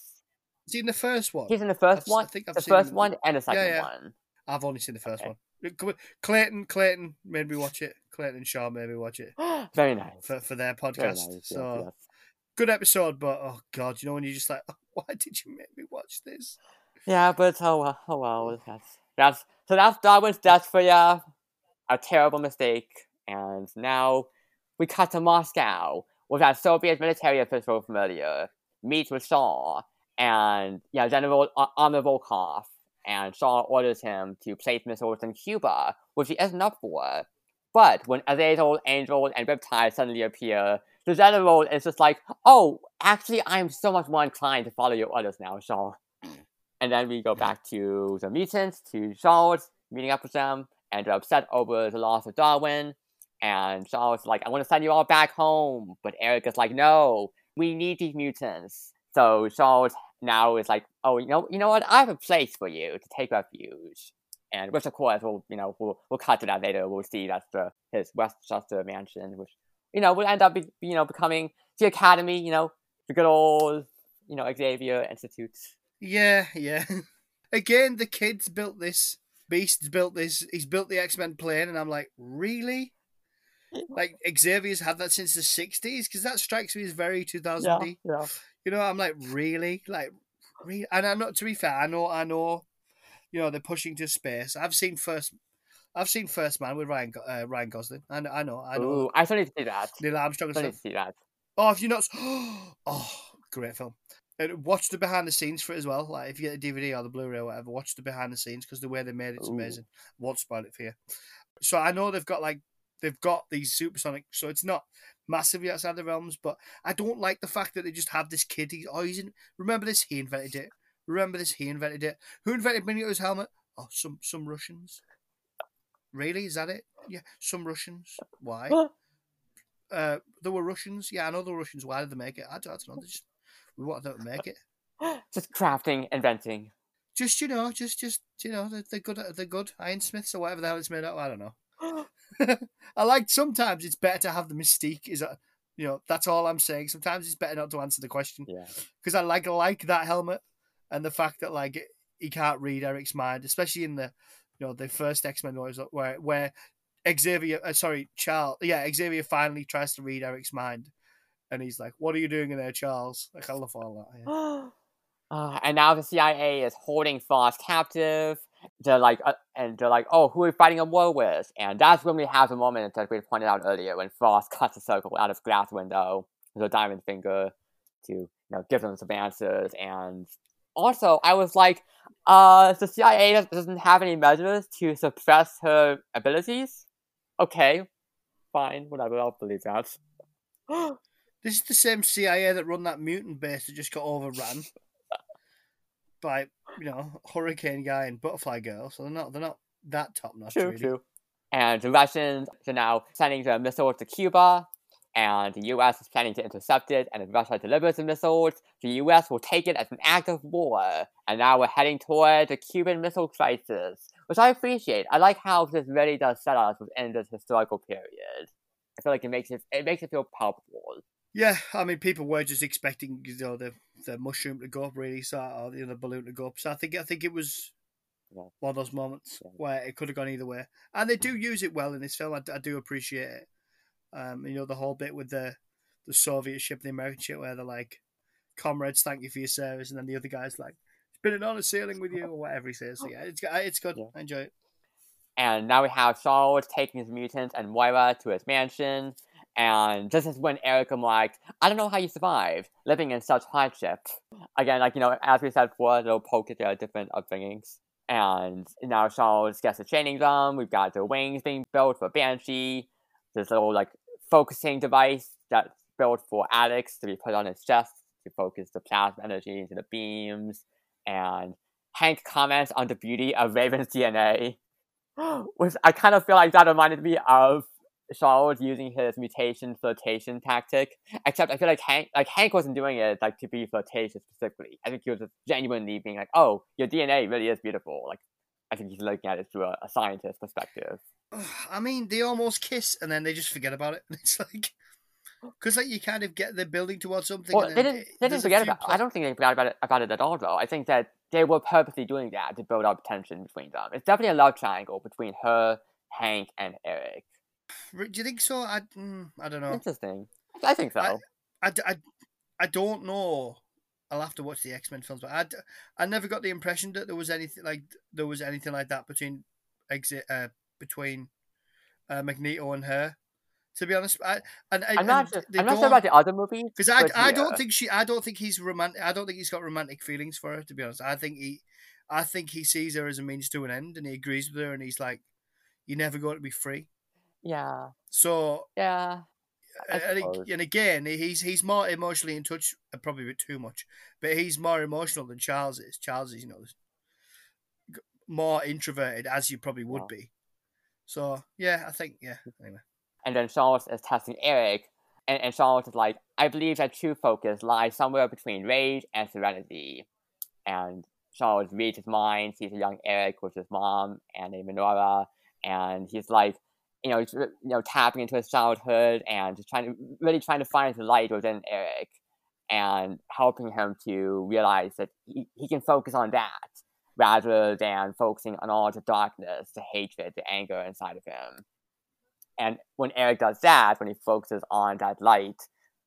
Is he in the first one? He's in the 1st one. I think I've the first one and the second yeah, yeah. one. I've only seen the first okay. one. Clayton, Clayton made me watch it. Clayton and Shaw made me watch it. *gasps* Very nice for for their podcast. Nice, so yes, yes. good episode, but oh god, you know when you're just like, oh, *laughs* why did you make me watch this? Yeah, but oh well, oh well. That's, that's so that's Darwin's death for you. A terrible mistake, and now we cut to Moscow with our Soviet military official familiar meets with Shaw and yeah, General uh, Army Volkov and Shaw orders him to place missiles in Cuba, which he isn't up for. But when Azazel, Angel, and Riptide suddenly appear, the general is just like, oh, actually, I'm so much more inclined to follow your orders now, Shaw. *clears throat* And then we go back to the mutants, to Shaw's, meeting up with them, and they're upset over the loss of Darwin. And Shaw's like, I want to send you all back home. But Erik is like, no, we need these mutants. So Shaw's now is like, oh, you know, you know what? I have a place for you to take refuge. And which, of course, we'll you know we'll we'll cut to that later. We'll see that's the his Westchester mansion, which you know will end up be, you know becoming the academy. You know, the good old you know Xavier Institute. Yeah, yeah. *laughs* Again, the kids built this. Beast's built this. He's built the X Men plane, and I'm like, really? Like Xavier's had that since the '60s because that strikes me as very 2000 yeah, yeah. You know, I'm like, really, like, really, and I'm not. To be fair, I know, I know, you know, they're pushing to space. I've seen first, I've seen First Man with Ryan uh, Ryan Gosling. I know, I know, I know. Ooh, I still need to see that. Neil Armstrong. I need to see that. Oh, if you not, *gasps* oh, great film. And watch the behind the scenes for it as well. Like if you get the DVD or the Blu-ray or whatever, watch the behind the scenes because the way they made it's Ooh. amazing. Won't spoil it for you. So I know they've got like they've got these supersonic, so it's not massively outside the realms. But I don't like the fact that they just have this kid. He, oh, he's in. Remember this? He invented it. Remember this? He invented it. Who invented Magneto's helmet? Oh, some some Russians. Really? Is that it? Yeah, some Russians. Why? uh, there were Russians. Yeah, I know the Russians. Why did they make it? I don't, I don't know. They just we wanted to make it. *gasps* Just crafting, inventing. Just you know, just just you know, they're, they're good. They're good. Ironsmiths or whatever the hell it's made out. Of, I don't know. *gasps* *gasps* *laughs* I like sometimes it's better to have the mystique. Is that You know, that's all I'm saying. Sometimes it's better not to answer the question. Yeah. Because I like like that helmet and the fact that like he can't read Erik's mind, especially in the you know the first X Men where where Xavier, uh, sorry, Charles, yeah, Xavier finally tries to read Erik's mind, and he's like, "What are you doing in there, Charles?" Like I love all that. Yeah. *gasps* Uh, and now the CIA is holding Frost captive. They're like, uh, and they're like, oh, who are we fighting a war with? And that's when we have the moment that we pointed out earlier when Frost *laughs* cuts a circle out of glass window with a diamond finger to, you know, give them some answers. And also, I was like, uh, the CIA doesn't have any measures to suppress her abilities. Okay, fine, whatever. I'll believe that. *gasps* this is the same CIA that run that mutant base that just got overrun *laughs* by you know Hurricane Guy and Butterfly Girl, so they're not they're not that top notch. True, really. true. And the Russians are now sending the missiles to Cuba, and the U.S. is planning to intercept it. And if Russia delivers the missiles, the U.S. will take it as an act of war. And now we're heading toward the Cuban Missile Crisis, which I appreciate. I like how this really does set us within this historical period. I feel like it makes it it makes it feel palpable. Yeah, I mean, people were just expecting you know the the mushroom to go up really, so or the, the balloon to go up. So I think I think it was yeah. one of those moments yeah. where it could have gone either way, and they do use it well in this film. I, I do appreciate it. Um, you know the whole bit with the the Soviet ship, the American ship, where they're like, "Comrades, thank you for your service," and then the other guy's like, "It's been an honor sailing with you," or whatever he says. So yeah, it's it's good. Yeah. I enjoy it. And now we have Charles taking his mutants and Moira to his mansion. And this is when Erik I'm like, I don't know how you survive living in such hardship. Again, like, you know, as we said before, they'll poke at their different upbringings. And now Charles gets a training drum. We've got the wings being built for Banshee. This little, like, focusing device that's built for Alex to be put on his chest to focus the plasma energy into the beams. And Hank comments on the beauty of Raven's DNA. *gasps* Which I kind of feel like that reminded me of Charles using his mutation flirtation tactic. Except I feel like Hank like Hank wasn't doing it like to be flirtatious specifically. I think he was just genuinely being like, "Oh, your DNA really is beautiful." Like I think he's looking at it through a, a scientist perspective. *sighs* I mean, they almost kiss and then they just forget about it. *laughs* It's like because like you kind of get the building towards something. Well, they didn't. They didn't forget about. Pl- I don't think they forgot about it about it at all. Though I think that they were purposely doing that to build up tension between them. It's definitely a love triangle between her, Hank, and Erik. Do you think so? I, mm, I don't know. Interesting. I think so. I, I, I, I don't know. I'll have to watch the X Men films, but I, I never got the impression that there was anything like there was anything like that between exit uh, between uh, Magneto and her. To be honest, I and, I'm not. I'm not sure about the other movies because I, I don't think she. I don't think he's romantic. I don't think he's got romantic feelings for her. To be honest, I think he, I think he sees her as a means to an end, and he agrees with her, and he's like, "You're never going to be free." Yeah. So yeah. And, and, again, he's he's more emotionally in touch, uh, probably a bit too much, but he's more emotional than Charles is. Charles is, you know, more introverted, as you probably would be. So yeah, I think yeah. Anyway. And then Charles is testing Erik, and, and Charles is like, I believe that true focus lies somewhere between rage and serenity. And Charles reads his mind, sees a young Erik with his mom and a menorah, and he's like, you know, you know, tapping into his childhood and trying to really trying to find the light within Erik and helping him to realize that he, he can focus on that rather than focusing on all the darkness, the hatred, the anger inside of him. And when Erik does that, when he focuses on that light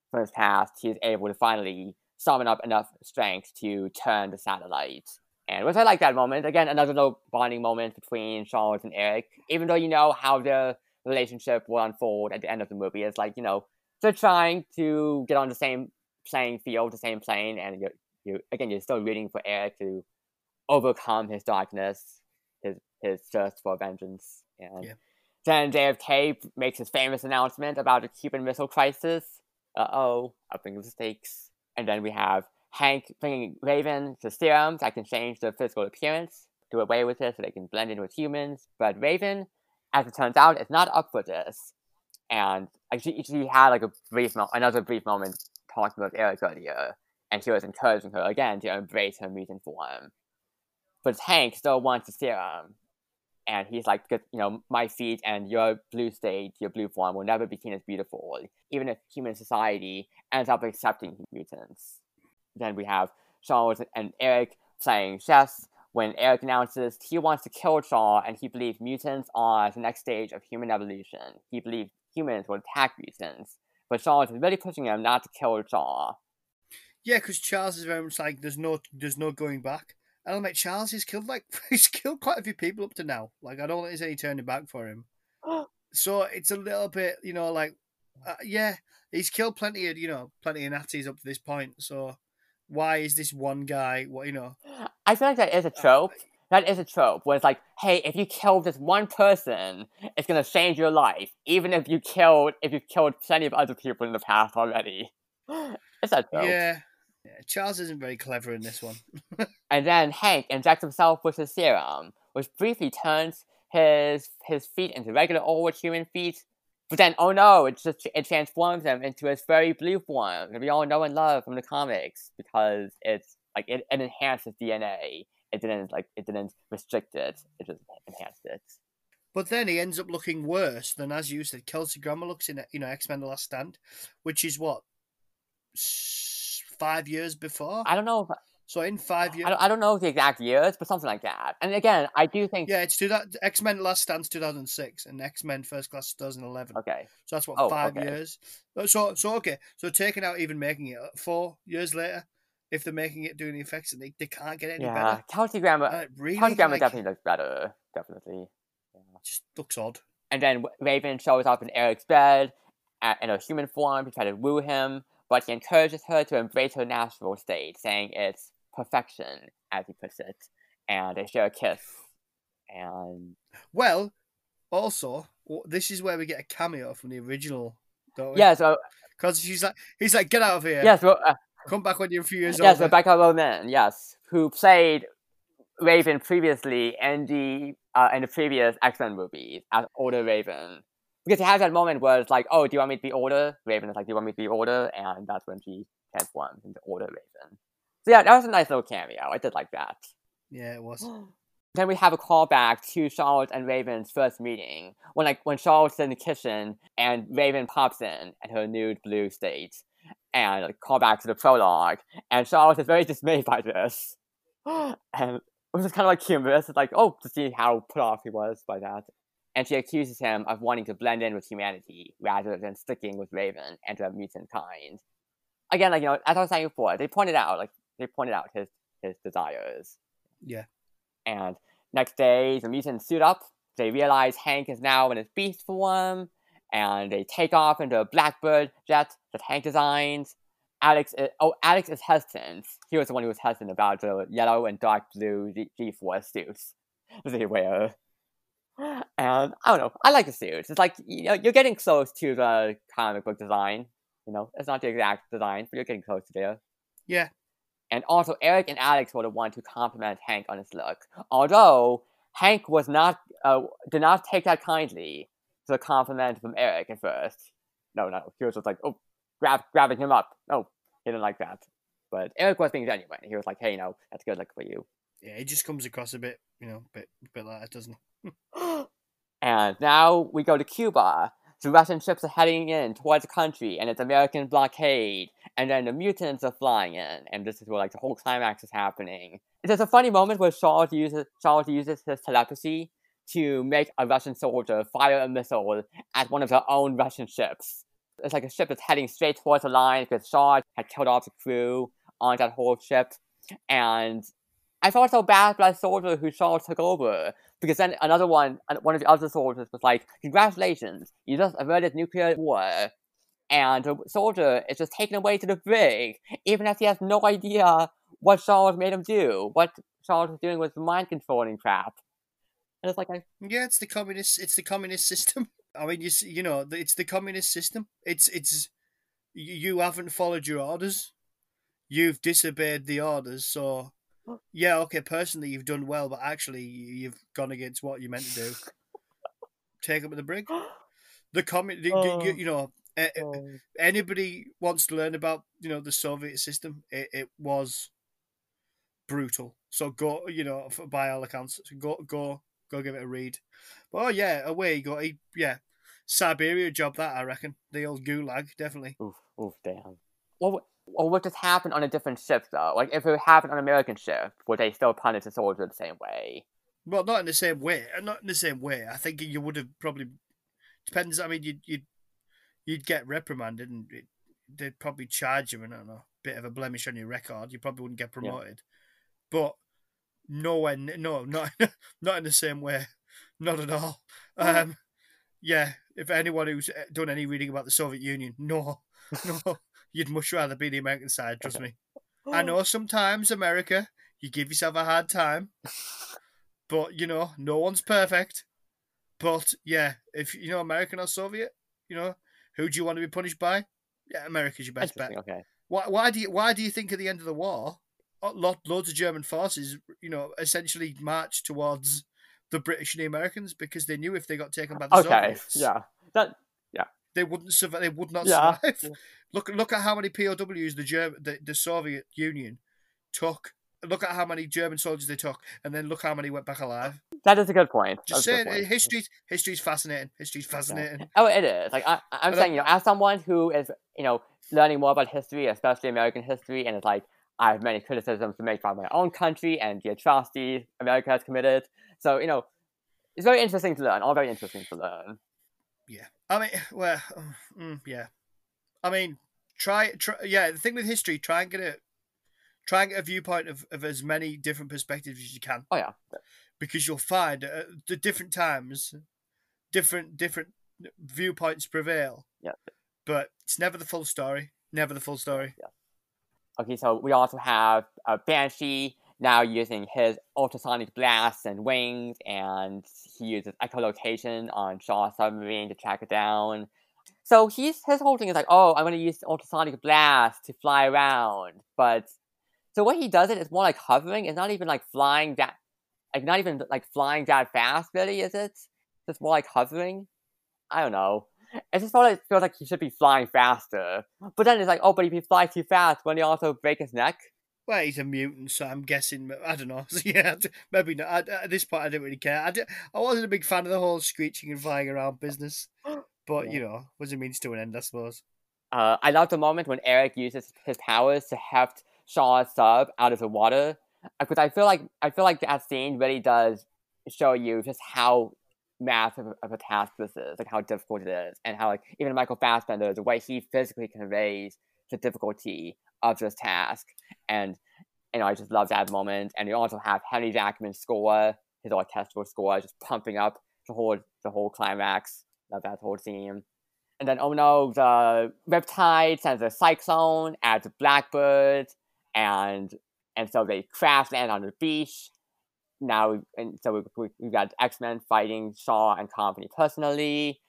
from his past, he is able to finally summon up enough strength to turn the satellite and which I like that moment. Again, another little bonding moment between Charles and Erik. Even though you know how the relationship will unfold at the end of the movie, it's like you know they're trying to get on the same playing field, the same plane, and you're, you again you're still rooting for Erik to overcome his darkness, his his thirst for vengeance. And yeah. then JFK makes his famous announcement about the Cuban Missile Crisis. Uh oh, upping the stakes. And then we have Hank bringing Raven to serums that can change their physical appearance, do away with it so they can blend in with humans. But Raven, as it turns out, is not up for this. And she, she had like a brief, mo- another brief moment talking with Erik earlier, and she was encouraging her again to embrace her mutant form. But Hank still wants the serum. and he's like, you know, my feet and your blue state, your blue form will never be seen as beautiful, even if human society ends up accepting mutants. Then we have Charles and Erik playing chess when Erik announces he wants to kill Shaw and he believes mutants are the next stage of human evolution. He believes humans will attack mutants, but Charles is really pushing him not to kill Shaw. Yeah, because Charles is very much like there's no there's no going back. And I'm like, Charles, he's killed like *laughs* he's killed quite a few people up to now. Like I don't think there's any turning back for him. *gasps* so it's a little bit, you know, like uh, yeah, he's killed plenty of you know plenty of Nazis up to this point. So why is this one guy? What you know? I feel like that is a uh, trope. That is a trope where it's like, hey, if you kill this one person, it's gonna change your life, even if you killed if you've killed plenty of other people in the past already. *gasps* It's a trope. Yeah. Yeah, Charles isn't very clever in this one. *laughs* and then Hank injects himself with a serum, which briefly turns his his feet into regular old human feet. But then, oh no, it just it transforms them into his very blue form that we all know and love from the comics because it's like it, it enhances DNA. It didn't like it didn't restrict it. It just enhanced it. But then he ends up looking worse than, as you said, Kelsey Grammer looks in, you know, X Men: The Last Stand, which is what five years before. I don't know. If, so in five years, I don't, I don't know the exact years, but something like that. And again, I do think yeah, it's two that X Men Last Stand's two thousand six, and X Men First Class two thousand eleven. Okay, so that's what oh, five okay. years. Uh, so so okay, so taking out even making it four years later, if they're making it doing the effects, and they, they can't get any yeah. better. Kelsey Grammer, uh, really, Kelsey Grammer like, definitely looks better. Definitely, yeah. just looks odd. And then Raven shows up in Erik's bed in a human form to try to woo him but he encourages her to embrace her natural state, saying it's perfection, as he puts it, and they share a kiss. And well, also, this is where we get a cameo from the original. Don't we? Yeah, so because she's like, he's like, get out of here. Yes, well, uh, come back when you're a few years old. Yes, Rebecca Romijn. Yes, who played Raven previously in the uh, in the previous X Men movies as older Raven because it has that moment where it's like, oh, do you want me to be older? Raven is like, do you want me to be older? And that's when she transforms into older Raven. So yeah, that was a nice little cameo. I did like that. Yeah, it was. *gasps* Then we have a callback to Charles and Raven's first meeting when like when Charles's in the kitchen and Raven pops in at her nude blue state and like, call back to the prologue and Charlotte is very dismayed by this. *gasps* and it was just kind of like humorous. It's like, oh, to see how put off he was by that and she accuses him of wanting to blend in with humanity rather than sticking with Raven and to have mutant kind. Again, like you know, as I was saying before, they pointed out like they pointed out his his desires. Yeah. And next day, the mutants suit up. They realize Hank is now in his beast form, and they take off into a Blackbird jet that Hank designs. Alex, is, oh, Alex is hesitant. He was the one who was hesitant about the yellow and dark blue G Force suits *laughs* they wear. And I don't know. I like the suits. It's like you know you're getting close to the comic book design. You know, it's not the exact design, but you're getting close to there. Yeah. And also, Erik and Alex were the ones to compliment Hank on his look. Although Hank was not uh, did not take that kindly to the compliment from Erik at first. No, no, he was just like, oh, grab grabbing him up. No, he didn't like that. But Erik was being genuine. He was like, hey, you know, that's good look for you. Yeah, he just comes across a bit, you know, a bit bit like that, doesn't he? *laughs* and now we go to Cuba. The Russian ships are heading in towards the country, and it's American blockade. And then the mutants are flying in, and this is where like the whole climax is happening. There's a funny moment where Charles uses Charles uses his telepathy to make a Russian soldier fire a missile at one of their own Russian ships. It's like a ship that's heading straight towards the line because Charles had killed off the crew on that whole ship, and I felt so bad for that soldier who Charles took over because then another one, one of the other soldiers was like, "Congratulations, you just averted nuclear war." And the soldier is just taken away to the brig, even as he has no idea what Charles made him do. What Charles was doing was mind controlling crap. And it's like, I... yeah, it's the communist, it's the communist system. *laughs* I mean, you you know, it's the communist system. It's it's you haven't followed your orders. You've disobeyed the orders, so yeah, okay, personally you've done well, but actually you've gone against what you meant to do. *laughs* Take up with the brig. *gasps* The comment, oh. you, you, know, oh. anybody wants to learn about you know the Soviet system, it, it was brutal. So go, you know, by all accounts, go go go give it a read. But oh yeah, away you go. He, yeah, Siberia job that I reckon. The old gulag, definitely. Oof, oof, damn. What or what just happened on a different ship though? Like if it happened on an American ship, would they still punish the soldier the same way? Well, not in the same way. Not in the same way. I think you would have probably depends. I mean, you'd you'd, you'd get reprimanded, and it, they'd probably charge you. I don't know, bit of a blemish on your record. You probably wouldn't get promoted, yeah. but nowhere, no, not *laughs* not in the same way, not at all. Um, yeah, if anyone who's eh, done any reading about the Soviet Union, no, *laughs* no, you'd much rather be the American side. Trust me. I know sometimes America, you give yourself a hard time, but you know, no one's perfect. But yeah, if you know American or Soviet, you know, who do you want to be punished by? Yeah, America's your best bet. Okay. Why, why do you why do you think at the end of the war, lot, loads of German forces, you know, essentially marched towards the British and the Americans because they knew if they got taken by the okay. Soviets, yeah, that yeah, they wouldn't survive. They would not yeah. survive. *laughs* Look, look at how many POWs the German, the, the Soviet Union took. Look at how many German soldiers they took, and then look how many went back alive. That is a good point. Just saying, history's history's fascinating. History's fascinating. Oh, it is. Like I, I'm saying, you know, as someone who is, you know, learning more about history, especially American history, and it's like I have many criticisms to make about my own country and the atrocities America has committed. So, you know, it's very interesting to learn. All very interesting to learn. Yeah, I mean, *sighs* well, *sighs* mm, yeah, I mean, try, try, yeah. The thing with history, try and get a, try and get a viewpoint of, of as many different perspectives as you can. Oh yeah, because you'll find at the different times, different different viewpoints prevail. Yeah, but it's never the full story. Never the full story. Yeah. Okay, so we also have a Banshee now using his ultrasonic blasts and wings, and he uses echolocation on Shaw's submarine to track it down. So he's his whole thing is like, oh, I'm going to use ultrasonic blast to fly around. But so what he does it is more like hovering. It's not even like flying that, like not even like flying that fast. Really, is it? It's more like hovering. I don't know. It just feels like, feels like he should be flying faster. But then it's like, oh, but if he flies too fast, won't he also break his neck? Well, he's a mutant, so I'm guessing. I don't know. *laughs* yeah, maybe not. I, at this point, I didn't really care. I, did, I wasn't a big fan of the whole screeching and flying around business, *gasps* but yeah. you know, was a means to an end, I suppose. Uh, I love the moment when Erik uses his powers to heft Shaw's sub out of the water, because I feel like I feel like that scene really does show you just how massive of a task this is, like how difficult it is, and how like even Michael Fassbender, the way he physically conveys the difficulty of this task. And you know, I just love that moment. And you also have Henry Jackman's score, his orchestral score, just pumping up the whole the whole climax. Love that whole scene. And then oh no, the Riptide sends a cyclone the Blackbird, and and so they crash land on the beach. Now and so we, we, we got X Men fighting Shaw and company personally.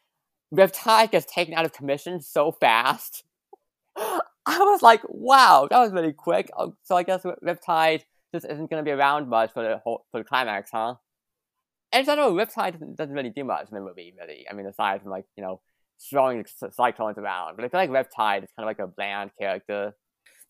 Riptide gets taken out of commission so fast. *laughs* I was like, wow, that was really quick. Oh, so I guess Riptide just isn't going to be around much for the whole, for the climax, huh? And in general, Riptide doesn't, doesn't really do much in the movie, really. I mean, aside from like you know throwing cyclones around, but I feel like Riptide is kind of like a bland character.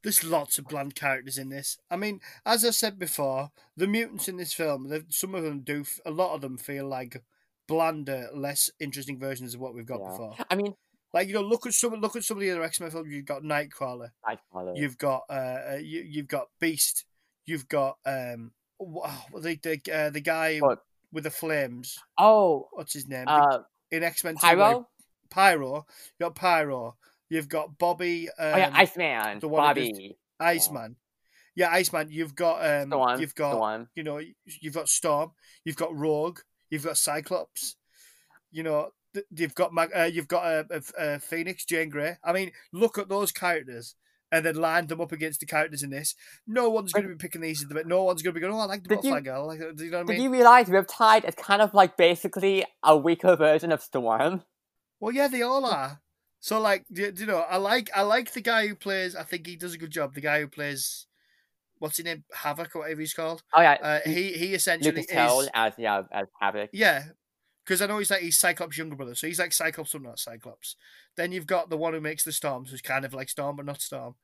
There's lots of bland characters in this. I mean, as I said before, the mutants in this film, some of them do, a lot of them feel like blander, less interesting versions of what we've got yeah. before. I mean, like you know, look at some look at some of the other X Men films. You've got Nightcrawler. Nightcrawler. You've got uh, uh you, you've got Beast. You've got um the the uh, the guy what? with the flames. Oh, what's his name? Uh, in X Men Pyro. Pyro. You got Pyro. You've got Bobby. Um, oh yeah, um, Iceman. The one Bobby. Iceman. Yeah. yeah, Iceman. You've got um. Storm. You've got Storm. you know. You've got Storm. You've got Rogue. You've got Cyclops. You know, you've got uh, you've got a, a, a, Phoenix, Jean Grey. I mean, look at those characters and then line them up against the characters in this. No one's going to be picking these. But no one's going to be going, "Oh, I like the did butterfly you, girl." Like, do you know what I mean? Did you realize Riptide is kind of like basically a weaker version of Storm? Well, yeah, they all are. So, like, do, you know, I like I like the guy who plays. I think he does a good job. The guy who plays. What's his name? Havoc, or whatever he's called. Oh yeah, uh, he he essentially Lucas is as yeah as Havoc. Yeah, because I know he's like he's Cyclops' younger brother, so he's like Cyclops, but not Cyclops. Then you've got the one who makes the storms, who's kind of like Storm but not Storm.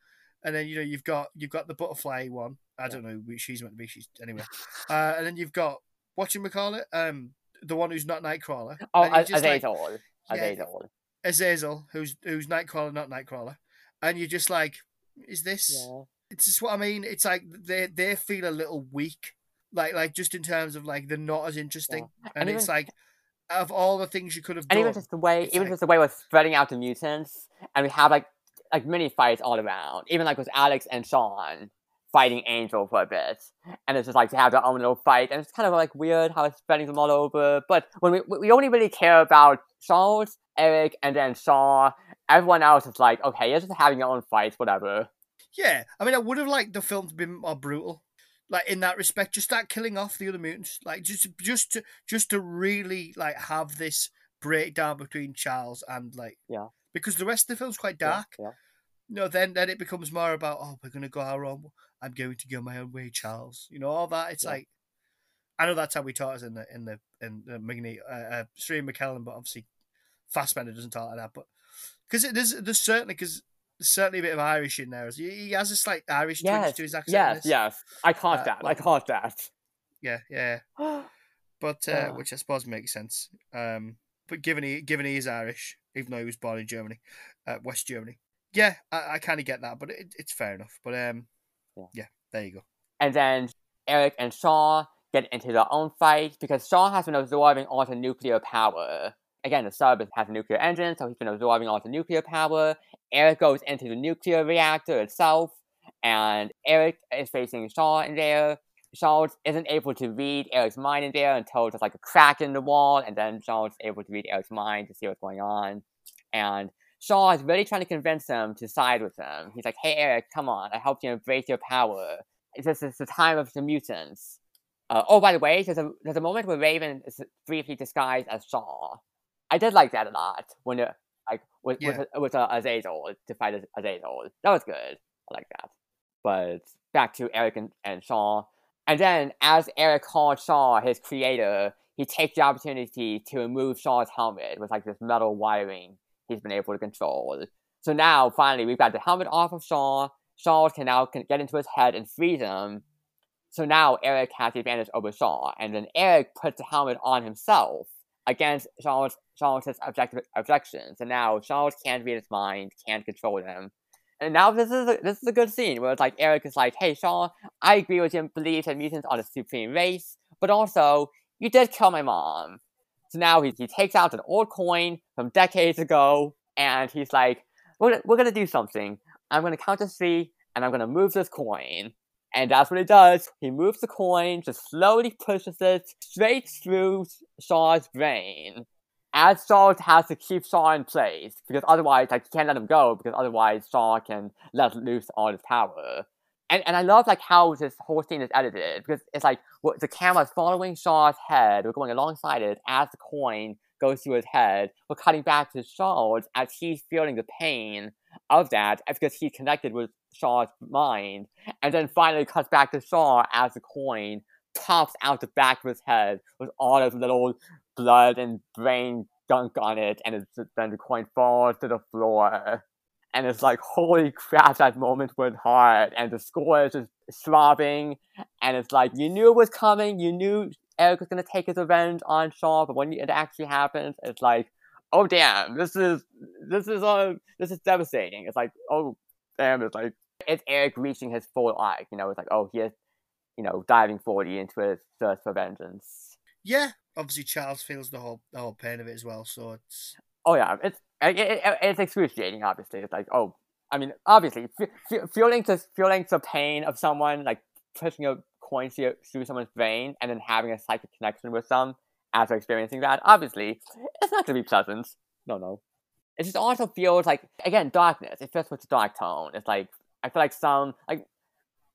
And then you know you've got you've got the butterfly one. I don't know which she's meant to be. She's anyway. Uh, and then you've got what you call it. Um, the one who's not Nightcrawler. Oh, Az- just like, Azazel. yeah, Azazel. Azazel, who's who's Nightcrawler, not Nightcrawler, and you're just like, is this? Yeah. It's just what I mean. It's like they they feel a little weak, like like just in terms of like they're not as interesting, and, And it's even- like of all the things you could have And done. even just the way, even like- just the way we're spreading out the mutants, and we have like like mini fights all around. Even like with Alex and Sean fighting Angel for a bit, and it's just like to have their own little fight, and it's kind of like weird how it's spreading them all over. But when we we only really care about Charles, Erik, and then Shaw. Everyone else is like, okay, you're just having your own fights, whatever. Yeah, I mean, I would have liked the film to be more brutal, like in that respect. Just start killing off the other mutants, like just just to just to really like have this breakdown between Charles and like Yeah. because the rest of the film's quite Yeah, dark. Yeah. No, then then it becomes more about oh, we're gonna go our own. I'm going to go my own way, Charles. You know all that. It's Yeah. like I know that's how we taught us in the in the in the Magneto, uh, uh, Sri McKellen, but obviously Fassbender doesn't talk like that. But because there's there's certainly because there's certainly a bit of Irish in there. He, he has a slight Irish twinge Yes. to his accent. Yes. Yes. I caught Uh, that. I well- caught that. yeah, yeah. *gasps* But uh, Ah. which I suppose makes sense. Um, but given he given he is Irish, even though he was born in Germany, uh, West Germany. Yeah, I, I kind of get that, but it, it's fair enough. But um, Yeah. yeah, there you go. And then Erik and Shaw get into their own fight because Shaw has been absorbing all the nuclear power. Again, the sub has a nuclear engine, so he's been absorbing all the nuclear power. Erik goes into the nuclear reactor itself, and Erik is facing Shaw in there. Shaw isn't able to read Erik's mind in there until there's like a crack in the wall, and then Shaw is able to read Erik's mind to see what's going on. And Shaw is really trying to convince him to side with him. He's like, hey, Erik, come on, I helped you embrace your power. This is the time of the mutants. Uh, oh, by the way, there's a there's a moment where Raven is briefly disguised as Shaw. I did like that a lot when it like with Yeah. with, with uh, Azazel to fight Az- Azazel. That was good. I like that. But back to Erik and, and Shaw, and then as Erik called Shaw his creator, he takes the opportunity to remove Shaw's helmet with like this metal wiring he's been able to control. So now finally we've got the helmet off of Shaw. Shaw can now get into his head and freeze him. So now Erik has the advantage over Shaw, and then Erik puts the helmet on himself against Shaw's Shaw's objective objections. And now Shaw can't read his mind, can't control him. And now this is a, this is a good scene where it's like Erik is like, "Hey Shaw, I agree with you and believe that mutants are the supreme race, but also you did kill my mom." So now he, he takes out an old coin from decades ago, and he's like, "We're gonna, we're gonna do something. I'm gonna count to three, and I'm gonna move this coin." And that's what he does. He moves the coin, just slowly pushes it straight through Shaw's brain. As Shaw has to keep Shaw in place, because otherwise, like, he can't let him go, because otherwise Shaw can let loose all his power. And, and I love like how this whole scene is edited because it's like what the camera's following Shaw's head, we're going alongside it as the coin goes through his head. We're cutting back to Shaw's as he's feeling the pain of that because he's connected with Shaw's mind, and then finally cuts back to Shaw as the coin pops out the back of his head with all of little blood and brain gunk on it, and it's, then the coin falls to the floor. And it's like, holy crap, that moment went hard. And the score is just throbbing. And it's like, you knew it was coming. You knew Erik was going to take his revenge on Shaw. But when it actually happens, it's like, oh, damn, this is, this is, uh, this is devastating. It's like, oh, damn, it's like, it's Erik reaching his full arc. You know, it's like, oh, he is, you know, diving fully into his thirst for vengeance. Yeah, obviously Charles feels the whole the whole pain of it as well. So it's Oh yeah, it's it, it, it's excruciating. Obviously, it's like oh, I mean, obviously, f- feeling the feeling the pain of someone like pushing a coin through, someone's vein and then having a psychic connection with them after experiencing that. Obviously, it's not gonna be pleasant. No, no. It just also feels like again darkness. It fits with the dark tone. It's like I feel like some like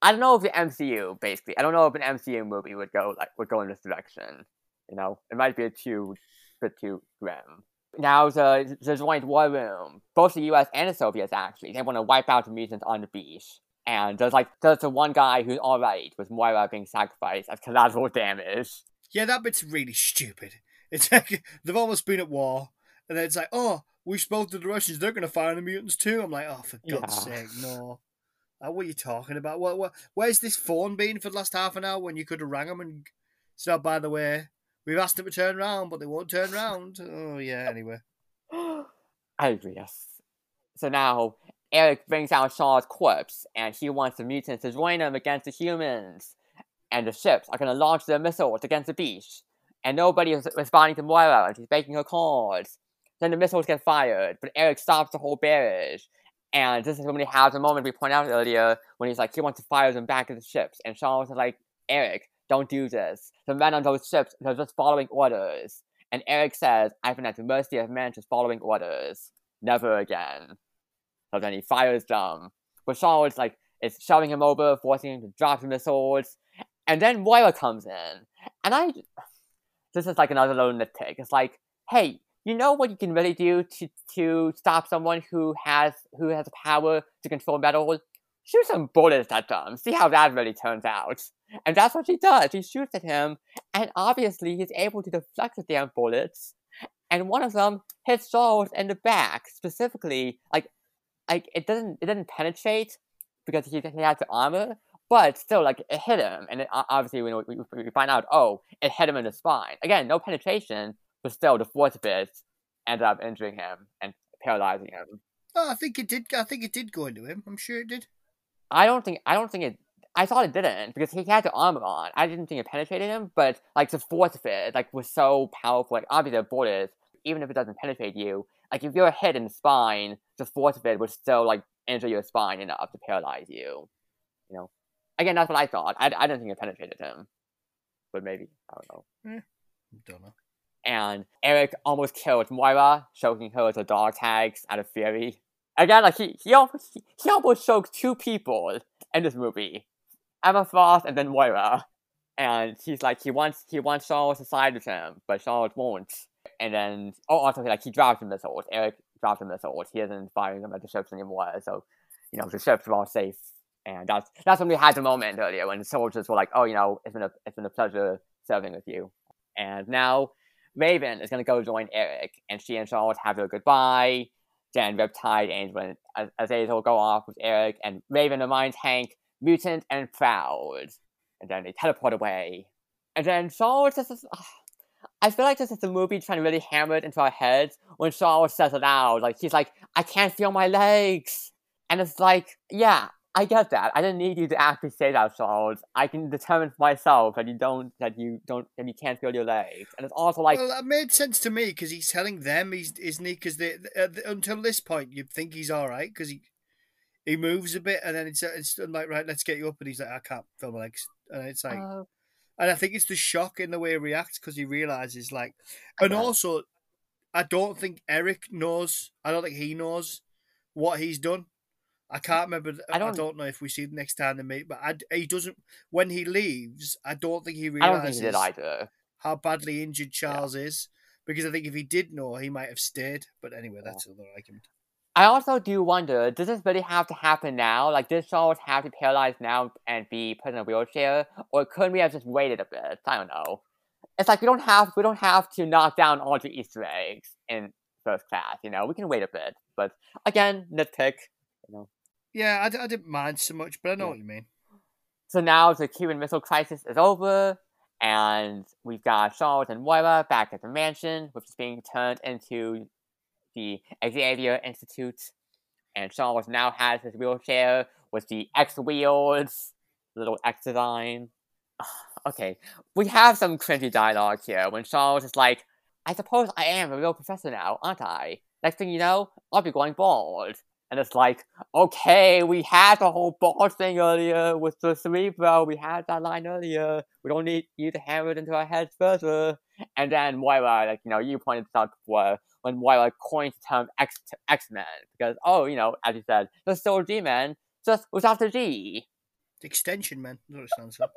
I don't know if the MCU basically. I don't know if an MCU movie would go like would go in this direction. You know, it might be a too bit too grim. Now the the joint war room, both the U.S. and the Soviets actually, they want to wipe out the mutants on the beach. And there's like there's the one guy who's all right with Moira being sacrificed as collateral damage. yeah, that bit's really stupid. It's like *laughs* they've almost been at war, and then it's like, oh, we spoke to the Russians. They're gonna fire on the mutants too. I'm like, oh, for God's Yeah. sake, no. Uh, what are you talking about? What, what, where's this phone been for the last half an hour when you could have rang them and said, oh, by the way, We've asked them to turn around, but they won't turn around. Oh yeah. Anyway. Agree. *gasps* Oh, yes. So now Erik brings out Shaw's corpse, and he wants the mutants to join him against the humans. And the ships are going to launch their missiles against the beach. And nobody is responding to Moira, and she's making her calls. Then the missiles get fired, but Erik stops the whole barrage. And this is when he has the moment we pointed out earlier when he's like, he wants to fire them back at the ships. And Shaw was like, Erik, don't do this. The men on those ships are just following orders. And Erik says, I've been at the mercy of men just following orders. Never again. So then he fires them. But Shaw is like, is shoving him over, forcing him to drop the missiles. And then Moira comes in. And I. This is like another little nitpick. It's like, hey, you know what you can really do to to stop someone who has who has power to control metal? Shoot some bullets at them. See how that really turns out. And that's what she does. She shoots at him, and obviously he's able to deflect the damn bullets. And one of them hits Charles in the back, specifically. Like, like it doesn't it doesn't penetrate because he, he has the armor, but still, like it hit him. And it, obviously, we, we, we find out, oh, it hit him in the spine. Again, no penetration, but still, the force of it ended up injuring him and paralyzing him. Oh, I think it did. I think it did go into him. I'm sure it did. I don't think. I don't think it. I thought it didn't because he had the armor on. I didn't think it penetrated him, but like the force of it, like was so powerful. Like obviously the bullet, even if it doesn't penetrate you, like if you're hit in the spine, the force of it would still like injure your spine enough to paralyze you. You know, again, that's what I thought. I, I didn't think it penetrated him, but maybe I don't know. Eh, don't know and Erik almost killed Moira, choking her with the dog tags out of fury. Again, like he he almost he almost two people in this movie, Emma Frost and then Moira, and he's like he wants he wants Charles to side with him, but Charles won't. And then oh also like he dropped the missiles. Erik dropped the missiles. He isn't firing them at the ships anymore, so you know the ships are all safe. And that's that's when we had the moment earlier when the soldiers were like, oh you know it's been a it's been a pleasure serving with you. And now Raven is going to go join Erik, and she and Charles have their goodbye. Then Riptide and Azazel go off with Erik, and Raven reminds Hank, mutant and proud. And then they teleport away. And then Charles says, I feel like this is the movie trying to really hammer it into our heads when Charles says it out. Like, he's like, I can't feel my legs. And it's like, yeah, I get that. I didn't need you to actually say that, Charles. I can determine for myself that you don't, that you don't, that you can't feel your legs. And it's also like, well, that made sense to me because he's telling them, he's isn't he? Because they, uh, until this point, you'd think he's all right because he he moves a bit, and then it's it's like right, let's get you up, and he's like, I can't feel my legs, and it's like, uh, and I think it's the shock in the way he reacts because he realizes like, and also, I don't think Erik knows. I don't think he knows what he's done I can't remember. I don't, I don't know if we see the next time they meet, but I, he doesn't. When he leaves, I don't think he realizes think he either. how badly injured Charles yeah. is. Because I think if he did know, he might have stayed. But anyway, that's yeah. another argument. I also do wonder: Does this really have to happen now? Like, does Charles have to be paralyzed now and be put in a wheelchair, or couldn't we have just waited a bit? I don't know. It's like we don't have we don't have to knock down all the Easter eggs in first class. You know, we can wait a bit. But again, nitpick. You know. Yeah, I, I didn't mind so much, but I know yeah. what you mean. So now the Cuban Missile Crisis is over, and we've got Charles and Moira back at the mansion, which is being turned into the Xavier Institute. And Charles now has his wheelchair with the X wheels, little X design. *sighs* okay, we have some cringy dialogue here when Charles is like, I suppose I am a real professor now, aren't I? Next thing you know, I'll be going bald. And it's like, okay, we had the whole boss thing earlier with the cerebro. We had that line earlier. We don't need you to hammer it into our heads further. And then Moira, like, you know, you pointed this out before, when Moira coined the term X X-Men. Because, oh, you know, as you said, the still G-Men, just without the G. Extension Man, that stands for.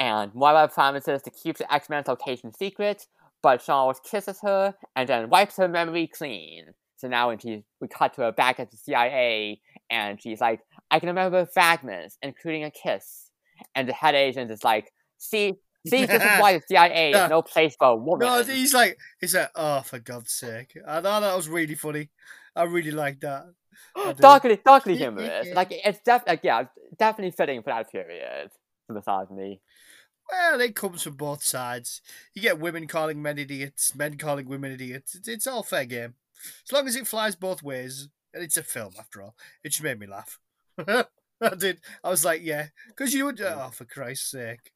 And Moira promises to keep the X-Men's location secret, but Charles kisses her and then wipes her memory clean. So now when she we cut to her back at the CIA and she's like, I can remember fragments, including a kiss. And the head agent is like, see, *laughs* see, this is why the CIA is no place for a woman. No, he's like, he's like, oh, for God's sake! I thought that was really funny. I really like that. *gasps* darkly, darkly humorous. like it's definitely, like, yeah, definitely fitting for that period for misogyny. Well, it comes from both sides. You get women calling men idiots, men calling women idiots. It's, it's all fair game. As long as it flies both ways, and it's a film after all. It just made me laugh. *laughs* I did. I was like, yeah, because you would. Oh, for Christ's sake!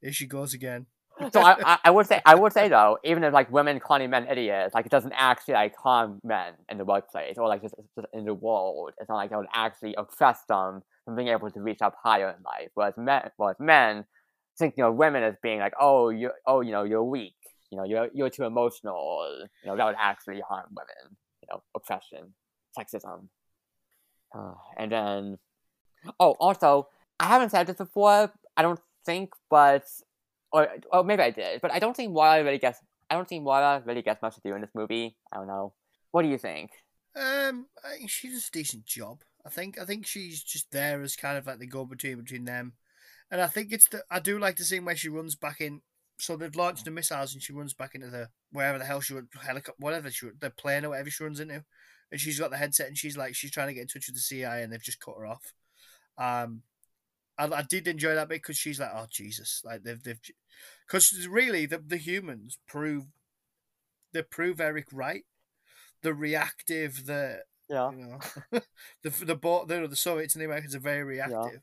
Here she goes again. so I, I, I, would say I would say though, even if like women calling men idiots, like it doesn't actually like harm men in the workplace or like just, just in the world. It's not like it would actually oppress them from being able to reach up higher in life. Whereas men, whereas men thinking of women as being like, oh, you, oh, you know, you're weak. You know, you're you're too emotional. You know, that would actually harm women. You know, oppression, sexism, uh, and then, oh, also, I haven't said this before. I don't think, but or or maybe I did, but I don't think Moira really gets. I don't think Moira really gets much to do in this movie. I don't know. What do you think? Um, I think she does a decent job. I think I think she's just there as kind of like the go between between them, and I think it's the I do like the scene where she runs back in. So they've launched the missiles and she runs back into the wherever the hell she would helicopter whatever she the plane or whatever she runs into, and she's got the headset and she's like she's trying to get in touch with the CIA and they've just cut her off. Um, I, I did enjoy that bit because she's like, oh Jesus, like they've they've, because really the the humans prove they prove Eric right, the reactive, the yeah, you know, *laughs* the the boat, the, the Soviets and the Americans are very reactive,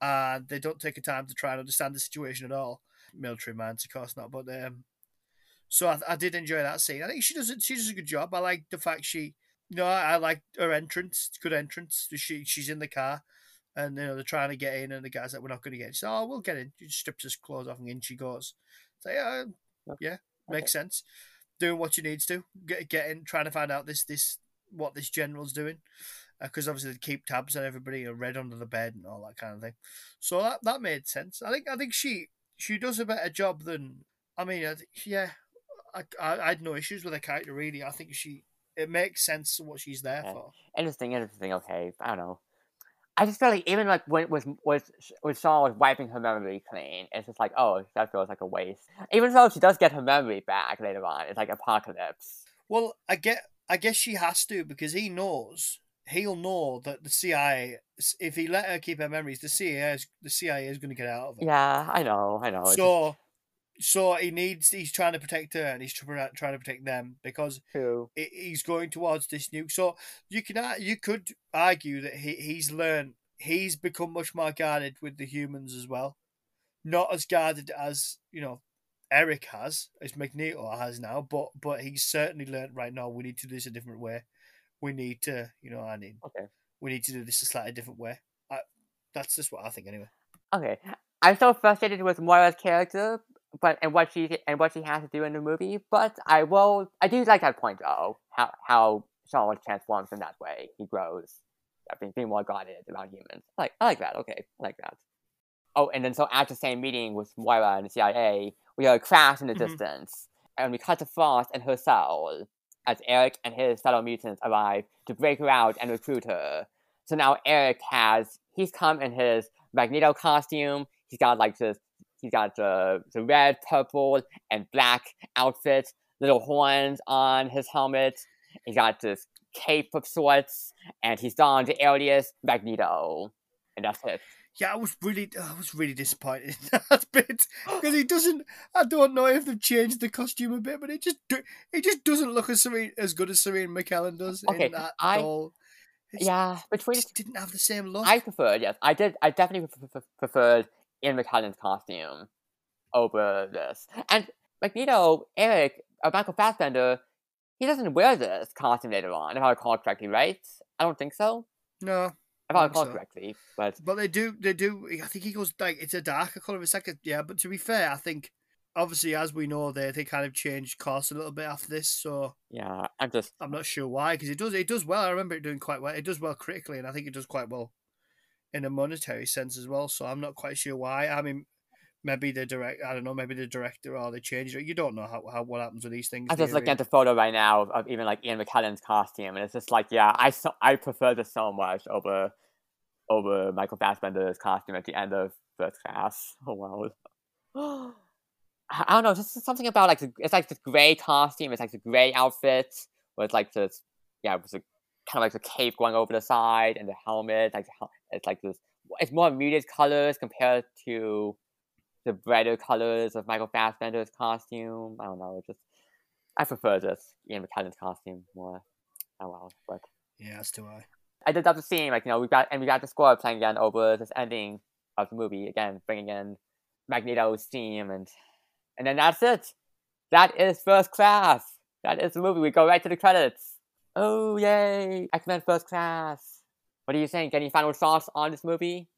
yeah. and they don't take the time to try and understand the situation at all. Military minds, of course not, but um, so I, I did enjoy that scene. I think she does she does a good job. I like the fact she, you know, I, I like her entrance, good entrance. She she's in the car and you know they're trying to get in, and the guy's like, "We're not going to get in." So, "Oh, we'll get in." She strips his clothes off, and in she goes. So, yeah, yeah, makes okay. sense. Doing what she needs to, get get in, trying to find out this this what this general's doing, because uh, obviously they keep tabs on everybody, and read under the bed and all that kind of thing. So that that made sense. I think I think she she does a better job than I mean, I, yeah, I, I, I had no issues with her character really. I think she it makes sense what she's there yeah. for. Interesting, interesting. Okay, I don't know. I just feel like even like when was was when Shawn was wiping her memory clean, it's just like oh that feels like a waste. Even though she does get her memory back later on, it's like apocalypse. Well, I get I guess she has to because he knows he'll know that the CIA if he let her keep her memories, the CIA is the CIA is going to get out of it. Yeah, I know, I know. So so he needs he's trying to protect her and he's trying to protect them because True. he's going towards this nuke. So you can you could argue that he, he's learned he's become much more guarded with the humans as well, not as guarded as you know Erik has as Magneto has now, but but he's certainly learned right now we need to do this a different way. We need to you know I mean okay we need to do this a slightly different way. I, that's just what I think anyway. Okay, I'm so frustrated with Moira's character but and what she and what she has to do in the movie. But I will. I do like that point though. How how Shawn transforms in that way. He grows. Being, being more guarded about humans. I like I like that. Okay, I like that. Oh, and then so at the same meeting with Moira and the CIA, we hear a crash in the mm-hmm. distance, and we cut to Frost and her cell as Erik and his fellow mutants arrive to break her out and recruit her. So now Erik has he's come in his Magneto costume. He's got like this He's got the, the red, purple, and black outfit, little horns on his helmet. He's got this cape of sorts, and he's donned the alias Magneto. And that's it. Yeah, I was really, I was really disappointed *laughs* in that bit because he doesn't. I don't know if they've changed the costume a bit, but it just, it just doesn't look as Sir Ian, as good as Sir Ian McKellen does okay, in that I, all. It's, yeah, between it didn't have the same look. I preferred, yes, I did. I definitely preferred Ian McKellen's costume over this. And Magneto, Erik, or Michael Fassbender, he doesn't wear this costume later on, if I recall correctly, right? I don't think so. No. If I recall so. correctly, but but they do they do. I think he goes like it's a darker color. It's like a, yeah, but to be fair, I think obviously as we know they they kind of changed course a little bit after this. So yeah, I'm just I'm not sure why because it does it does well. I remember it doing quite well. It does well critically, and I think it does quite well in a monetary sense as well. So I'm not quite sure why. I mean, maybe the direct, I don't know, maybe the director or they changed it. You don't know how, how what happens with these things. I'm just looking at the photo right now of, of, even like Ian McKellen's costume, and it's just like, yeah, I so, I prefer this so much over over Michael Fassbender's costume at the end of First Class. Oh wow. *gasps* I don't know, just something about like it's like this gray costume. It's like the gray outfit with like this, yeah, it was a kind of like the cape going over the side and the helmet. Like it's like this. It's more muted colors compared to the brighter colors of Michael Fassbender's costume. I don't know. Just I prefer this Ian McKellen's costume more. Oh well, but yeah, that's too high. I did love the scene, like you know, we got and we got the score playing again over this ending of the movie again, bringing in Magneto's theme, and and then that's it. That is first class. That is the movie. We go right to the credits. Oh yay! X Men First Class. What do you think? Any final thoughts on this movie?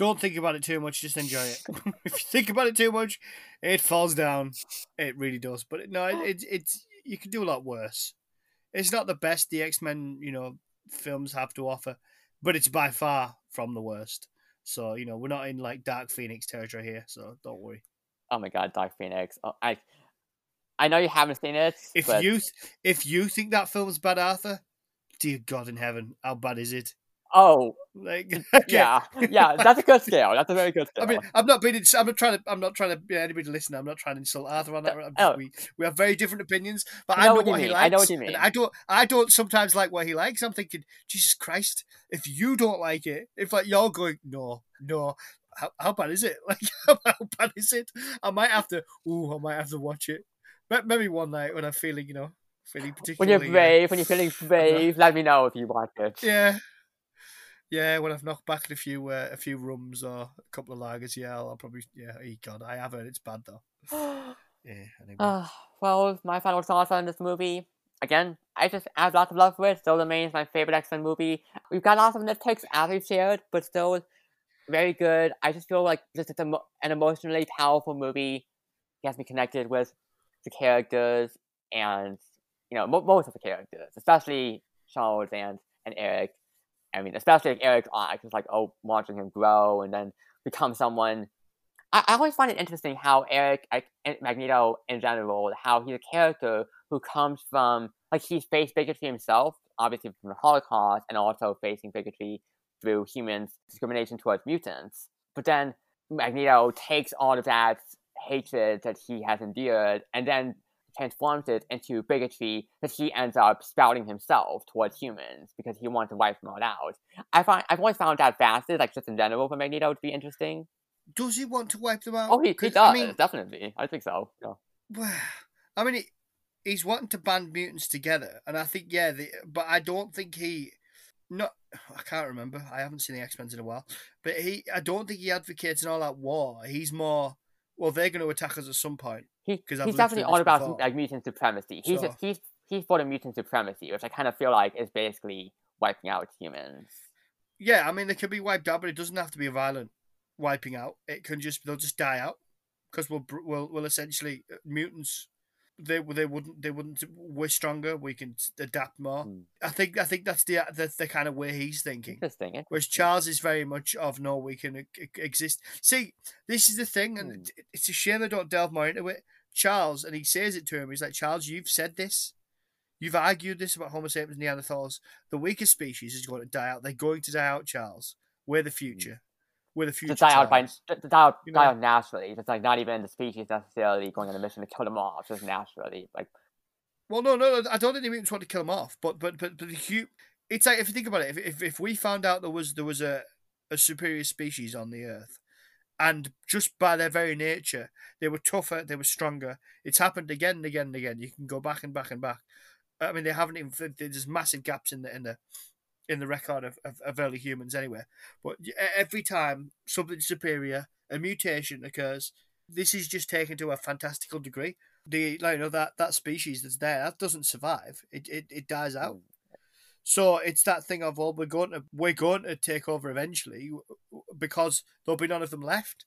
Don't think about it too much. Just enjoy it. *laughs* if you think about it too much, it falls down. It really does. But no, it, it, it's you can do a lot worse. It's not the best the X Men, you know, films have to offer, but it's by far from the worst. So you know, we're not in like Dark Phoenix territory here. So don't worry. Oh my God, Dark Phoenix! Oh, I, I know you haven't seen it. If but... you th- if you think that film's bad, Arthur, dear God in heaven, how bad is it? Oh, like *laughs* yeah, yeah, that's a good scale. That's a very good scale. I mean, I'm not being. I'm not trying to. I'm not trying to. Yeah, anybody to listen. I'm not trying to insult Arthur on that. Just, oh. we, we have very different opinions, but I know, I know what, what he likes. I know what you mean. I don't. I don't sometimes like what he likes. I'm thinking, Jesus Christ, if you don't like it, if like you're going, no, no, how, how bad is it? *laughs* Like, *laughs* how, bad is it? I might have to. Ooh, I might have to watch it. Maybe one night when I'm feeling, you know, feeling particularly. When you're brave, uh, when you're feeling brave, let me know if you want it. Yeah, yeah, when I've knocked back a few uh, a few rums or a couple of lagers, yeah, I'll, I'll probably yeah. Oh God, I have heard it's bad though. *gasps* yeah. Anyway. Uh, well, my final thoughts on this movie. Again, I just have lots of love for it. Still remains my favorite X Men movie. We've got lots of nitpicks as we've shared, but still very good. I just feel like this is a, an emotionally powerful movie. It has me connected with the characters and you know most of the characters, especially Charles and and Erik. I mean, especially like Erik's arc, just like oh, watching him grow and then become someone. I, I always find it interesting how Erik, like Magneto in general, how he's a character who comes from like he's faced bigotry himself, obviously from the Holocaust, and also facing bigotry through humans' discrimination towards mutants. But then Magneto takes all of that hatred that he has endured and then transforms it into bigotry that he ends up spouting himself towards humans because he wants to wipe them all out. I find I've always found that facet, like just in general, for Magneto to be interesting. Does he want to wipe them out? Oh, he, he does. I mean, definitely. I think so. Yeah. Well, *sighs* I mean, he, he's wanting to band mutants together, and I think yeah, the, but I don't think he. Not, *sighs* I can't remember. I haven't seen the X Men in a while, but he. I don't think he advocates an all out war. He's more well, they're going to attack us at some point. He, he's definitely all about like mutant supremacy. He's he's he's for the mutant supremacy, which I kind of feel like is basically wiping out humans. Yeah, I mean they can be wiped out, but it doesn't have to be a violent wiping out. It can just they'll just die out because we'll we'll, we'll essentially uh, mutants they they wouldn't they wouldn't we're stronger we can adapt more mm. i think i think that's the, the the kind of way he's thinking interesting whereas charles is very much of no we can exist see this is the thing and mm. it's a shame they don't delve more into it charles and he says it to him he's like charles you've said this you've argued this about homo sapiens and neanderthals the weakest species is going to die out they're going to die out charles we're the future with a future. To die out by to die out, you know? die out naturally. It's like not even the species necessarily going on a mission to kill them off, just naturally. Like, well, no, no, no I don't think the mutants want to kill them off, but but but but the it's like if you think about it, if if, if we found out there was there was a a superior species on the Earth, and just by their very nature, they were tougher, they were stronger. It's happened again and again and again. You can go back and back and back. I mean, they haven't even. There's massive gaps in the in the in the record of, of, of early humans anyway. But every time something superior, a mutation occurs, this is just taken to a fantastical degree. The like, you know that that species that's there that doesn't survive. It it, it dies out. So it's that thing of well, we're going to we're going to take over eventually because there'll be none of them left.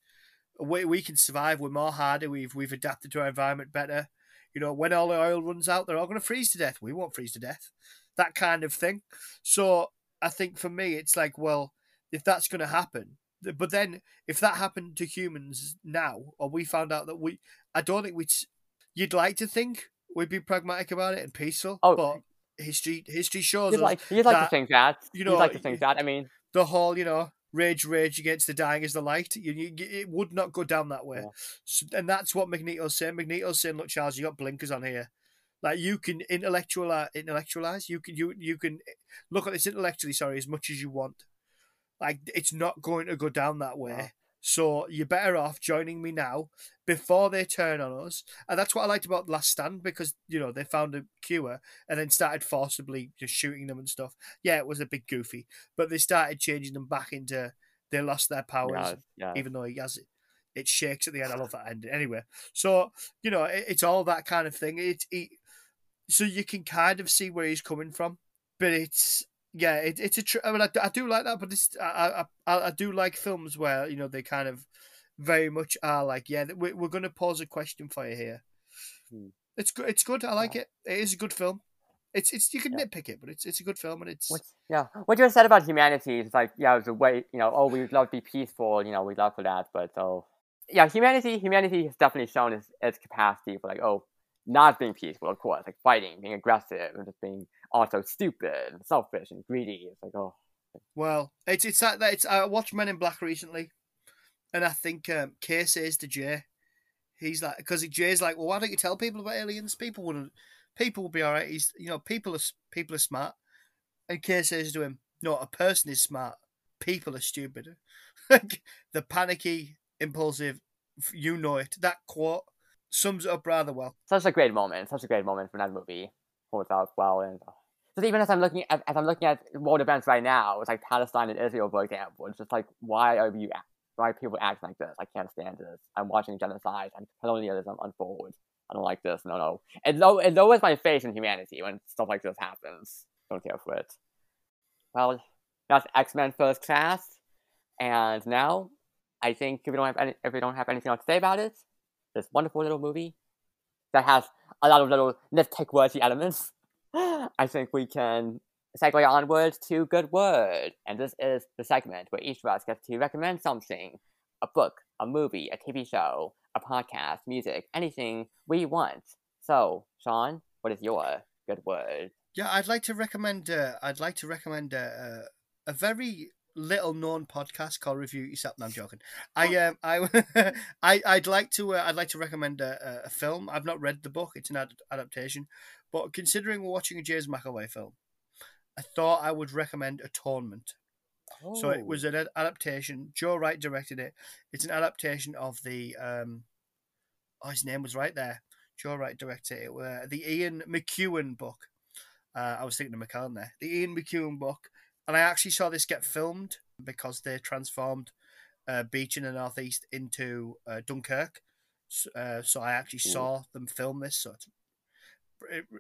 We, we can survive. We're more harder. We've we've adapted to our environment better. You know, when all the oil runs out, they're all going to freeze to death. We won't freeze to death that kind of thing. So I think for me, it's like, well, if that's going to happen, but then if that happened to humans now, or we found out that we, I don't think we'd, you'd like to think we'd be pragmatic about it and peaceful. Oh, but history history shows you'd like you'd like that, to think that you know you'd like to think that. I mean, the whole you know rage rage against the dying is the light. You, you, it would not go down that way, yeah. so, and that's what Magneto's saying. Magneto's saying, "Look, Charles, you got blinkers on here. Like you can intellectualize, intellectualize. You can you you can eh, look at this intellectually. Sorry, as much as you want. Like it's not going to go down that way. So you're better off joining me now before they turn on us. And that's what I liked about Last Stand because, you know, they found a cure and then started forcibly just shooting them and stuff. Yeah, it was a bit goofy, but they started changing them back into they lost their powers, Yeah, yeah. even though he has it. It shakes at the end. I love that ending. Anyway, so you know it, it's all that kind of thing. It, it so you can kind of see where he's coming from, but it's yeah, it, it's a. Tr- I mean, I, I do like that, but it's I, I I do like films where you know they kind of very much are like yeah, we're we're going to pose a question for you here. Hmm. It's good. It's good. I like Yeah. it. It is a good film. It's it's you can Yeah. nitpick it, but it's it's a good film and it's What, yeah, what you said about humanity is like, yeah, it's a way, you know, oh, we'd love to be peaceful, you know, we'd love for that, but oh, yeah, humanity, humanity has definitely shown its, its capacity for like, oh, not being peaceful, of course, like fighting, being aggressive, and just being also stupid, and selfish, and greedy. It's like, oh, Well, it's it's that that it's. I watched Men in Black recently, and I think um, K says to Jay, he's like, because Jay's like, well, why don't you tell people about aliens? People wouldn't. People will be all right. He's, you know, people are people are smart, and K says to him, no, a person is smart. People are stupid. *laughs* The panicky, impulsive, you know it. That quote sums it up rather well. such a great moment, such a great moment for that movie. Holds up well, and uh, just even as I'm looking at as I'm looking at world events right now, it's like Palestine and Israel, for example. It's just like why are you why are people acting like this? I can't stand this. I'm watching genocide and colonialism unfold. I don't like this. No, no. It, low, it lowers my faith in humanity when stuff like this happens. Don't care for it. Well, that's X Men First Class, and now I think if we don't have any, if we don't have anything else to say about it, this wonderful little movie that has a lot of little nitpick worthy elements, *gasps* I think we can segue onwards to Good Word. And this is the segment where each of us gets to recommend something a book, a movie, a TV show, a podcast, music, anything we want. So, Sean, what is your Good Word? Yeah, I'd like to recommend. Uh, I'd like to recommend uh, a very little known podcast called Review Yourself. No, I'm joking. I um I *laughs* I I'd like to uh, I'd like to recommend a, a- a film. I've not read the book. It's an ad- adaptation, but considering we're watching a James McAvoy film, I thought I would recommend Atonement. So it was an adaptation. Joe Wright directed it. It's an adaptation of the um, oh his name was right there. Joe Wright directed it. Uh, the Ian McEwan book. Uh, I was thinking of McCann there. The Ian McEwan book, and I actually saw this get filmed because they transformed uh, Beach in the Northeast into uh, Dunkirk. So, uh, so I actually Ooh. saw them film this. So, it's,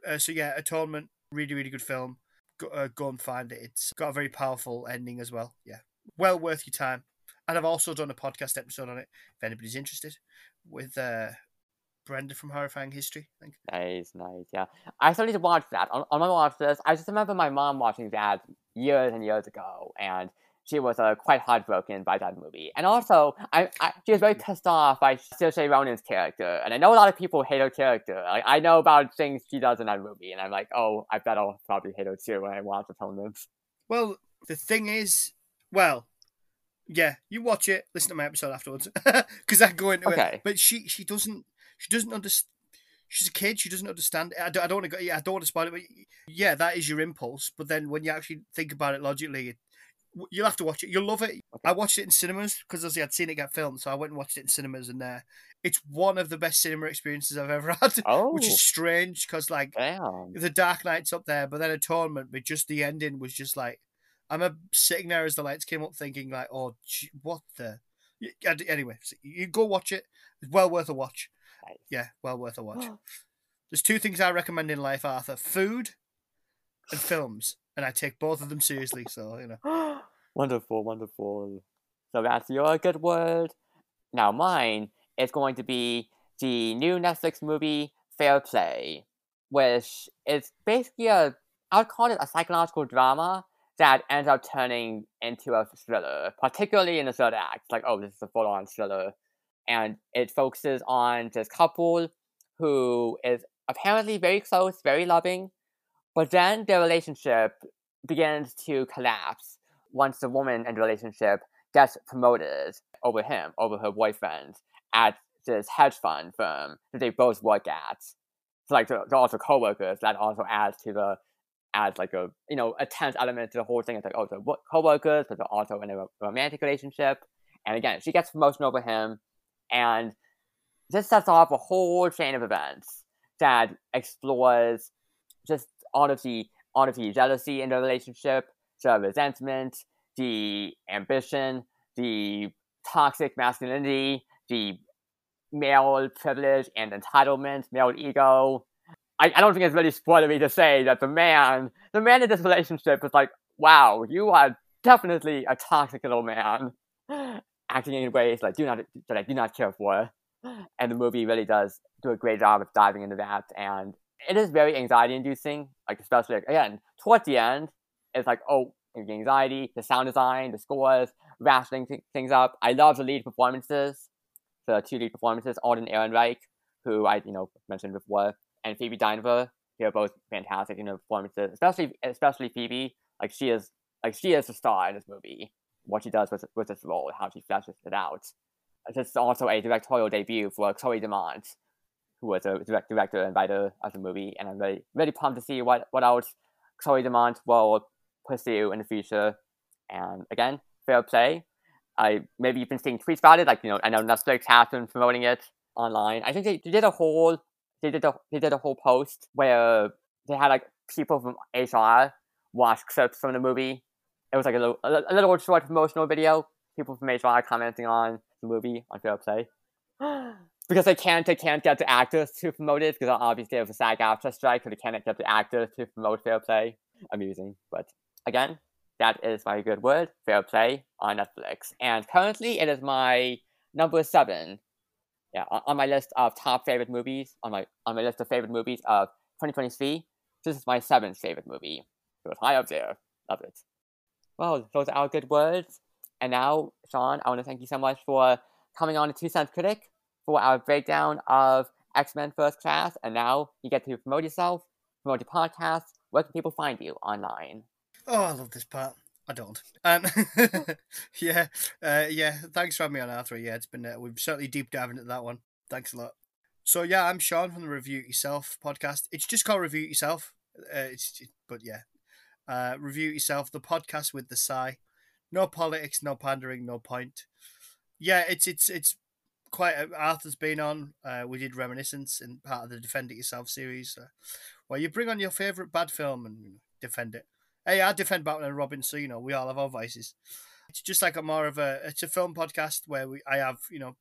uh, so yeah, Atonement, really, really good film. Go, uh, go and find it. It's got a very powerful ending as well. Yeah, well worth your time. And I've also done a podcast episode on it if anybody's interested with uh, Brenda from Horrifying History. I think. Nice, nice, yeah. I still need to watch that. On, on my watch list, I just remember my mom watching that years and years ago, and she was uh, quite heartbroken by that movie. And also, I, I she was very pissed off by Saoirse Ronan's character, and I know a lot of people hate her character. Like I know about things she does in that movie, and I'm like, oh, I bet I'll probably hate her too when I watch Atonement. Well, the thing is, well, yeah, you watch it, listen to my episode afterwards, *laughs* because I go into Okay. it. But she she doesn't she doesn't understand. She's a kid. She doesn't understand. it. I don't, I don't want to go. Yeah, I don't want to spoil it. But yeah, that is your impulse. But then when you actually think about it logically, it, you'll have to watch it. You'll love it. I watched it in cinemas because obviously I'd seen it get filmed, so I went and watched it in cinemas. And uh, it's one of the best cinema experiences I've ever *laughs* had, Oh, which is strange because like damn. the Dark Knight's up there, but then Atonement, but just the ending was just like I'm a, sitting there as the lights came up, thinking like, "Oh, gee, what the." Anyway, so you go watch it. It's well worth a watch. Yeah, well worth a watch. *gasps* There's two things I recommend in life, Arthur: food and films, and I take both of them seriously. So you know, *gasps* wonderful, wonderful. So that's your good word. Now mine is going to be the new Netflix movie Fair Play, which is basically a I would call it a psychological drama that ends up turning into a thriller, particularly in the third act. Like, oh, this is a full-on thriller, and it focuses on this couple who is apparently very close, very loving, but then their relationship begins to collapse once the woman in the relationship gets promoted over him, over her boyfriend, at this hedge fund firm that they both work at. So like they're, also co-workers. That also adds to the adds like a you know a tense element to the whole thing. It's like oh they're wo- co-workers, but they're also in a romantic relationship. And again, she gets promotion over him, and this sets off a whole chain of events that explores just all of the all of the jealousy in the relationship, the resentment, the ambition, the toxic masculinity, the male privilege and entitlement, male ego. I, I don't think it's really spoilery to say that the man, the man in this relationship is like, wow, you are definitely a toxic little man, *gasps* acting in ways like do not that I do not care for. And the movie really does do a great job of diving into that, and it is very anxiety inducing. Like especially like, again towards the end, it's like oh the anxiety, the sound design, the scores, rationing th- things up. I love the lead performances, the two lead performances, Alden Ehrenreich, who I you know mentioned before, and Phoebe Dynevor. They're both fantastic in performances, especially especially Phoebe. Like she is like she is the star in this movie. What she does with with this role, how she fleshes it out. This is also a directorial debut for Chloe Domont, who was a direct, director and writer of the movie, and I'm really really pumped to see what what else Chloe Domont will pursue in the future. And again, fair play. I maybe you've been seeing tweets about it, like you know, I know Netflix has been promoting it online. I think they, they did a whole they did a they did a whole post where they had like people from HR watch clips from the movie. It was like a little a, little short promotional video. People from HR commenting on the movie on Fair Play. *gasps* because they can't they can't get the actors to promote it because obviously there's a SAG-AFTRA strike, so they can't get the actors to promote Fair Play. Amusing, but again, that is my good word, Fair Play on Netflix. And currently it is my number seven. Yeah, on, my list of top favorite movies, on my on my list of favorite movies of 2023, this is my seventh favorite movie. It was high up there. Love it. Well, those are our good words. And now, Sean, I want to thank you so much for coming on to Two Cents Critic for our breakdown of X Men First Class. And now you get to promote yourself, promote your podcast. Where can people find you online? Oh, I love this part. I don't. Um, *laughs* yeah, uh, yeah. Thanks for having me on Arthur. Yeah, it's been uh, we've certainly deep diving into that one. Thanks a lot. So yeah, I'm Sean from the Review Yourself podcast. It's just called Review Yourself. Uh, it's but yeah, uh, Review Yourself, the podcast with the sigh. No politics, no pandering, no point. Yeah, it's it's it's quite. Uh, Arthur's been on. Uh, we did reminiscence in part of the Defend It Yourself series, uh, where you bring on your favorite bad film and defend it. Hey, I defend Batman and Robin, so you know we all have our vices. It's just like a more of a it's a film podcast where we I have you know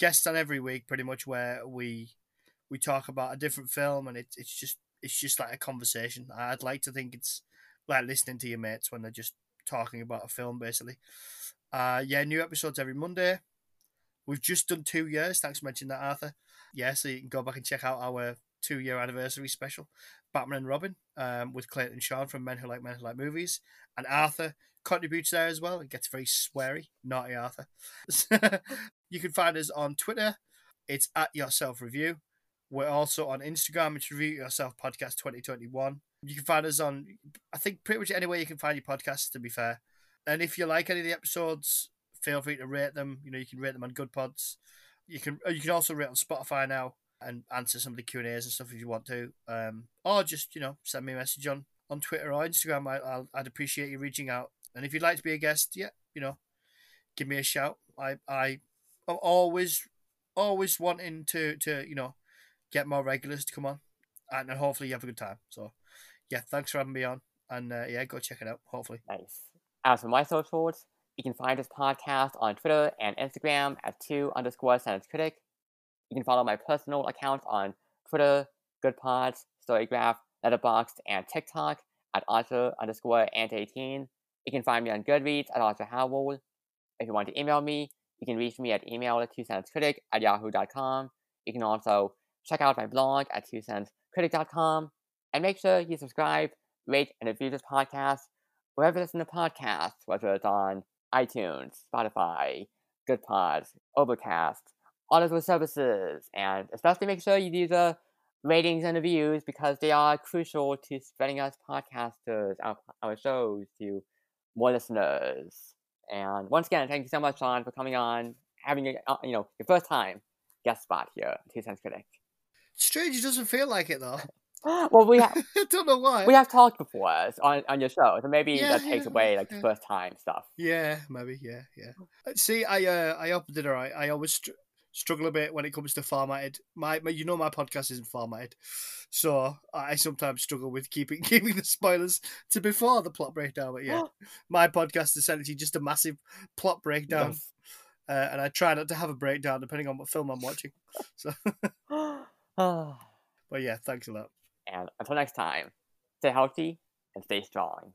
guests on every week, pretty much where we we talk about a different film, and it's it's just it's just like a conversation. I'd like to think it's like listening to your mates when they're just talking about a film, basically. Uh, yeah, new episodes every Monday. We've just done two years. Thanks for mentioning that, Arthur. Yeah, so you can go back and check out our two year anniversary special. Batman and Robin um, with Clayton Sean from Men Who Like Men Who Like Movies. And Arthur contributes there as well. It gets very sweary. Naughty Arthur. *laughs* you can find us on Twitter. It's at Yourself Review. We're also on Instagram. It's Review Yourself Podcast 2021. You can find us on, I think, pretty much anywhere you can find your podcasts, to be fair. And if you like any of the episodes, feel free to rate them. You know, you can rate them on Good Pods. You can you can also rate on Spotify now and answer some of the Q and A's and stuff if you want to, um, or just you know send me a message on on Twitter or Instagram. I, I'll, I'd appreciate you reaching out. And if you'd like to be a guest, yeah, you know, give me a shout. I I am always always wanting to to you know get more regulars to come on, and, and hopefully you have a good time. So yeah, thanks for having me on, and uh, yeah, go check it out. Hopefully, nice. As for my socials, you can find this podcast on Twitter and Instagram at two underscore sentence critic. You can follow my personal accounts on Twitter, Goodpods, Storygraph, Letterboxd, and TikTok at Arthur underscore ant18. You can find me on Goodreads at Arthur Howell. If you want to email me, you can reach me at email at critic at yahoo.com. You can also check out my blog at critic.com and make sure you subscribe, rate, and review this podcast wherever it's in the podcast, whether it's on iTunes, Spotify, Goodpods, Overcast, all of those services, and especially make sure you do the ratings and reviews because they are crucial to spreading us podcasters, our, our shows to more listeners. And once again, thank you so much, Sean, for coming on, having a, uh, you know your first time guest spot here, Two Cents Critic. Strange, it doesn't feel like it though. *laughs* *gasps* well, we have. *laughs* I don't know why. We have talked before on on your show, so maybe Yeah, that takes yeah, away like yeah. the first time stuff. Yeah, maybe. Yeah, yeah. Uh, See, I uh, I hope I did alright. I always str- struggle a bit when it comes to formatted. My, my, you know, my podcast isn't formatted, so I sometimes struggle with keeping *laughs* keeping the spoilers to before the plot breakdown. But yeah, *gasps* my podcast is essentially just a massive plot breakdown, Yes. uh, and I try not to have a breakdown depending on what film I'm watching. So, and *gasps* *laughs* but yeah, thanks a lot. Until next time, stay healthy and stay strong.